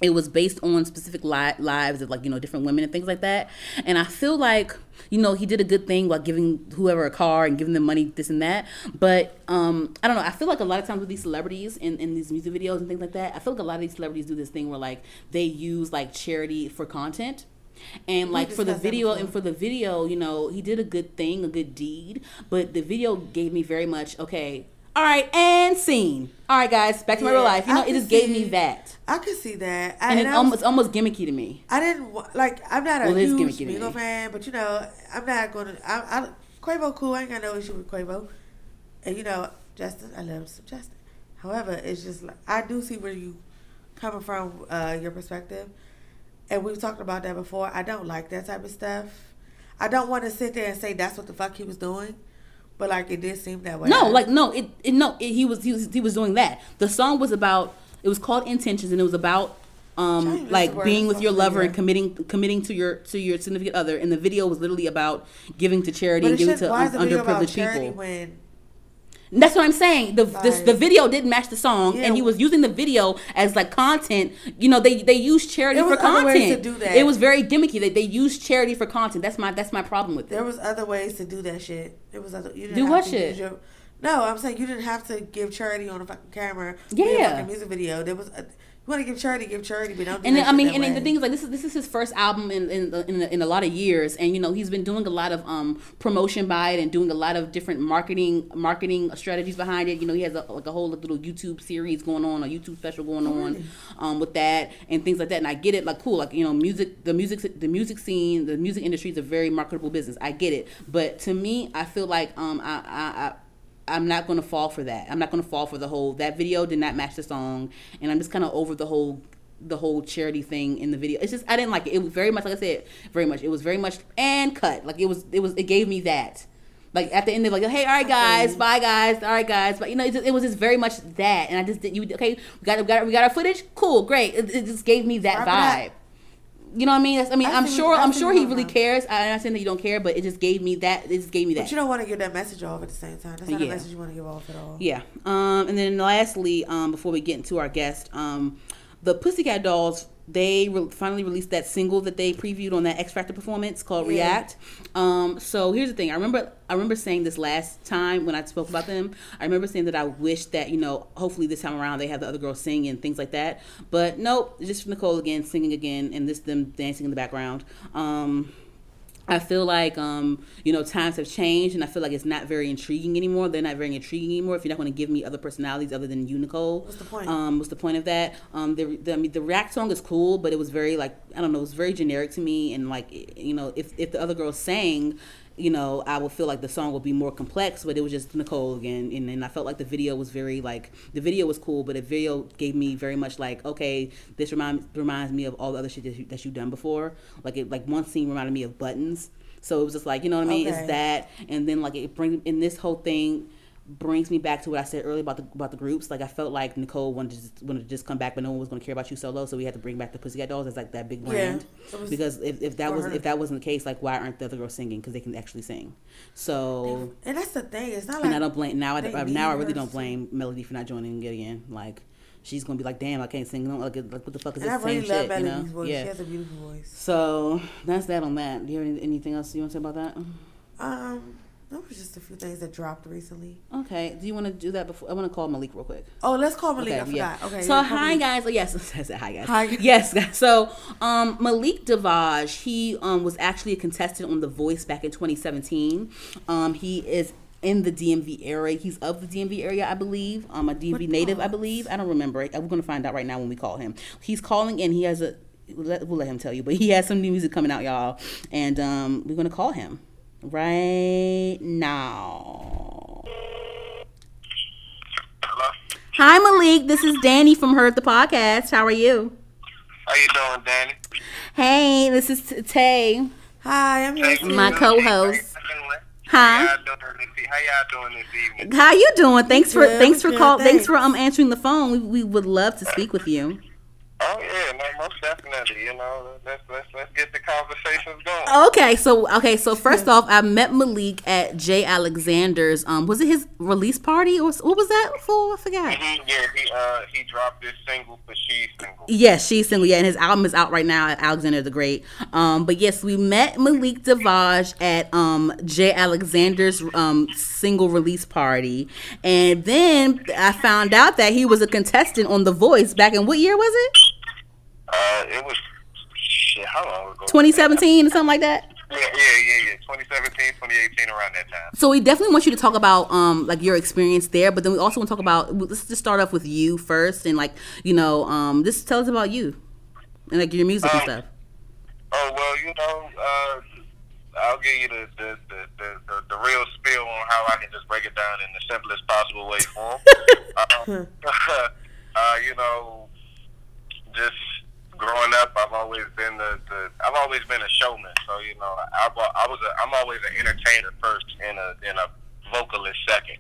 it was based on specific li- lives of like you know different women and things like that. And i feel like you know he did a good thing like giving whoever a car and giving them money this and that. But um i don't know i feel like a lot of times with these celebrities in, in these music videos and things like that i feel like a lot of these celebrities do this thing where like they use like charity for content. And like for the video and for the video you know he did a good thing a good deed. But the video gave me very much okay all right and scene all right guys back to my real life you know I it just gave me that I could see that. I, and, and it almost it's almost gimmicky to me. I didn't like. I'm not a Well, huge to. Migos fan, but you know, I'm not gonna. I, I Quavo cool. I ain't got no issue with Quavo, and you know, Justin. I love some Justin. However, it's just like I do see where you coming from, uh, your perspective, and we've talked about that before. I don't like that type of stuff. I don't want to sit there and say that's what the fuck he was doing, but like it did seem that way. No, like no, it, it no, it, he was he was he was doing that. The song was about it was called Intentions and it was about um like being with your lover and committing committing to your to your significant other and the video was literally about giving to charity and giving should, to why is the video about underprivileged people. when that's what I'm saying. The this, the video didn't match the song, Yeah. and he was using the video as like content. You know, they they use charity There for was other ways content. to do that. It was very gimmicky. They they use charity for content. That's my that's my problem with it. There was other ways to do that shit. There was other. You didn't Do what shit? Your, no, I'm saying you didn't have to give charity on a fucking camera. with a Yeah. fucking music video. There was. A, you want to give charity, give charity, but don't. Do and then, I mean, and then way. the thing is, like, this is this is his first album in in, in, in a lot of years, and you know, he's been doing a lot of um promotion by it and doing a lot of different marketing marketing strategies behind it. You know, he has a, like a whole little YouTube series going on, a YouTube special going on, um, with that and things like that. And I get it, like, cool, like you know, music, the music, the music scene, the music industry is a very marketable business. I get it, but to me, I feel like um I I. I I'm not gonna fall for that. I'm not gonna fall for the whole that video did not match the song, and I'm just kind of over the whole the whole charity thing in the video. It's just I didn't like it. It was very much like I said, very much. It was very much and cut. Like it was it was it gave me that. Like at the end, they're like, "Hey, all right, guys, bye, guys, all right, guys." But you know, it, just, it was just very much that, and I just didn't. You okay? We got we got we got our footage. Cool, great. It, it just gave me that vibe. You know what I mean? That's, I mean, I I'm sure I'm sure he really cares. I understand that you don't care, but it just gave me that. It just gave me that. But you don't want to give that message off at the same time. That's not Yeah. a message you want to give off at all. Yeah. Um, and then lastly, um, before we get into our guest, um, the Pussycat Dolls they re- finally released that single that they previewed on that X Factor performance called Yeah. React. Um, so here's the thing. I remember I remember saying this last time when I spoke about them. I remember saying that I wish that you know hopefully this time around they have the other girls sing and things like that. But nope, just Nicole again singing again and this them dancing in the background. Um, I feel like um, you know times have changed, and I feel like it's not very intriguing anymore. They're not very intriguing anymore. If you're not going to give me other personalities other than you, Nicole, What's the point? Um, what's the point of that? Um, the, the I mean the React song is cool, but it was very like I don't know, it was very generic to me. And like you know, if if the other girls sang, you know, I would feel like the song would be more complex. But it was just Nicole again, and then I felt like the video was very like the video was cool, but the video gave me very much like okay, this remind, reminds me of all the other shit that, you, that you've done before. Like it like one scene reminded me of Buttons. So it was just like you know what I mean. Okay. It's that, and then like it brings in this whole thing brings me back to what I said earlier about the about the groups. Like I felt like Nicole wanted to just, wanted to just come back, but no one was going to care about you solo. So we had to bring back the Pussycat Dolls as like that big brand. was because if, if that was if that wasn't the case, like why aren't the other girls singing? Because they can actually sing. So And that's the thing. It's not like and I don't blame now. I, I- now I really don't blame Melody for not joining again. Like she's gonna be like, damn, I can't sing. No, Like, like what the fuck is And I this really same love shit? You know? Melody's voice. She has a beautiful voice. So that's that on that. Do you have any, anything else you want to say about that? Um, there was just a few things that dropped recently. Okay. Do you want to do that before? I want to call Malik real quick. Oh, let's call Malik. I Okay, yeah. forgot. Okay. So hi guys. Oh, yes, I said hi guys. Hi. Yes, guys. So um, Malik Davaj, he um, was actually a contestant on The Voice back in 2017. Um, he is in the DMV area. He's of the DMV area, I believe. Um, a DMV What native, I believe. I don't remember. it. We're gonna find out right now when we call him. He's calling in. He has a. We'll let, we'll let him tell you, but he has some new music coming out, y'all, and um, we're gonna call him right now. Hello. Hi, Malik. This is Dani from Her'd the Podcast. How are you? How you doing, Dani? Hey, this is Tay. Hi, I'm here. Thank you. My co-host. How Huh? y'all doing this, e- how y'all doing this evening? How you doing? Thanks for Good, thanks for good, call thanks thanks. for um answering the phone. We, we would love to speak with you. Oh yeah, no, most definitely. You know, let's let's let's get the conversations going. Okay, so okay, so first off, I met Malik at Jay Alexander's. Um, was it his release party or what was that for? I forgot. He, yeah, he uh he dropped this single for She single. Yes, she's single. Yeah, and his album is out right now at Alexander the Great. Um, but yes, we met Malik Davaj at um Jay Alexander's um single release party, and then I found out that he was a contestant on The Voice back in what year was it? Uh, it was shit. How long ago? 2017 or something like that. Yeah, yeah, yeah, yeah. 2017, 2018, around that time. So we definitely want you to talk about um like your experience there, but then we also want to talk about let's just start off with you first and like you know um just tell us about you and like your music and Um, stuff. Oh well, you know, uh, I'll give you the the, the, the, the the real spiel on how I can just break it down in the simplest possible way form. um, uh, you know, just growing up, I've always been the, the I've always been a showman. So you know, I, I was a, I'm always an entertainer first and a and a vocalist second.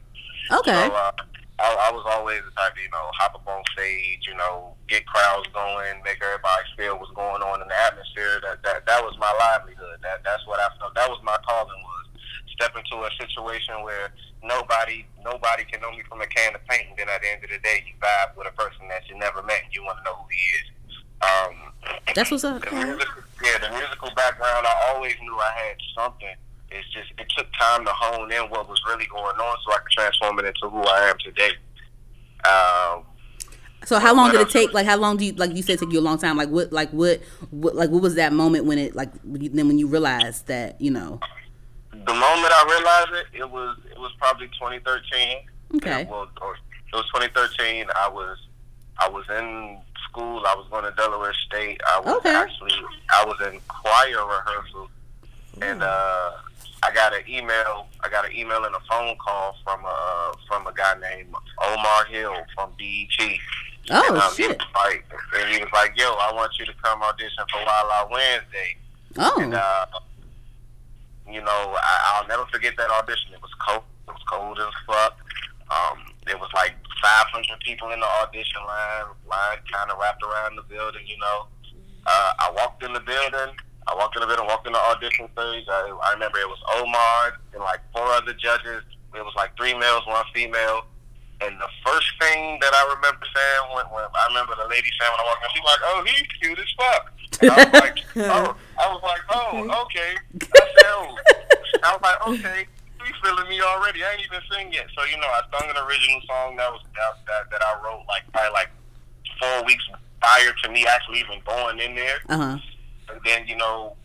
Okay. So uh, I, I was always the type to, you know, hop up on stage, you know, get crowds going, make everybody feel what's going on in the atmosphere. That that, that was my livelihood. That that's what I felt. That was my calling was step into a situation where nobody nobody can know me from a can of paint, and then at the end of the day, you vibe with a person that you never met, and you want to know who he is. Um, That's what's up. the music, yeah, the musical background, I always knew I had something. It's just it took time to hone in what was really going on, so I could transform it into who I am today. Um, So how long did it take? Like how long do you like you said it took you a long time? Like what like what, what like what was that moment when it like then when you realized that you know the moment I realized it, it was it was probably 2013. Okay. Or it was 2013. I was I was in school. I was going to Delaware State. I was Okay. actually I was in choir rehearsal, and uh, I got an email. I got an email and a phone call from a from a guy named Omar Hill from BET. oh and, um, he shit was like, and he was like, "Yo, I want you to come audition for Wild Out Wednesday." oh And uh, you know, I, I'll never forget that audition. It was cold. It was cold as fuck. Um, there was like 500 people in the audition line. Line kind of wrapped around the building, you know. Uh, I walked in the building. I walked in the building, walked in the audition stage. I, I remember it was Omar and like four other judges. It was like three males, one female. And the first thing that I remember saying when, when I remember the lady saying when I walked in, she was like, "Oh, he's cute as fuck." And I was like, "Oh, I was like, oh, okay." I said, oh. I was like, "Okay." You feeling me already? I ain't even sing yet. So you know, I sung an original song that was that that, that I wrote like probably like four weeks prior to me actually even going in there. Uh huh. And then, you know,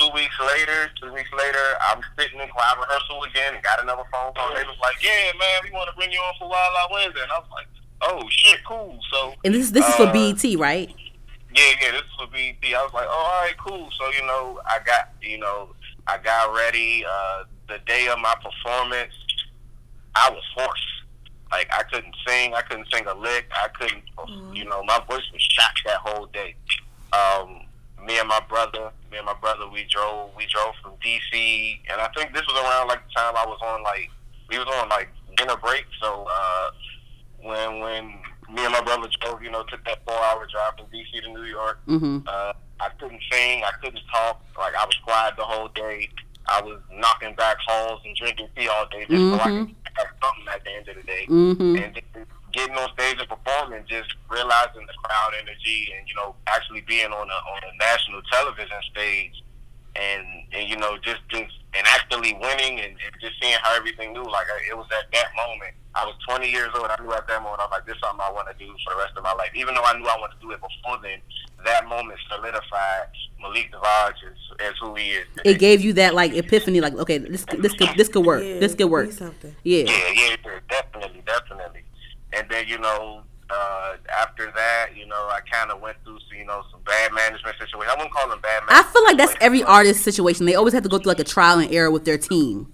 two weeks later, two weeks later, I'm sitting in choir rehearsal again and got another phone call. They was like, yeah, man, we want to bring you on for Wild Out Wednesday. And I was like, oh, shit, cool. So, And this this is for Uh, BET, right? yeah, yeah, this is for BET. I was like, oh, all right, cool. So, you know, I got, you know, I got ready. Uh, the day of my performance, I was hoarse. Like, I couldn't sing. I couldn't sing a lick. I couldn't, you know, my voice was shot that whole day. Um, me and my brother, me and my brother, we drove, we drove from DC, and I think this was around like the time I was on like, we was on like dinner break. So, uh, when when me and my brother drove, you know, took that four hour drive from DC to New York. Mm-hmm. Uh, I couldn't sing. I couldn't talk. Like I was quiet the whole day. I was knocking back Halls and drinking tea all day just so I could have something at the end of the day. Mm-hmm. And just getting on stage and performing, just realizing the crowd energy, and you know, actually being on a on a national television stage, and and you know, just just and actually winning, and, and just seeing how everything knew. Like I, it was at that moment. I was 20 years old. I knew at that moment I was like, this is something I want to do for the rest of my life. Even though I knew I wanted to do it before then, that moment solidified Malik Devage as, as who he is. It gave you that like epiphany, like okay, this this could this could work. Yeah, this could work. Something. Yeah. Yeah, yeah, yeah, definitely, definitely. And then you know, uh, after that, you know, I kind of went through, some, you know, some bad management situation. I wouldn't call them bad. I feel like that's every but- artist situation. They always have to go through like a trial and error with their team.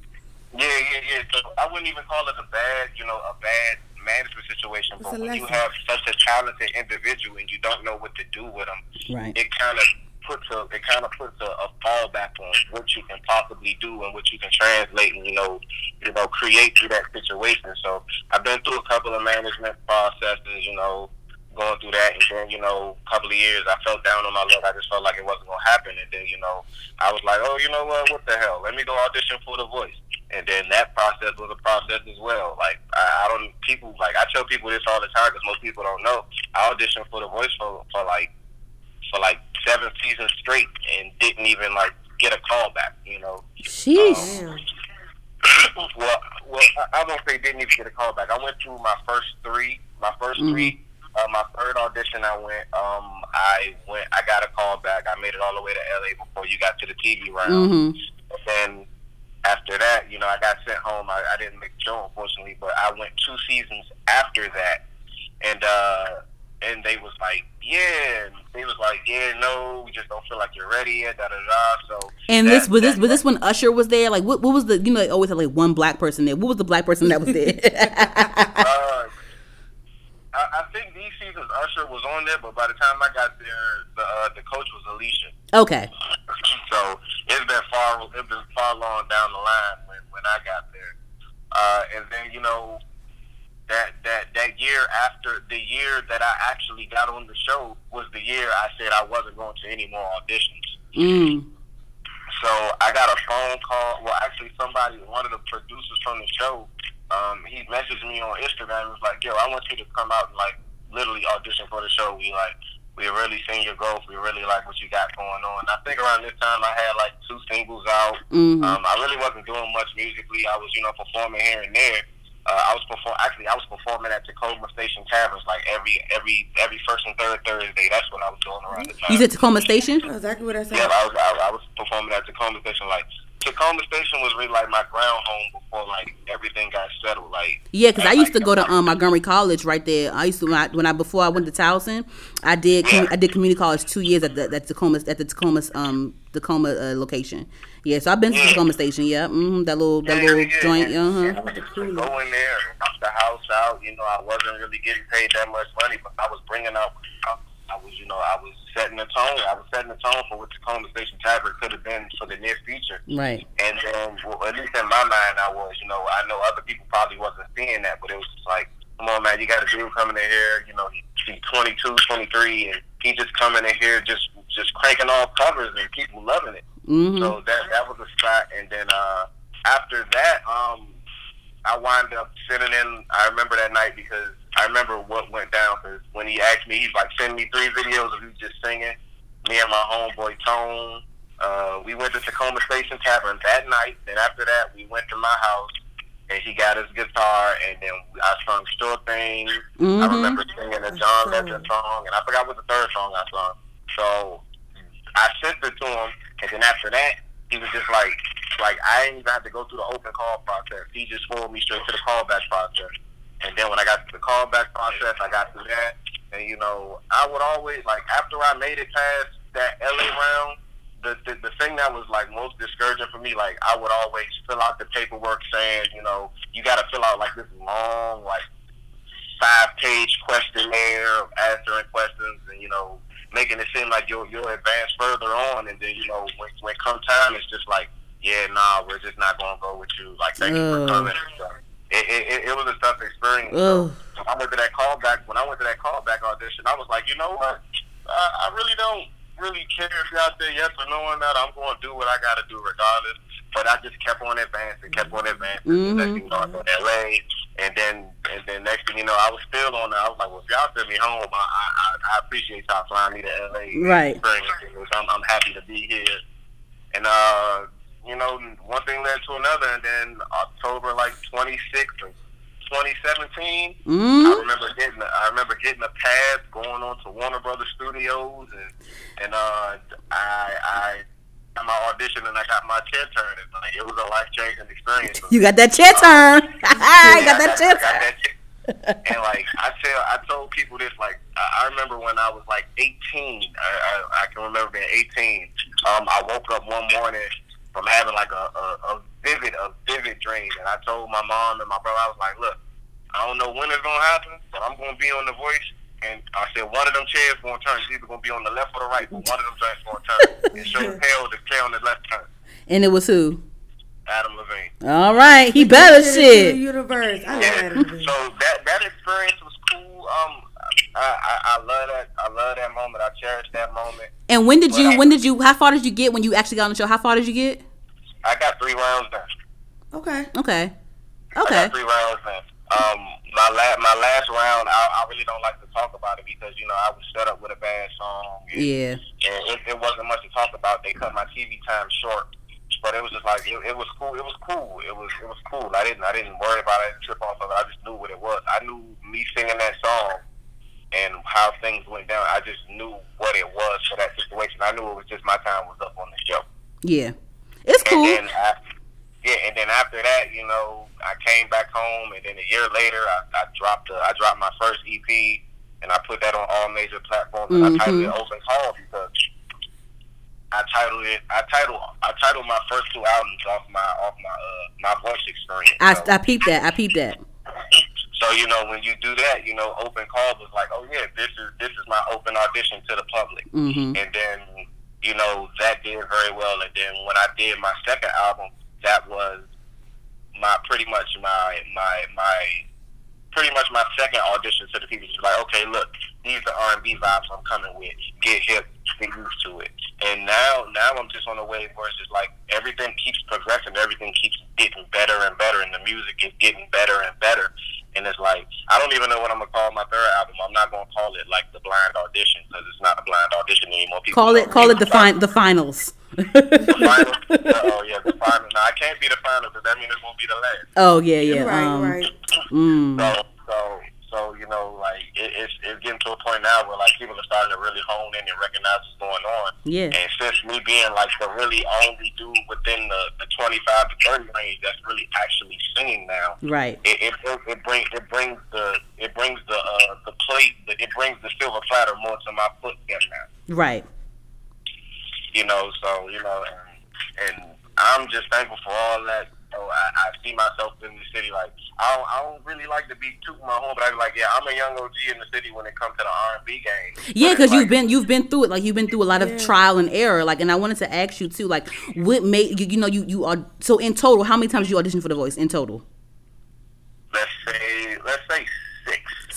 Yeah, yeah, yeah. So I wouldn't even call it a bad, you know, a bad management situation. It's but a when you have such a talented individual and you don't know what to do with them, Right. it kind of puts a it kind of puts a, a fallback on what you can possibly do and what you can translate and you know you know create through that situation. So I've been through a couple of management processes, you know, going through that, and then you know, a couple of years I felt down on my luck. I just felt like it wasn't gonna happen, and then you know, I was like, oh, you know what? What the hell? Let me go audition for The Voice. And then that process was a process as well. Like I, I don't people like I tell people this all the time because most people don't know. I auditioned for The Voice for for like for like seven seasons straight and didn't even like get a call back. You know. Sheesh. Damn. well, well, I, I won't say didn't even get a call back. I went through my first three. My 1st Mhm. three. Uh, my third audition, I went. Um, I went. I got a call back. I made it all the way to LA before you got to the TV round. Mm-hmm. And then after that, you know, I got sent home. I, I didn't make the show, unfortunately, but I went two seasons after that, and uh, and they was like, yeah, and they was like, yeah, no, we just don't feel like you're ready yet, da da da. So And that- this was this was this when Usher was there. Like what what was the you know they always had like one black person there. What was the black person that was there? Uh, I, I think these seasons Usher was on there, but by the time I got there, the uh, the coach was Alicia. okay. So it's been far it's been far long down the line when, when I got there. Uh, and then you know that that that year after the year that I actually got on the show was the year I said I wasn't going to any more auditions. Mm. So I got a phone call. Well, actually, somebody, one of the producers from the show, um, he messaged me on Instagram. and was like, "Yo, I want you to come out and like literally audition for the show. We like, we really seen your growth. We really like what you got going on." I think around this time I had like two singles out. hmm Um, I really wasn't doing much musically. I was, you know, performing here and there. Uh, I was perform. Actually, I was performing at Takoma Station Taverns like every every every first and third Thursday. That's what I was doing around the time. You said Takoma Station. That's exactly what I said. Yeah, I was I, I was performing at Takoma Station. Like Takoma Station was really like my ground home before like everything got settled. Like Yeah, because I used to go to um Montgomery College right there. I used to when I, when I before I went to Towson, I did commu- I did community college two years at the at Takoma at the Takoma um Takoma uh, location. Yeah, so I've been to Yeah. Takoma Station. Yeah, mm-hmm, that little that Yeah, little yeah, joint. yeah. Uh huh. I used to go in there knock the house out. You know, I wasn't really getting paid that much money, but I was bringing out. I was, you know, I was setting the tone. I was setting the tone for what Takoma Station Tavern could have been for the near future. Right. And then, well, at least in my mind, I was, you know, I know other people probably wasn't seeing that, but it was just like, come on, man, you got a dude coming in here, you know, he, he's 22, 23, and he just coming in here just just cranking off covers and people loving it. Mm-hmm. So that that was a spot, and then uh, after that, um, I wind up sending in. I remember that night because I remember what went down. Because when he asked me, he's like, "Send me three videos of you just singing." Me and my homeboy Tone, uh, we went to Takoma Station Tavern that night. Then after that, we went to my house, and he got his guitar, and then I sung "Sure Thing." I Mhm. remember singing a John Legend song, and I forgot what the third song I sung. So I sent it to him, and then after that, he was just like, like I didn't even have to go through the open call process. He just forwarded me straight to the callback process. And then when I got to the callback process, I got through that. And you know, I would always like after I made it past that LA round, the, the the thing that was like most discouraging for me, like I would always fill out the paperwork saying, you know, you got to fill out like this long, like five page questionnaire of answering questions, and you know, making it seem like you'll you'll advance further on, and then you know, when when come time, it's just like, yeah, nah, we're just not gonna go with you. Like, thank you for coming. It, it, it, was a tough experience. Ugh. When I went to that callback, when I went to that callback audition, I was like, you know what? I, I really don't really care if you're out there yes or no on that. I'm going to do what I got to do regardless. But I just kept on advancing, kept on advancing. Mhm. Next thing you know, I was in LA, and then and then next thing you know, I was still on there. I was like, well, if y'all send me home, I I, I I appreciate y'all flying me to LA. Right. I'm I'm happy to be here. And uh, you know, one thing led to another, and then October like 26th 2017. I Mm-hmm. remember getting a, I remember getting a pass going on to Warner Brothers Studios and and uh I I got my audition and I got my chair turned and like it was a life changing experience. You got that chair turn. I got that chair turn. and like I tell I told people this like I I remember when I was like 18 I, I, I can remember being 18 um I woke up one morning from having like a, a, a vivid a vivid dream and I told my mom and my brother I was like look I don't know when it's gonna happen but I'm gonna be on the voice and I said one of them chairs gonna turn it's either gonna be on the left or the right but one of them chairs gonna turn and sure as hell the chair on the left turn And it was who? Adam Levine All right. He better The shit. universe. I Yeah. So that that experience was cool. Um, I, I I love that. I love that moment. I cherish that moment. And when did you? When did you? How far did you get when you actually got on the show? How far did you get? I got three rounds done. Okay. Okay. I Okay. got three rounds done. Um, my last my last round, I, I really don't like to talk about it because you know I was set up with a bad song. And, Yeah. and it, it wasn't much to talk about. They cut my TV time short, but it was just like it, it was cool. It was cool. It was it was cool. I didn't I didn't worry about it. I didn't trip off of it. I just knew what it was. I knew me singing that song and how things went down. I just knew what it was for that situation. I knew it was just my time was up on the show. Yeah. It's cool. And then I, yeah, and then after that, you know, I came back home, and then a year later, I, I dropped a, I dropped my first EP, and I put that on all major platforms, and I titled it. Open Call because I titled it, I titled, I titled my first two albums off my off my uh, my voice experience. I, So- I peeped that. I peeped that. so you know, when you do that, you know, open call was like, oh yeah, this is this is my open audition to the public Mm-hmm. and then you know that did very well. And then when I did my second album, that was my pretty much my my my pretty much my second audition to the people. Like, okay, look, these are R and B vibes I'm coming with. Get hip, get used to it. And now now I'm just on a wave where it's just like everything keeps progressing, everything keeps getting better and better, and the music is getting better and better. And it's like I don't even know what I'm gonna call my third album. I'm not gonna call it like the blind audition because it's not a blind audition anymore. People Call it. Call it the fin- the finals. The final. oh yeah, the final. No, I can't be the final because that means it's gonna be the last. oh yeah, yeah. right, um, right. Mm. So, so, so you know, like it, it's it's getting to a point now where like people are starting to really hone in and recognize what's going on. Yeah. And since me being like the really only dude within the, the 25 to 30 range that's really actually singing now, Right. it it, it, it brings it brings the it brings the uh, the plate the, it brings the silver platter more to my footstep now. Right. You know, so you know, and, and I'm just thankful for all that. So I, I see myself in the city. Like I don't, I don't really like to be tooting my home, but I be like, yeah, I'm a young OG in the city when it comes to the R and B game. Yeah, because it's you've like- been you've been through it. Like you've been through a lot of Yeah. trial and error. Like, and I wanted to ask you too. Like, what made you? You know, you you are so in total. How many times you auditioned for The Voice in total? let's say let's say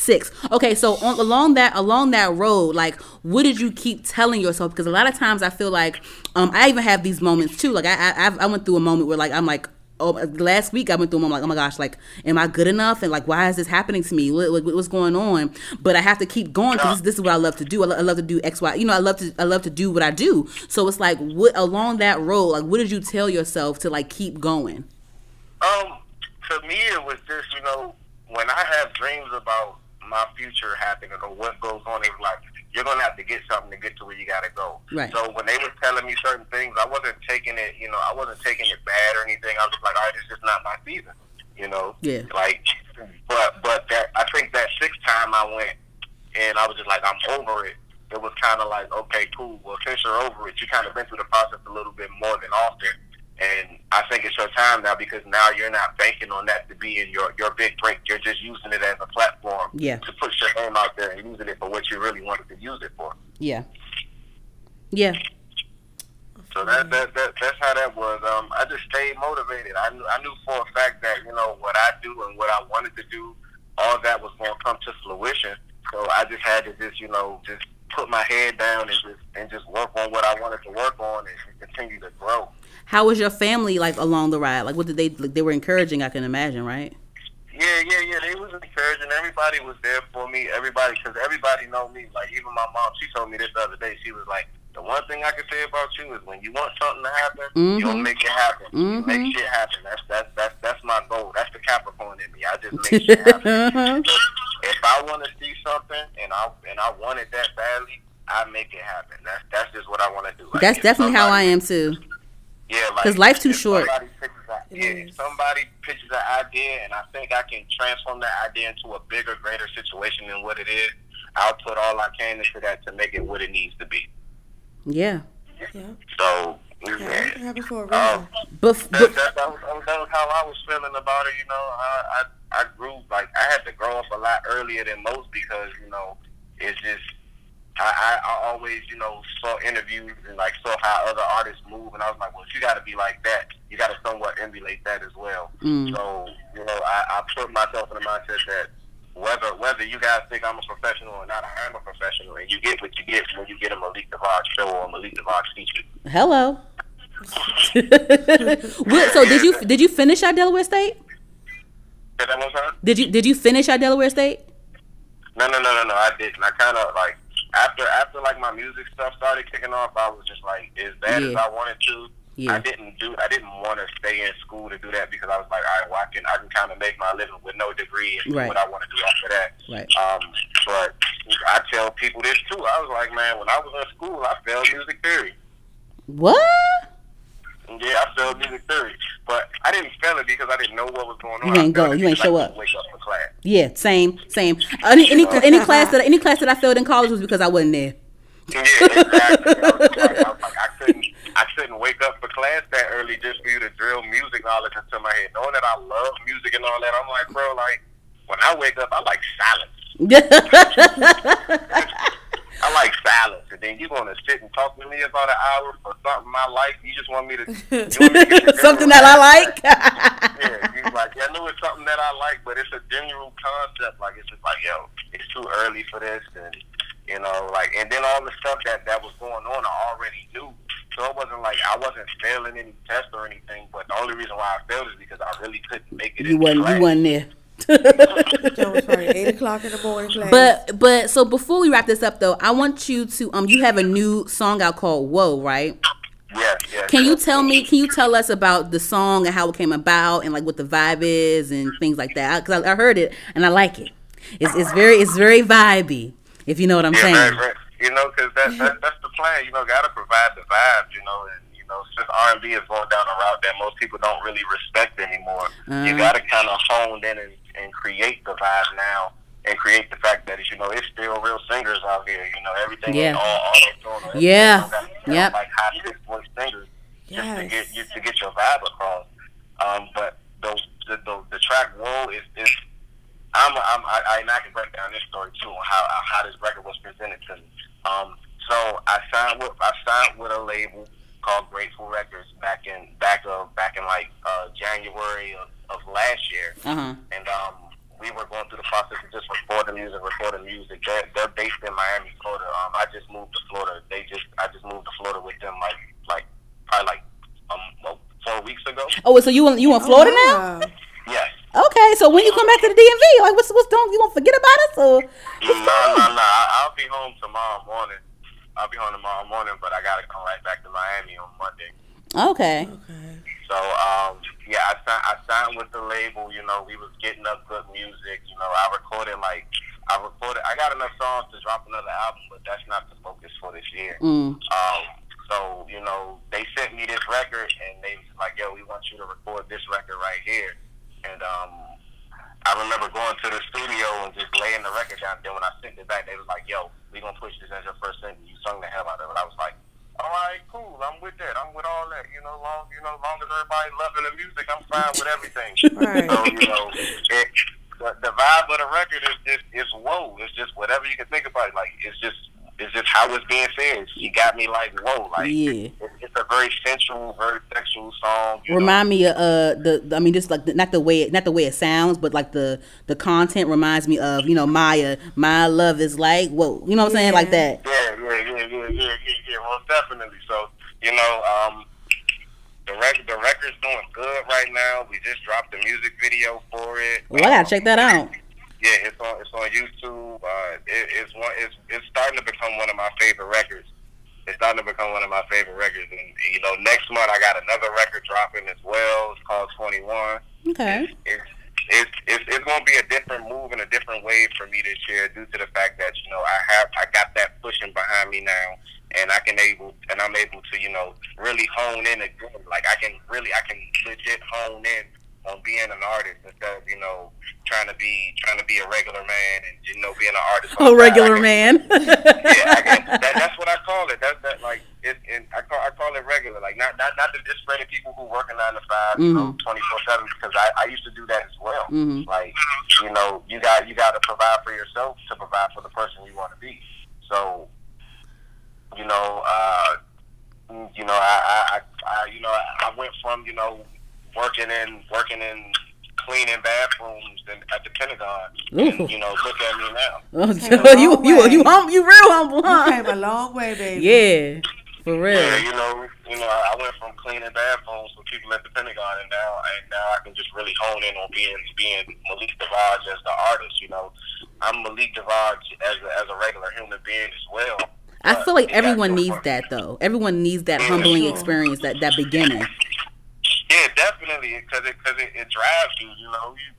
six. Okay, so on, along that along that road, like, what did you keep telling yourself? Because a lot of times I feel like, um, I even have these moments too. Like, I I, I've- went through a moment where like I'm like. Oh, last week I went through a moment like, oh my gosh, like, am I good enough? And like, why is this happening to me? What, what- what's going on? But I have to keep going because this, this is what I love to do. I, lo- I love to do X, Y. You know, I love to, I love to do what I do. So it's like, what along that road, like, what did you tell yourself to like keep going? Um, to me, it was just you know when I have dreams about my future happening or what goes on, it was like you're gonna have to get something to get to where you gotta go. Right. So when they were telling me certain things, I wasn't taking it. You know, I wasn't taking it bad or anything. I was just like, all right, it's just not my season. You know. Yeah. Like, but but that I think that sixth time I went and I was just like, I'm over it. It was kind of like, okay, cool. Well, since you're over it, you kind of been through the process a little bit more than often. And I think it's your time now because now you're not banking on that to be in your, your big break. You're just using it as a platform Yeah. to put your name out there and using it for what you really wanted to use it for. Yeah. Yeah. So that, that, that that's how that was. Um, I just stayed motivated. I knew I knew for a fact that you know what I do and what I wanted to do, all that was going to come to fruition. So I just had to just you know just put my head down and just and just work on what I wanted to work on and continue to grow. How was your family like along the ride? Like, what did they? Like, they were encouraging. I can imagine, right? Yeah, yeah, yeah. They was encouraging. Everybody was there for me. Everybody, because everybody know me. Like even my mom, she told me this the other day. She was like, "The one thing I can say about you is when you want something to happen, Mhm. you'll make it happen. You Mhm. make shit happen. That's that's that's that's my goal. That's the Capricorn in me. I just make shit happen. If I want to see something and I and I want it that badly, I make it happen. That's that's just what I want to do. Like, That's definitely how I am too. Yeah, like 'Cause life's too short. Somebody pitches a, yeah, if somebody pitches an idea, and I think I can transform that idea into a bigger, greater situation than what it is. I'll put all I can into that to make it what it needs to be. Yeah. Yeah. So, Yeah, yeah. it happens for a reason. Um, But, that, that, that, was, that was how I was feeling about it. You know, I, I I grew like I had to grow up a lot earlier than most because you know it's just I, I, I always you know saw interviews and like saw how other artists move, and I was like, well, if you got to be like that, you got to somewhat emulate that as well. Mm. So you know, I, I put myself in the mindset that. Whether whether you guys think I'm a professional or not, I am a professional, and you get what you get when you get a Malik Devon show or a Malik Devon feature. hello. So did you did you finish at Delaware State? Say that one time? Did you did you finish at Delaware State? No, no, no, no, no. I didn't. I kind of like after after like my music stuff started kicking off. I was just like as bad as I wanted to. Yeah. I didn't do. I didn't want to stay in school to do that because I was like, all right, well, I can I can kind of make my living with no degree and do what I want to do after that. Right. Um, but I tell people this too. I was like, man, when I was in school, I failed music theory. What? Yeah, I failed music theory, but I didn't fail it because I didn't know what was going on. You failed go. You ain't show up. Wake up for class. Yeah, same, same. Uh, any any any class that any class that I failed in college was because I wasn't there. Yeah, exactly. I was, like, I was like, I couldn't, I couldn't wake up for class that early just for you to drill music knowledge into my head. Knowing that I love music and all that, I'm like, bro, like when I wake up, I like silence. I like silence, and then you gonna sit and talk to me about an hour for something I like. You just want me to, want me to Something that I like. yeah, he's like, yeah, I know it's something that I like, but it's a general concept. Like, it's just like, yo, it's too early for this, and you know, like, and then all the stuff that that was going on, I already knew. So it wasn't like I wasn't failing any tests or anything. But the only reason why I failed is because I really couldn't make it. you wasn't you wasn't there. That was eight o'clock in the morning class. But but so before we wrap this up though, I want you to um you have a new song out called Whoa, right? Yeah, yeah. Can you tell me? Can you tell us about the song and how it came about and like what the vibe is and things like that? Because I, I heard it and I like it. It's it's very it's very vibey. If you know what I'm Yeah, saying. very, very, you know, because that, that that's the plan. You know, got to provide the vibes. You know, and you know, since R and B is going down a route that most people don't really respect anymore, you Uh-huh. got to kind of hone in and, and create the vibe now. And create the fact that you know it's still real singers out here. You know everything Yeah. all auto tune. Yeah. Yep. Like high pitched voice singers just to get you to get your vibe across. Um, but those the track "Whoa" is is I'm, I'm I, I, and I can break down this story too on how how this record was presented to me. Um, so I signed with I signed with a label called Grateful Records back in back of back in like uh, January of, of last year, Uh-huh. and um, we were going through the process of just recording music, recording music. They're, they're based in Miami, Florida. Um, I just moved to Florida. They just I just moved to Florida with them like like probably like um well, four weeks ago. Oh, so you in- you in Florida now? Wow. Yes. Okay, so when you come back to the DMV, like what's what's don't you gonna forget about us or? No, no, no. I'll be home tomorrow morning. I'll be home tomorrow morning, but I gotta come right back to Miami on Monday. Okay. Okay. So, um, yeah, I signed, I signed with the label. You know, we was getting up good music. You know, I recorded like I recorded. I got enough songs to drop another album, but that's not the focus for this year. Mm. Um, so, you know, they sent me this record, and they was like, "Yo, we want you to record this record right here." And um, I remember going to the studio and just laying the record down. Then when I sent it back, they was like, "Yo, we gonna push this as your first single." You sung the hell out of it. I was like, "All right, cool. I'm with that. I'm with all that. You know, long you know, long as everybody loving the music, I'm fine with everything." Right. So you know, it, the, the vibe of the record is just it's whoa. It's just whatever you can think about it. Like it's just it's just how it's being said. She got me like whoa. Like Yeah. it, it's a very sensual, very sexual song. You know? Remind me of uh the, the I mean just like the, not the way it, not the way it sounds, but like the the content reminds me of you know Mya. My love is like whoa, you know what I'm saying like that. Yeah, yeah, yeah, yeah, yeah, yeah, yeah, most definitely. So, you know, um, the record, the record's doing good right now. We just dropped the music video for it. Well, I gotta check that out. Yeah, it's on, it's on YouTube. Uh, it, it's one, it's, it's starting to become one of my favorite records. It's starting to become one of my favorite records, and you know, next month I got another record dropping as well. It's called Twenty One. Okay. It's, it's it's it's going to be a different move and a different wave for me this year due to the fact that you know I have I got that pushing behind me now, and I can able and I'm able to you know really hone in again. Like I can really I can legit hone in on being an artist instead of you know trying to be trying to be a regular man and you know being an artist. A the side. I regular can- man. yeah, I can, that, that's what I call it. That's that like it, it. I call I call it regular. Like not not not to discredit people who work a nine to 5 you know, twenty four seven because I I used to do that as well. Mhm. Like you know, you got you got to provide for yourself to provide for the person you want to be. So you know, uh, you know, I, I, I, you know, I went from you know working in working in cleaning bathrooms and at the Pentagon. And, you know, look at me now. Oh, you you you hum, you real humble, You came a long way, baby. Yeah, for real. Yeah, you know, you know, I went from cleaning bathrooms for people at the Pentagon, and now, and now I can just really hone in on being being Malik Davaj as the artist. You know, I'm Malik Davaj as a, as a regular human being as well. I feel like everyone needs that though. Everyone needs that humbling experience, that that beginning. Yeah, because it because it, it drives you. You know, you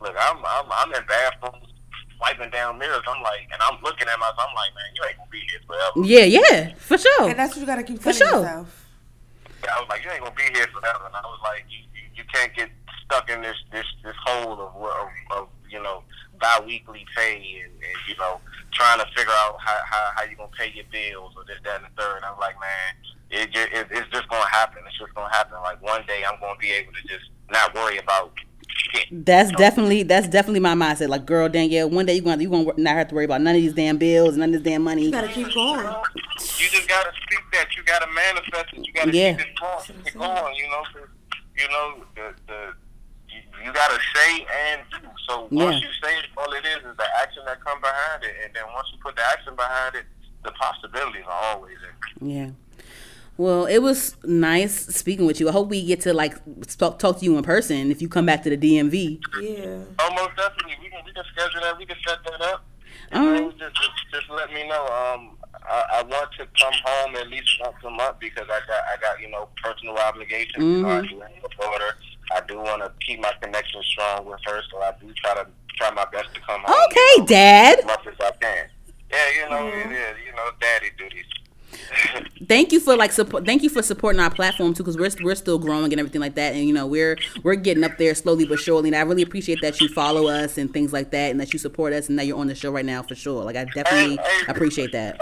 look, I'm I'm I'm in bathrooms wiping down mirrors. I'm like, and I'm looking at myself. I'm like, man, you ain't gonna be here forever. Yeah, yeah, for sure. And that's what you gotta keep For telling sure. yourself. I was like, you ain't gonna be here forever. And I was like, you, you, you can't get stuck in this this this hole of of, of you know biweekly pay and, and you know trying to figure out how, how how you gonna pay your bills or this that and the third. I was like, man, it, it it's just gonna happen. It's just gonna happen. Like one day I'm gonna be able to just not worry about shit. That's definitely that's definitely my mindset. Like, girl, Danielle, one day you're gonna you gonna not have to worry about none of these damn bills, none of this damn money. You gotta keep going. You just gotta speak that. You gotta manifest it. You gotta Yeah. keep it going. Keep going. You know, you know the the you, you gotta say and do. So once Yeah. you say it, all it is is the action that come behind it, and then once you put the action behind it, the possibilities are always there. Yeah. Well, it was nice speaking with you. I hope we get to like talk, talk to you in person if you come back to the DMV. Yeah. Almost definitely, we can we can schedule that. We can set that up. You All know, right. just, just just let me know. Um, I, I want to come home at least once a month because I got I got you know personal obligations. You know, I do have a daughter. I do want to keep my connection strong with her, so I do try to try my best to come home. Okay, you know, Dad. As much as I can. Yeah, you know it is. You know, daddy duties. Thank you for like support. Thank you for supporting our platform too, because we're we're still growing and everything like that. And you know we're we're getting up there slowly but surely. And I really appreciate that you follow us and things like that, and that you support us, and that you're on the show right now for sure. Like I definitely appreciate that.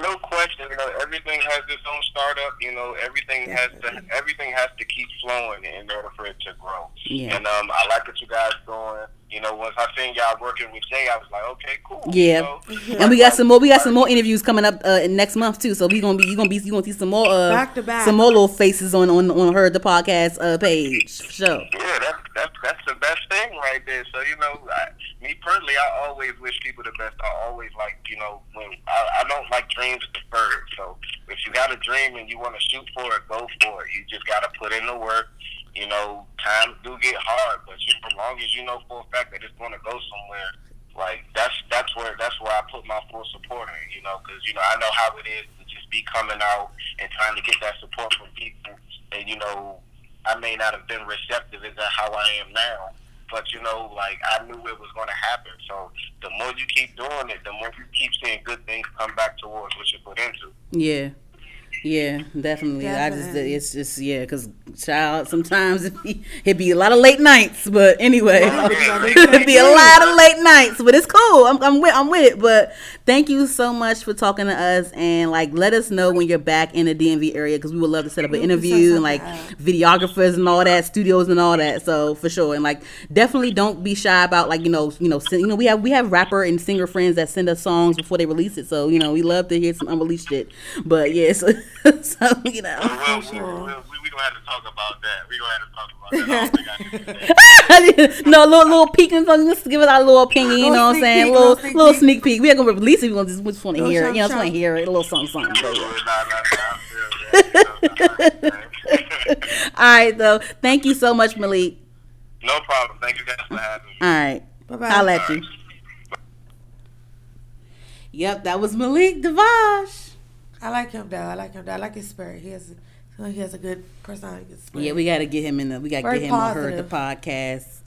No question. You know, everything has its own startup. You know, everything has to everything has to keep flowing in order for it to grow. Yeah. And um, I like what you guys know, once I seen y'all working with Jay, I was like, okay, cool. Yeah, you know? and we got some more. We got some more interviews coming up uh, next month too. So we gonna be you gonna be you gonna see some more uh, Back to back. some more little faces on on on Her'd the Podcast uh, page for sure. Yeah, that's that's that's the best thing right there. So you know, I, me personally, I always wish people the best. I always like, you know, when I, I don't like dreams deferred. So if you got a dream and you want to shoot for it, go for it. You just got to put in the work. You know, times do get hard, but you, as long as you know for a fact that it's going to go somewhere, like that's that's where that's where I put my full support in. You know, because you know I know how it is to just be coming out and trying to get that support from people, and you know I may not have been receptive as how I am now. But you know, like I knew it was going to happen. So the more you keep doing it, the more you keep seeing good things come back towards what you put into. Yeah. Yeah, definitely. I just it's just yeah, because child sometimes it be it be a lot of late nights, but anyway, it'd be a lot of late nights, but it's cool. I'm I'm with I'm with it. But thank you so much for talking to us and like let us know when you're back in the DMV area because we would love to set up an interview and like videographers and all that, studios and all that. So for sure, and like definitely don't be shy about like you know you know you know we have we have rapper and singer friends that send us songs before they release it. So you know we love to hear some unreleased shit. But yes, so you know. We'll, sure. we'll, we'll, we we gonna have to talk about that. We gonna have to talk about that. I don't think I can do that. no, little little peek and. Just give us our little opinion. You know what I'm saying? peek, little little sneak little peek. sneak peek. We ain't gonna release it. We gonna just, we just want to Little hear it. You know, just want chunk. to hear it. A little something, something. But, yeah. All right, though. Thank you so much, Malik. no problem. Thank you guys for having me. All right. Bye-bye. I'll let you. Yep, that was Malik Devash. I like him though. I like him though. I like his spirit. He has, he has a good personality. Yeah, we got to get him in the. We got to get him on Her'd the Podcast.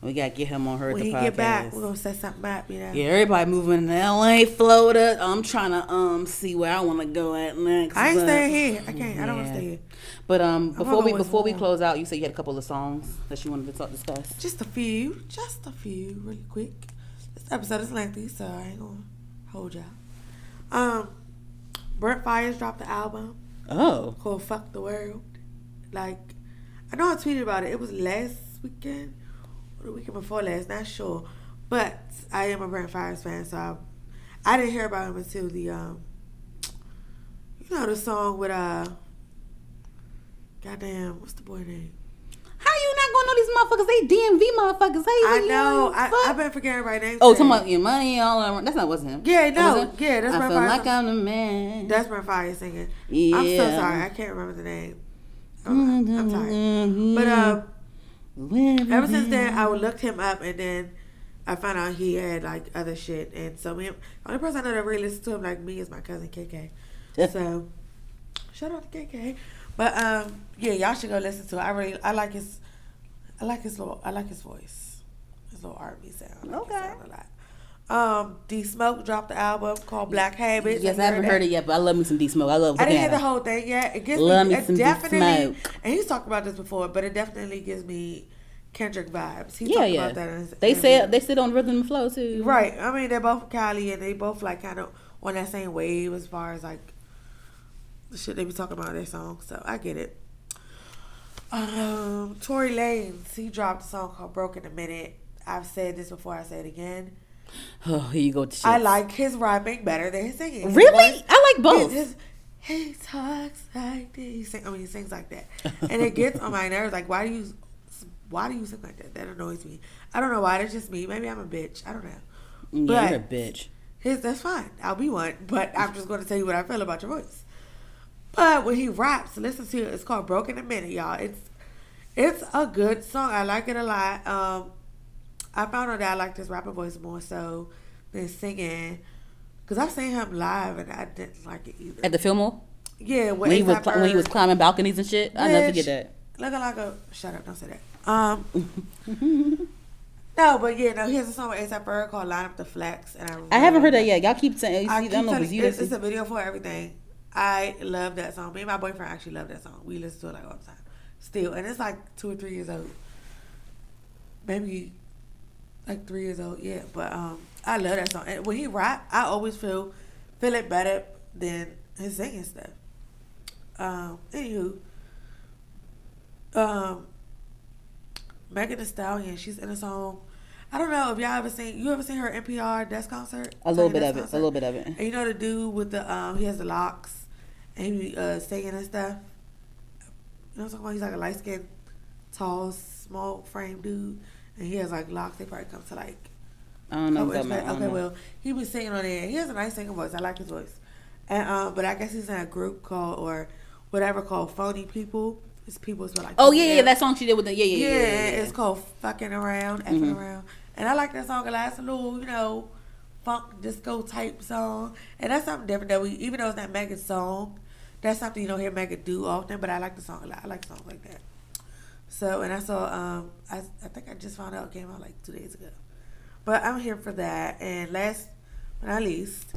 We got to get him on her when the he podcast. get back, we're gonna set something up. You know. Yeah, everybody moving to LA, Florida. I'm trying to um see where I want to go at next. I ain't staying here. I can't. I don't want to stay here. But um, before we before we close out, you said you had a couple of songs that you wanted to talk discuss. Just a few. Just a few, really quick. This episode is lengthy, so I ain't gonna hold y'all. Um, Brent Faiyaz dropped the album Oh, called "Fuck the World." Like, I know I tweeted about it. It was last weekend or the weekend before last. Not sure, but I am a Brent Faiyaz fan, so I, I didn't hear about him until the um, you know, the song with uh, goddamn, what's the boy name? how you not gonna know these motherfuckers? They DMV motherfuckers. You? I know. fuck? I, I've been forgetting right names. Oh, talking about your money all around. That's not what's him. Yeah, no, it? yeah, that's I Brent feel like I'm the man. That's Brent Faiyaz singing. Yeah. I'm so sorry. I can't remember the name. I'm, I'm tired. But um, ever since then, I would looked him up, and then I found out he had like other shit. And so, me, the only person I know that really listens to him like me is my cousin KK. So, shout out to KK. But um, yeah, y'all should go listen to it. I really, I like his, I like his little, I like his voice, his little R&B sound. I like Okay. sound a lot. Um, D Smoke dropped the album called Black Habits. Yes, I haven't that? heard it yet, but I love me some D Smoke. I love. I didn't hear the whole thing yet. It gives Love me, me some D definitely, Smoke. and he's talked about this before, but it definitely gives me Kendrick vibes. He Yeah, talked yeah. about that. In his They interview. said they sit on rhythm and flow too. right. I mean, they're both Cali, and they both like kind of on that same wave as far as like the shit they be talking about in their songs. So I get it. Um, Tory Lanez, he dropped a song called "Broke in a Minute." I've said this before. I say it again. Oh, here you go. the I like his rapping better than his singing. His Really? voice- I like both. His, his, he talks like this. He sing, I mean, he sings like that, and it gets on my nerves. Like, why do you, why do you sing like that? That annoys me. I don't know why. That's just me. Maybe I'm a bitch. I don't know. Yeah, but- you're a bitch. His that's fine. I'll be one. But I'm just going to tell you what I feel about your voice. But when he raps, listen to it. It's called "Broke in a Minute," y'all. It's it's a good song. I like it a lot. Um, I found out that I like his rapper voice more so than singing. Cause I've seen him live and I didn't like it either. At the Fillmore yeah, when he was cli- when he was climbing balconies and shit. I never forget that. looking like a shut up, don't say that. Um, no, but yeah, no. He has a song with ASAP Ferg called "Line Up the Flex," and I I haven't heard that yet. Y'all keep saying. I, keep telling it's you, you. it's, it's a video for everything. I love that song. Me and my boyfriend actually love that song. We listen to it like all the time, still, and it's like two or three years old, maybe like three years old. Yeah, but um, I love that song. And when he rap, I always feel feel it better than his singing stuff. Um, anywho, um, Megan Thee Stallion, she's in a song. I don't know if y'all ever seen you ever seen her NPR desk concert? A little bit of it. A little bit of it. And you know the dude with the um he has the locks and he be uh singing and stuff. You know what I'm talking about? He's like a light skinned, tall, small frame dude. And he has like locks, they probably come to like I don't know. That like- I okay, don't know. well, he was singing on there. He has a nice singing voice. I like his voice. And um, but I guess he's in a group called or whatever called Phony People. It's people spell like Oh yeah, yeah, F. that song she did with the yeah, yeah, yeah, yeah. yeah, yeah, it's called Fucking Around, Effing Mhm. Around. And I like that song a lot. It's a little, you know, funk disco type song. And that's something different that we even though it's not Megan's song, that's something you don't hear Megan do often, but I like the song a lot. I like songs like that. So and I saw um I I think I just found out it came out like two days ago. But I'm here for that. And last but not least,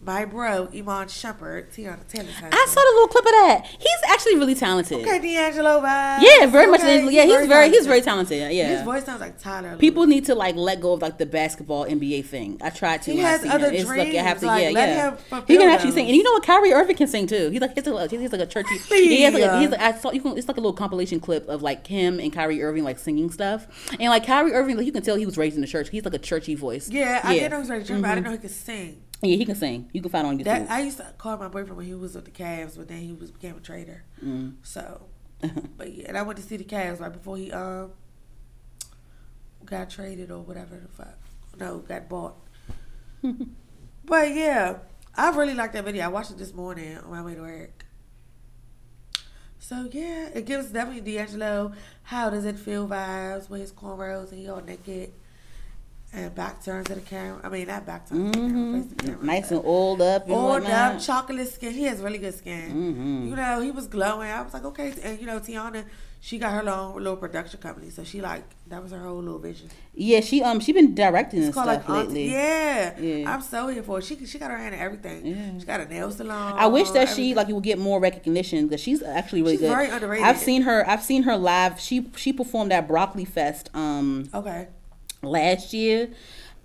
my bro, Iman Shumpert, Teyana Taylor's I saw the little clip of that. He's actually really talented. Okay, D'Angelo vibes. Yeah, very much. Yeah, he's very, he's very talented. Yeah. His voice sounds like Tyler. Lewis. People need to like let go of like the basketball NBA thing. I tried to. He I has other. It's like you have to. like, yeah, yeah. He can actually those. sing, and you know what? Kyrie Irving can sing too. He's like he's like he's like a churchy. He has like a, he's like I saw you can. It's like a little compilation clip of like him and Kyrie Irving like singing stuff, and like Kyrie Irving, like you can tell he was raised in the church. He's like a churchy voice. Yeah, I didn't know he was very drunk, but I mm-hmm. didn't know he could sing. Yeah, he can sing. You can find on YouTube. That I used to call my boyfriend when he was with the Cavs, but then he was became a trader. Mm. So, but yeah, and I went to see the Cavs right before he um got traded or whatever the fuck. No, got bought. but yeah, I really like that video. I watched it this morning on my way to work. So yeah, it gives definitely D'Angelo how does it feel vibes with his cornrows and he all naked and back turned to the camera. I mean, not back the camera, to the camera. Mm-hmm. nice and oiled up. And oiled whatnot. up, chocolate skin. He has really good skin. Mhm. You know, he was glowing. I was like, okay. And you know, Teyana, she got her own little production company, so she like that was her whole little vision. Yeah, she um she been directing and called stuff like lately. Yeah. Yeah. I'm so here for it. She she got her hand in everything. Yeah. She got a nail salon. I wish that she everything. like would get more recognition because she's actually really She's good. very underrated. I've seen her. I've seen her live. She she performed at Broccoli Fest um Okay. Last year.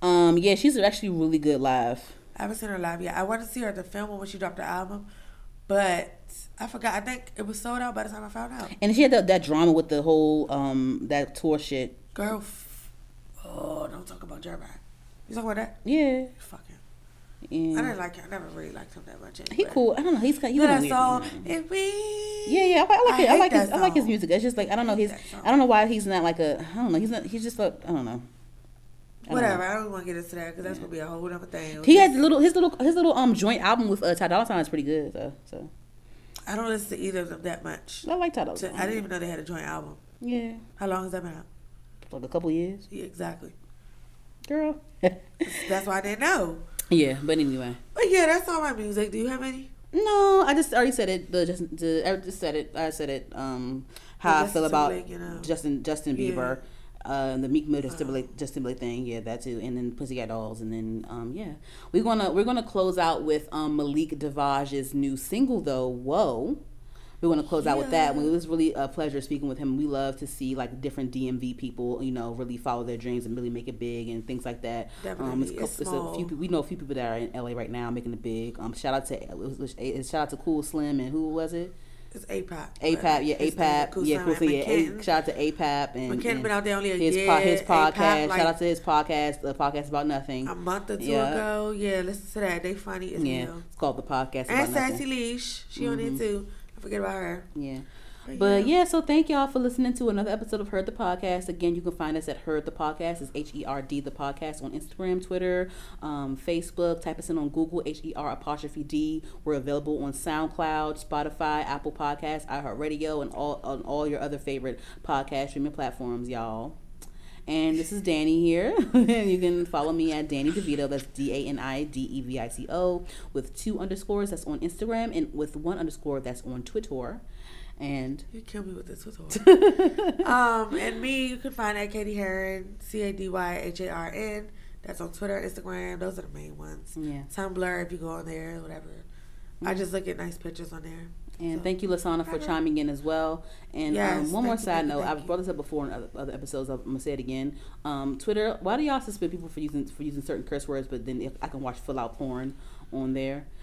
Um yeah, she's actually really good live. I haven't seen her live yet. I want to see her at the film when she dropped the album, but I forgot. I think it was sold out by the time I found out. And she had that, that drama with the whole um that tour shit. Girl, f- oh, don't talk about Jeremih. You talking about that? Yeah, Fucking. I yeah. didn't like him. I never really liked him that much. Anyway. He cool. I don't know. He's got. He's You know got that song? Yeah, If we. yeah. I, I like I it. I like his. that I like his music. It's just like I don't know. He's. I don't know why he's not like a. I don't know. He's not. He's just like I don't know. I. Whatever. I don't want to get into that because that's gonna be a whole other thing. He has a little his little his little um joint album with uh, Ty Dolla Sign is pretty good though. So I don't listen to either of them that much. I like Ty Dolla Sign. I didn't even know they had a joint album. Yeah, How long has that been out? like a couple years, Yeah, exactly. girl. That's why I didn't know. yeah, but anyway. But yeah, that's all my music. Do you have any? No, I just already said it. The just the, I just said it. I said it. Um, how I Justin feel about you know. Justin Justin Yeah. Uh, the Meek Mill Justin Timberlake thing. Yeah, that too. And then Pussycat Dolls. And then um, yeah, we're gonna we're gonna close out with um Malik Devage's new single though. Whoa. We're gonna close out with that. Yeah. It was really a pleasure speaking with him. We love to see like different DMV people, you know, really follow their dreams and really make it big and things like that. Um, Definitely. it's, It's it's a few we know a few people that are in LA right now making it big. Um, shout out to it was- was- shout out to Cool Slim and who was it? It's APAP. APAP, yeah, name APAP, Cool yeah, Slim, yeah. A- shout out to APAP and, McKinnon been out there only a his year. po- his APAP, podcast. like, shout out to his podcast, the podcast about nothing. a month or two Yeah. ago. Yeah, listen to that. They funny as yeah, hell. it's called the podcast about And. Sassy Leash. She on Mhm. it too. I forget about her. Yeah. But, But yeah, so thank y'all for listening to another episode of Her'd the Podcast. Again, you can find us at Her'd the Podcast. It's H E R D the podcast on Instagram, Twitter, um, Facebook. Type us in on Google, H E R apostrophe D. We're available on SoundCloud, Spotify, Apple Podcasts, iHeartRadio, and all on all your other favorite podcast streaming platforms, y'all. And this is Dani here. and you can follow me at Dani DeVito. That's D A N I D E V I T O with two underscores. That's on Instagram and with one underscore that's on Twitter. And You kill me with this. All? um, and me, you can find at Cady Harin, C A D Y H A R N. That's on Twitter, Instagram. Those are the main ones. yeah. Tumblr, if you go on there, whatever. I just look at nice pictures on there. And So- thank you, Lasana, for chiming in as well. And Yes, um, one more side you, note, I've brought this up before in other, other episodes. I'm gonna say it again. Um, Twitter, why do y'all suspend people for using for using certain curse words, but then if I can watch full out porn on there?